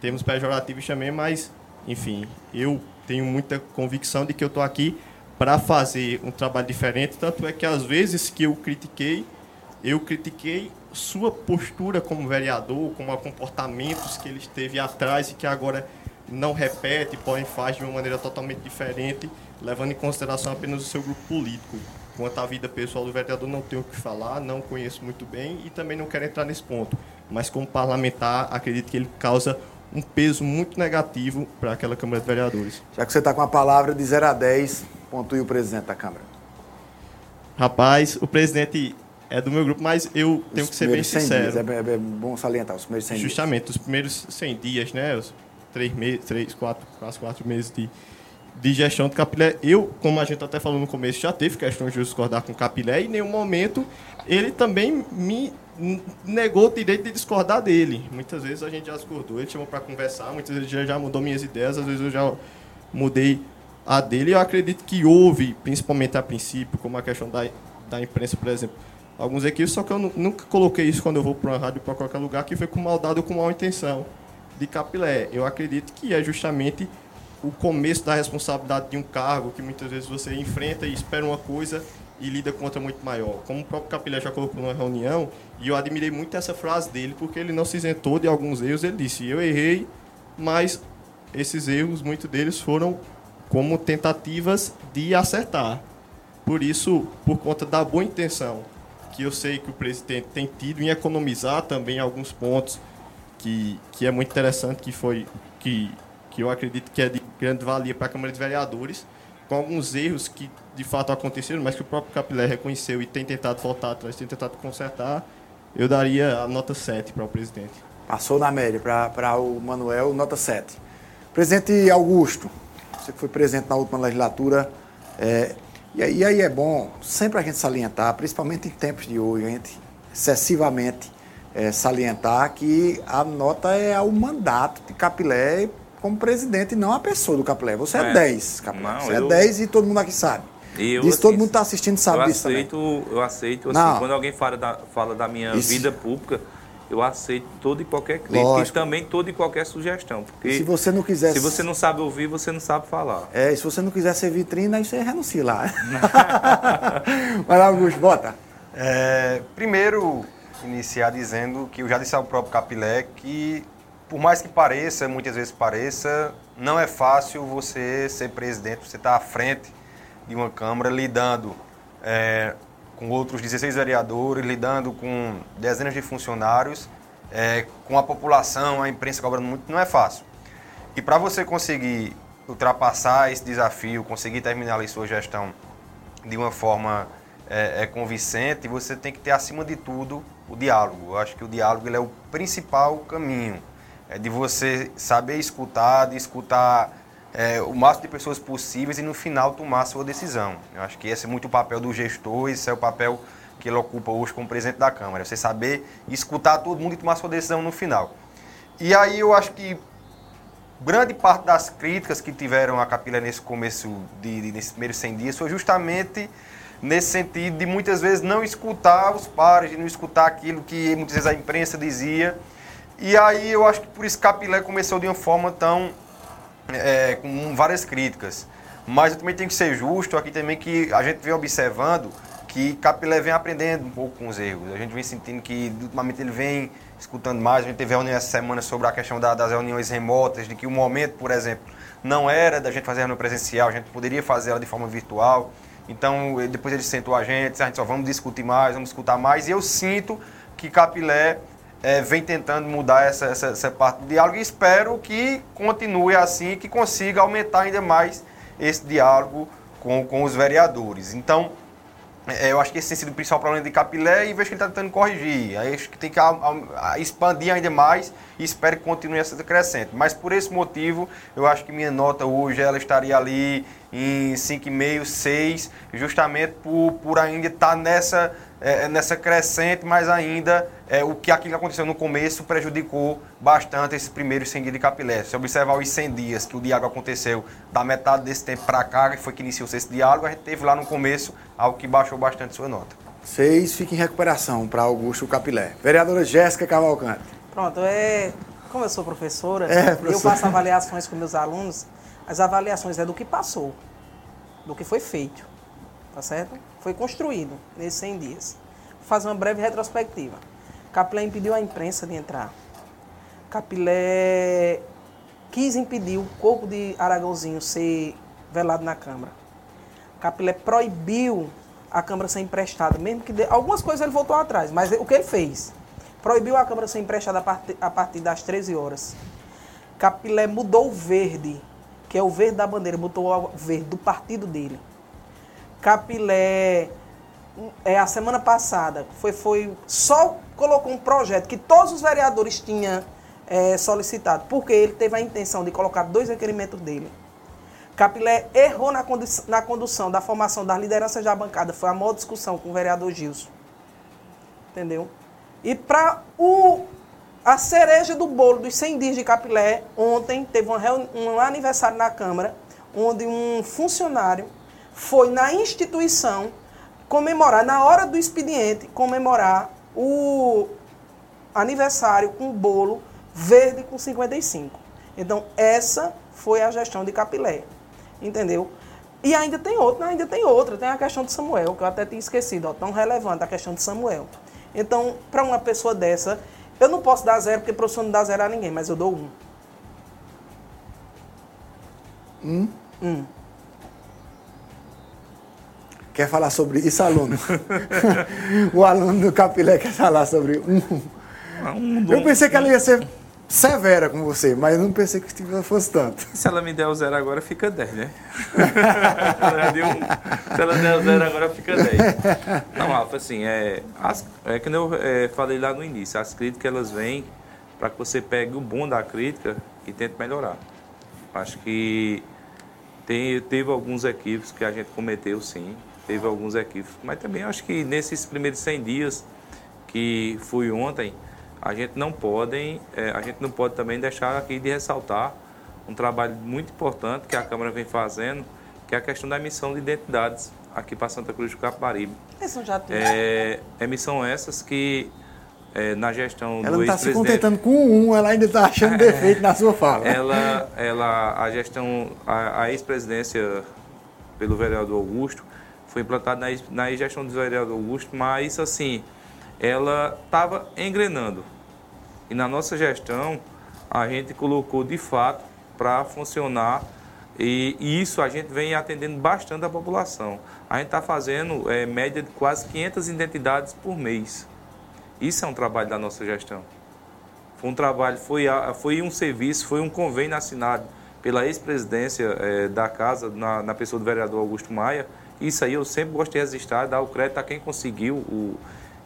[SPEAKER 15] termos pejorativos também, mas, enfim, eu tenho muita convicção de que eu estou aqui para fazer um trabalho diferente, tanto é que às vezes que eu critiquei, eu critiquei sua postura como vereador, como comportamentos que ele esteve atrás e que agora não repete, porém faz de uma maneira totalmente diferente, levando em consideração apenas o seu grupo político. Quanto à vida pessoal do vereador, não tenho o que falar, não conheço muito bem e também não quero entrar nesse ponto. Mas, como parlamentar, acredito que ele causa um peso muito negativo para aquela Câmara de Vereadores.
[SPEAKER 12] Já que você está com a palavra de 0 a 10, pontue o presidente da Câmara.
[SPEAKER 15] Rapaz, o presidente é do meu grupo, mas eu tenho os que ser bem sincero.
[SPEAKER 12] Dias, é, é, bom salientar, os primeiros 100
[SPEAKER 15] Justamente,
[SPEAKER 12] dias.
[SPEAKER 15] os primeiros 100 dias, né? Os três meses, três, quatro, quase quatro meses de, de gestão do Capilé. Eu, como a gente até falou no começo, já teve questões de discordar com Capilé e em nenhum momento ele também me negou o direito de discordar dele. Muitas vezes a gente já discordou, ele chamou para conversar, muitas vezes ele já mudou minhas ideias, às vezes eu já mudei a dele. Eu acredito que houve, principalmente a princípio, como a questão da, da imprensa, por exemplo, alguns equívocos, só que eu nunca coloquei isso quando eu vou para uma rádio para qualquer lugar, que foi com maldade ou com mal intenção de Capilé. Eu acredito que é justamente o começo da responsabilidade de um cargo que muitas vezes você enfrenta e espera uma coisa e lida com outra muito maior. Como o próprio Capilé já colocou numa reunião, e eu admirei muito essa frase dele, porque ele não se isentou de alguns erros, ele disse, eu errei, mas esses erros, muitos deles foram como tentativas de acertar. Por isso, por conta da boa intenção que eu sei que o presidente tem tido em economizar também alguns pontos que, que é muito interessante, que foi que, que eu acredito que é de grande valia para a Câmara de Vereadores, com alguns erros que de fato aconteceram, mas que o próprio Capilé reconheceu e tem tentado voltar atrás, tem tentado consertar, eu daria a nota 7 para o presidente.
[SPEAKER 12] Passou na média para o Manuel, nota 7. Presidente Augusto, você que foi presente na última legislatura, é, e, aí, é bom sempre a gente salientar, principalmente em tempos de hoje, a gente excessivamente é, salientar que a nota é ao mandato de Capilé como presidente, não a pessoa do Capilé. Você é, é 10, Capilé. Não, Você é eu... é 10 e todo mundo aqui sabe. Eu, Diz, assim, todo mundo está assistindo sabe
[SPEAKER 14] eu
[SPEAKER 12] disso
[SPEAKER 14] aceito,
[SPEAKER 12] também.
[SPEAKER 14] Eu aceito, assim, quando alguém fala da, fala da minha Isso. vida pública, eu aceito toda e qualquer crítica Lógico. e também toda e qualquer sugestão. Porque
[SPEAKER 12] se você não quiser.
[SPEAKER 14] Se você não sabe ouvir, você não sabe falar.
[SPEAKER 12] É, se você não quiser ser vitrine, aí você renuncia lá. <laughs> Vai lá, Augusto, bota.
[SPEAKER 16] É, primeiro, iniciar dizendo que eu já disse ao próprio Capilé que, por mais que pareça, muitas vezes pareça, não é fácil você ser presidente, você estar tá à frente de uma Câmara lidando é, com outros 16 vereadores, lidando com dezenas de funcionários, é, com a população, a imprensa cobrando muito, não é fácil. E para você conseguir ultrapassar esse desafio, conseguir terminar ali sua gestão de uma forma é, é, convincente, você tem que ter, acima de tudo, o diálogo. Eu acho que o diálogo é o principal caminho. É de você saber escutar, de escutar é, o máximo de pessoas possíveis e no final tomar a sua decisão. Eu acho que esse é muito o papel do gestor, esse é o papel que ele ocupa hoje como presidente da Câmara. Você saber escutar todo mundo e tomar a sua decisão no final. E aí eu acho que grande parte das críticas que tiveram a Capila nesse começo, de, de, nesses primeiros 100 dias, foi justamente nesse sentido de muitas vezes não escutar os pares, de não escutar aquilo que muitas vezes a imprensa dizia. E aí eu acho que por isso Capilé começou de uma forma tão. É, com várias críticas. Mas eu também tenho que ser justo aqui também que a gente vem observando que Capilé vem aprendendo um pouco com os erros. A gente vem sentindo que ultimamente ele vem escutando mais. A gente teve reunião essa semana sobre a questão da, das reuniões remotas, de que o momento, por exemplo, não era da gente fazer reunião presencial, a gente poderia fazer ela de forma virtual. Então, depois eles sentou a gente, a gente só vamos discutir mais, vamos escutar mais. E eu sinto que Capilé é, vem tentando mudar essa, essa, essa, parte do diálogo e espero que continue assim, que consiga aumentar ainda mais esse diálogo com, com os vereadores. Então, é, eu acho que esse tem sido o principal problema de Capilé e vejo que ele está tentando corrigir. Acho que tem que a, a expandir ainda mais e espero que continue essa crescente. Mas por esse motivo, eu acho que minha nota hoje ela estaria ali em 5,5, 6, justamente por, por ainda estar tá nessa, é, nessa crescente, mas ainda é, o que aquilo que aconteceu no começo prejudicou bastante esses primeiros 100 dias de Capilé. Se observar os 100 dias que o diálogo aconteceu da metade desse tempo para cá, que foi que iniciou esse diálogo, a gente teve lá no começo algo que baixou bastante sua nota.
[SPEAKER 12] Seis fica em recuperação para Augusto Capilé. Vereadora Jéssica Cavalcante.
[SPEAKER 13] Pronto, é, como eu sou professora, é, professora. eu faço avaliações com meus alunos, as avaliações é do que passou, do que foi feito, tá certo? Foi construído nesses 100 dias. Vou fazer uma breve retrospectiva. Capilé impediu a imprensa de entrar. Capilé quis impedir o corpo de Aragãozinho ser velado na Câmara. Capilé proibiu a Câmara ser emprestada, mesmo que... De... Algumas coisas ele voltou atrás, mas o que ele fez? Proibiu a Câmara ser emprestada a partir, a partir das 13 horas. Capilé mudou o verde, que é o verde da bandeira, botou o verde do partido dele. Capilé, é, a semana passada, foi, foi só colocou um projeto que todos os vereadores tinham é, solicitado, porque ele teve a intenção de colocar dois requerimentos dele. Capilé errou na, na condução da formação das lideranças da bancada. Foi a maior discussão com o vereador Gilson. Entendeu? E para a cereja do bolo dos 100 dias de Capilé, ontem teve um aniversário na Câmara, onde um funcionário foi na instituição comemorar, na hora do expediente, comemorar o aniversário com bolo verde com 55. Então, essa foi a gestão de Capilé. Entendeu? E ainda tem outra, ainda tem outra, tem a questão de Samuel, que eu até tinha esquecido, ó, tão relevante a questão de Samuel. Então, para uma pessoa dessa, eu não posso dar zero, porque professor não dá zero a ninguém, mas eu dou um.
[SPEAKER 12] Um?
[SPEAKER 13] Um.
[SPEAKER 12] Quer falar sobre isso, aluno? <laughs> o aluno do Capilé quer falar sobre um.
[SPEAKER 14] Ah, um
[SPEAKER 12] eu pensei que ela ia ser severa com você, mas eu não pensei que fosse tanto.
[SPEAKER 14] Se ela me der o zero agora, fica 10, né? <laughs> Se ela der o zero agora, fica 10. Não, Rafa, assim, é, as, é que eu é, falei lá no início, as críticas elas vêm para que você pegue o bom da crítica e tente melhorar. Acho que tem, teve alguns equívocos que a gente cometeu, sim, teve alguns equívocos, mas também acho que nesses primeiros 100 dias que fui ontem, a gente não pode, é, a gente não pode também deixar aqui de ressaltar um trabalho muito importante que a Câmara vem fazendo, que é a questão da emissão de identidades aqui para Santa Cruz do Capibaribe.
[SPEAKER 13] Isso já tem.
[SPEAKER 14] É, emissão essas que é, na gestão
[SPEAKER 12] ela
[SPEAKER 14] do
[SPEAKER 12] não está se contentando com um, ela ainda está achando é, <laughs> defeito na sua fala.
[SPEAKER 14] Ela, ela, a gestão, a, a ex-presidência pelo vereador Augusto foi implantada na, gestão do vereador Augusto, mas assim, ela estava engrenando. E na nossa gestão, a gente colocou de fato para funcionar e, e, isso a gente vem atendendo bastante a população. A gente está fazendo é, média de quase 500 identidades por mês. Isso é um trabalho da nossa gestão. Foi um trabalho, foi, foi um serviço, foi um convênio assinado pela ex-presidência é, da casa, na, na, pessoa do vereador Augusto Maia. Isso aí eu sempre gostei de registrar, dar o crédito a quem conseguiu o,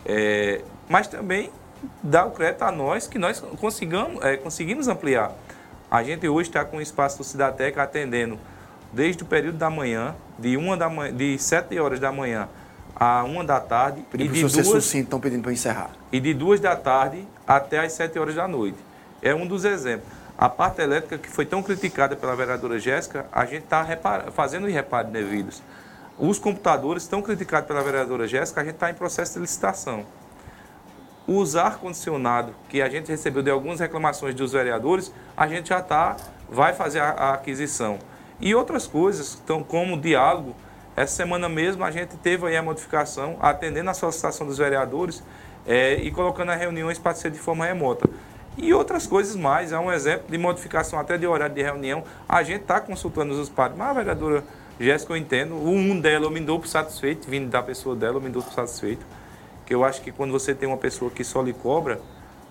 [SPEAKER 14] é, mas também dá o crédito a nós que nós consigamos, é, conseguimos ampliar. A gente hoje está com o espaço do Cidateca atendendo desde o período da manhã, de, uma da manhã, de 7 horas da manhã a 1 da tarde.
[SPEAKER 12] Pedi e de duas, sucinto, estão pedindo para encerrar.
[SPEAKER 14] E de 2 da tarde até as 7 horas da noite. É um dos exemplos. A parte elétrica, que foi tão criticada pela vereadora Jéssica, a gente está fazendo os reparos devidos. Os computadores estão criticados pela vereadora Jéssica, a gente está em processo de licitação. Os ar-condicionado, que a gente recebeu de algumas reclamações dos vereadores, a gente já está, vai fazer a, a aquisição. E outras coisas, então, como diálogo, essa semana mesmo a gente teve aí a modificação, atendendo a solicitação dos vereadores é, e colocando as reuniões para ser de forma remota. E outras coisas mais, é um exemplo de modificação até de horário de reunião. A gente está consultando os padres, mas a vereadora Jéssica, eu entendo. O um dela eu me dou por satisfeito, vindo da pessoa dela, eu me dou por satisfeito. Que eu acho que quando você tem uma pessoa que só lhe cobra,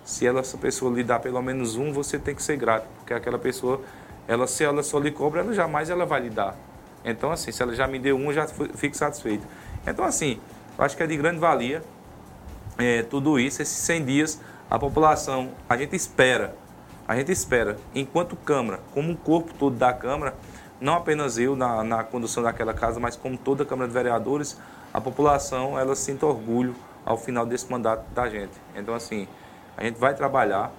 [SPEAKER 14] se ela, essa pessoa lhe dá pelo menos um, você tem que ser grato. Porque aquela pessoa, ela, se ela só lhe cobra, ela jamais ela vai lhe dar. Então, assim, se ela já me deu um, eu já fico satisfeito. Então, assim, eu acho que é de grande valia é, tudo isso, esses 100 dias, a população, a gente espera, a gente espera, enquanto Câmara, como um corpo todo da Câmara, não apenas eu na, na condução daquela casa, mas como toda a Câmara de Vereadores, a população ela sinta orgulho ao final desse mandato da gente. Então, assim, a gente vai trabalhar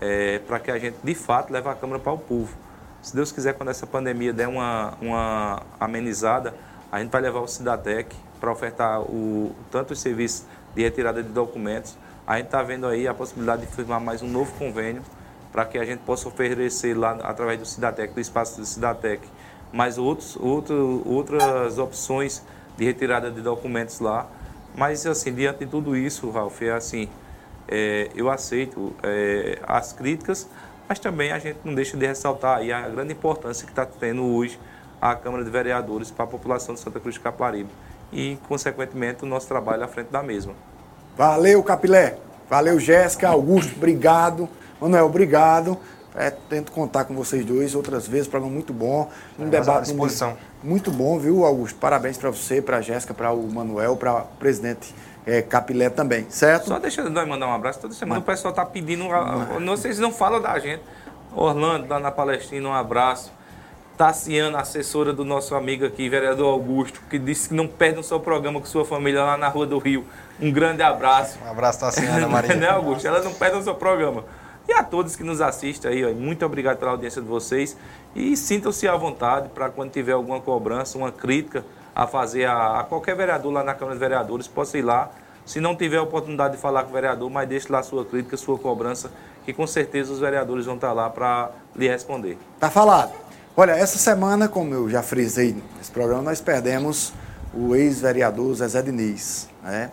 [SPEAKER 14] é, para que a gente, de fato, leve a Câmara para o povo. Se Deus quiser, quando essa pandemia der uma, uma amenizada, a gente vai levar o Cidatec para ofertar o, tanto os serviços de retirada de documentos. A gente está vendo aí a possibilidade de firmar mais um novo convênio para que a gente possa oferecer lá, através do Cidatec, do espaço do Cidatec, mais outros, outro, outras opções de retirada de documentos lá. Mas, assim, diante de tudo isso, Ralf, é assim, é, eu aceito é, as críticas, mas também a gente não deixa de ressaltar aí a grande importância que está tendo hoje a Câmara de Vereadores para a população de Santa Cruz de Caparibe e, consequentemente, o nosso trabalho à frente da mesma.
[SPEAKER 12] Valeu, Capilé. Valeu, Jéssica, Augusto, obrigado. Manuel, obrigado. É, tento contar com vocês dois outras vezes, programa muito bom. Um debate à disposição. Muito bom, viu, Augusto? Parabéns para você, para a Jéssica, para o Manuel, para o presidente é, Capilé também, certo?
[SPEAKER 14] Só deixa eu mandar um abraço. Toda semana Mas... o pessoal está pedindo. Não, vocês não falam da gente. Orlando, lá na Palestina, um abraço. Tassiana, assessora do nosso amigo aqui, vereador Augusto, que disse que não perde o seu programa com sua família lá na Rua do Rio. Um grande abraço.
[SPEAKER 16] Um abraço, Tassiana Maria. <laughs>
[SPEAKER 14] né, Augusto? Ela não perde o seu programa. E a todos que nos assistem aí, ó, muito obrigado pela audiência de vocês. E sintam-se à vontade para quando tiver alguma cobrança, uma crítica a fazer a, a, qualquer vereador lá na Câmara de Vereadores, possa ir lá. Se não tiver a oportunidade de falar com o vereador, mas deixe lá sua crítica, sua cobrança, que com certeza os vereadores vão estar lá para lhe responder.
[SPEAKER 12] Tá falado. Olha, essa semana, como eu já frisei nesse programa, nós perdemos o ex-vereador Zezé Diniz, né?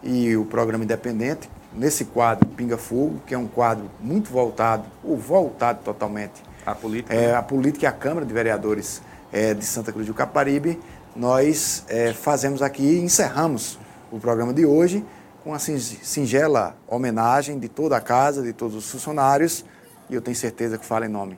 [SPEAKER 12] E o programa independente, nesse quadro Pinga Fogo, que é um quadro muito voltado, ou voltado totalmente
[SPEAKER 14] a política,
[SPEAKER 12] é, a política e a Câmara de Vereadores é, de Santa Cruz do Caparibe, nós é, fazemos aqui, encerramos o programa de hoje com uma singela homenagem de toda a casa, de todos os funcionários, e eu tenho certeza que fala em nome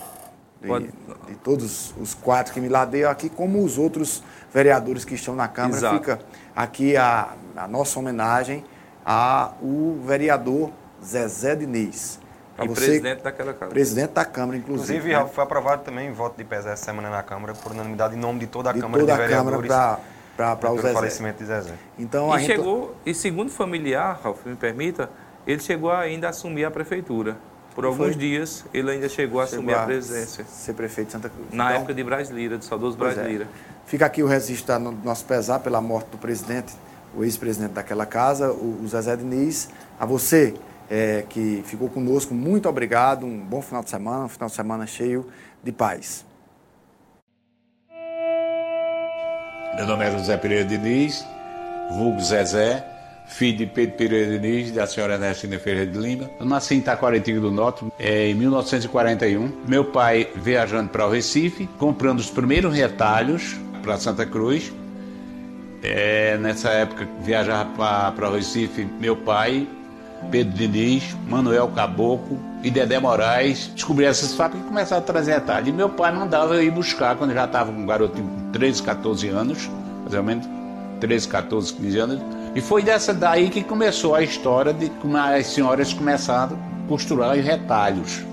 [SPEAKER 12] de, de, todos os quatro que me ladeiam aqui, como os outros vereadores que estão na Câmara. Exato. Fica aqui a, a nossa homenagem ao vereador Zezé Diniz.
[SPEAKER 14] E você, presidente daquela Câmara.
[SPEAKER 12] Presidente da Câmara, inclusive.
[SPEAKER 16] Inclusive, né? foi aprovado também voto de pés essa semana na Câmara, por unanimidade, em nome de toda a de Câmara toda de Vereadores.
[SPEAKER 12] A Câmara para o Zezé.
[SPEAKER 16] falecimento de Zezé.
[SPEAKER 14] Então, e, chegou, e segundo familiar, Ralf, me permita, ele chegou ainda a assumir a prefeitura. Por alguns foi? dias, ele ainda chegou a chegou assumir a, a presidência.
[SPEAKER 12] Ser prefeito de Santa Cruz.
[SPEAKER 14] Na então, época de Brasileira, de saudoso. Brasileira.
[SPEAKER 12] É. Fica aqui o registro do nosso pesar pela morte do presidente, o ex-presidente daquela casa, o, Zezé Diniz. A você é, que ficou conosco, muito obrigado. Um bom final de semana, um final de semana cheio de paz.
[SPEAKER 17] Meu nome é José Pereira Diniz, vulgo Zezé filho de Pedro Pereira Diniz, da senhora Ernestina Ferreira de Lima. Eu nasci em Taquaritinga do Norte é, em 1941. Meu pai viajando para o Recife, comprando os primeiros retalhos para Santa Cruz. É, nessa época viajava para Recife meu pai, Pedro Diniz, Manuel Caboclo e Dedé Moraes. Descobri essas fábricas e começaram a trazer retalhos. E meu pai mandava eu ir buscar quando eu já estava um garoto de 13, 14 anos, mais ou menos 13, 14, 15 anos e foi dessa daí que começou a história de como as senhoras começaram a costurar os retalhos.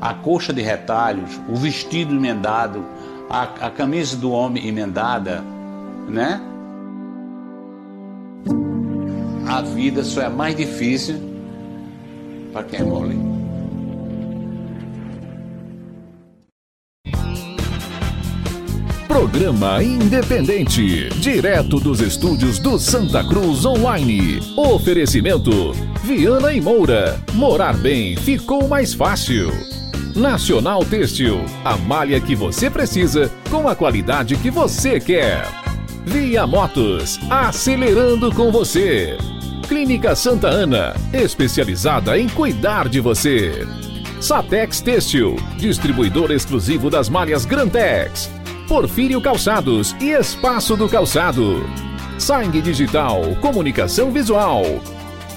[SPEAKER 17] A coxa de retalhos, o vestido emendado, a, a camisa do homem emendada, né? A vida só é mais difícil para quem é mole.
[SPEAKER 1] Programa Independente, direto dos estúdios do Santa Cruz Online. Oferecimento: Viana e Moura. Morar bem ficou mais fácil. Nacional Têxtil, a malha que você precisa com a qualidade que você quer. Via Motos, acelerando com você. Clínica Santa Ana, especializada em cuidar de você. Satex Têxtil, distribuidor exclusivo das malhas Grantex. Porfírio Calçados e Espaço do Calçado. Sangue Digital, Comunicação Visual.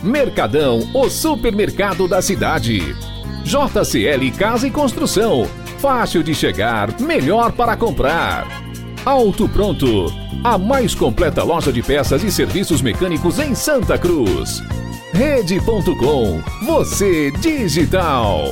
[SPEAKER 1] Mercadão, o supermercado da cidade. JCL Casa e Construção. Fácil de chegar, melhor para comprar. Auto Pronto, a mais completa loja de peças e serviços mecânicos em Santa Cruz. Rede.com, você digital.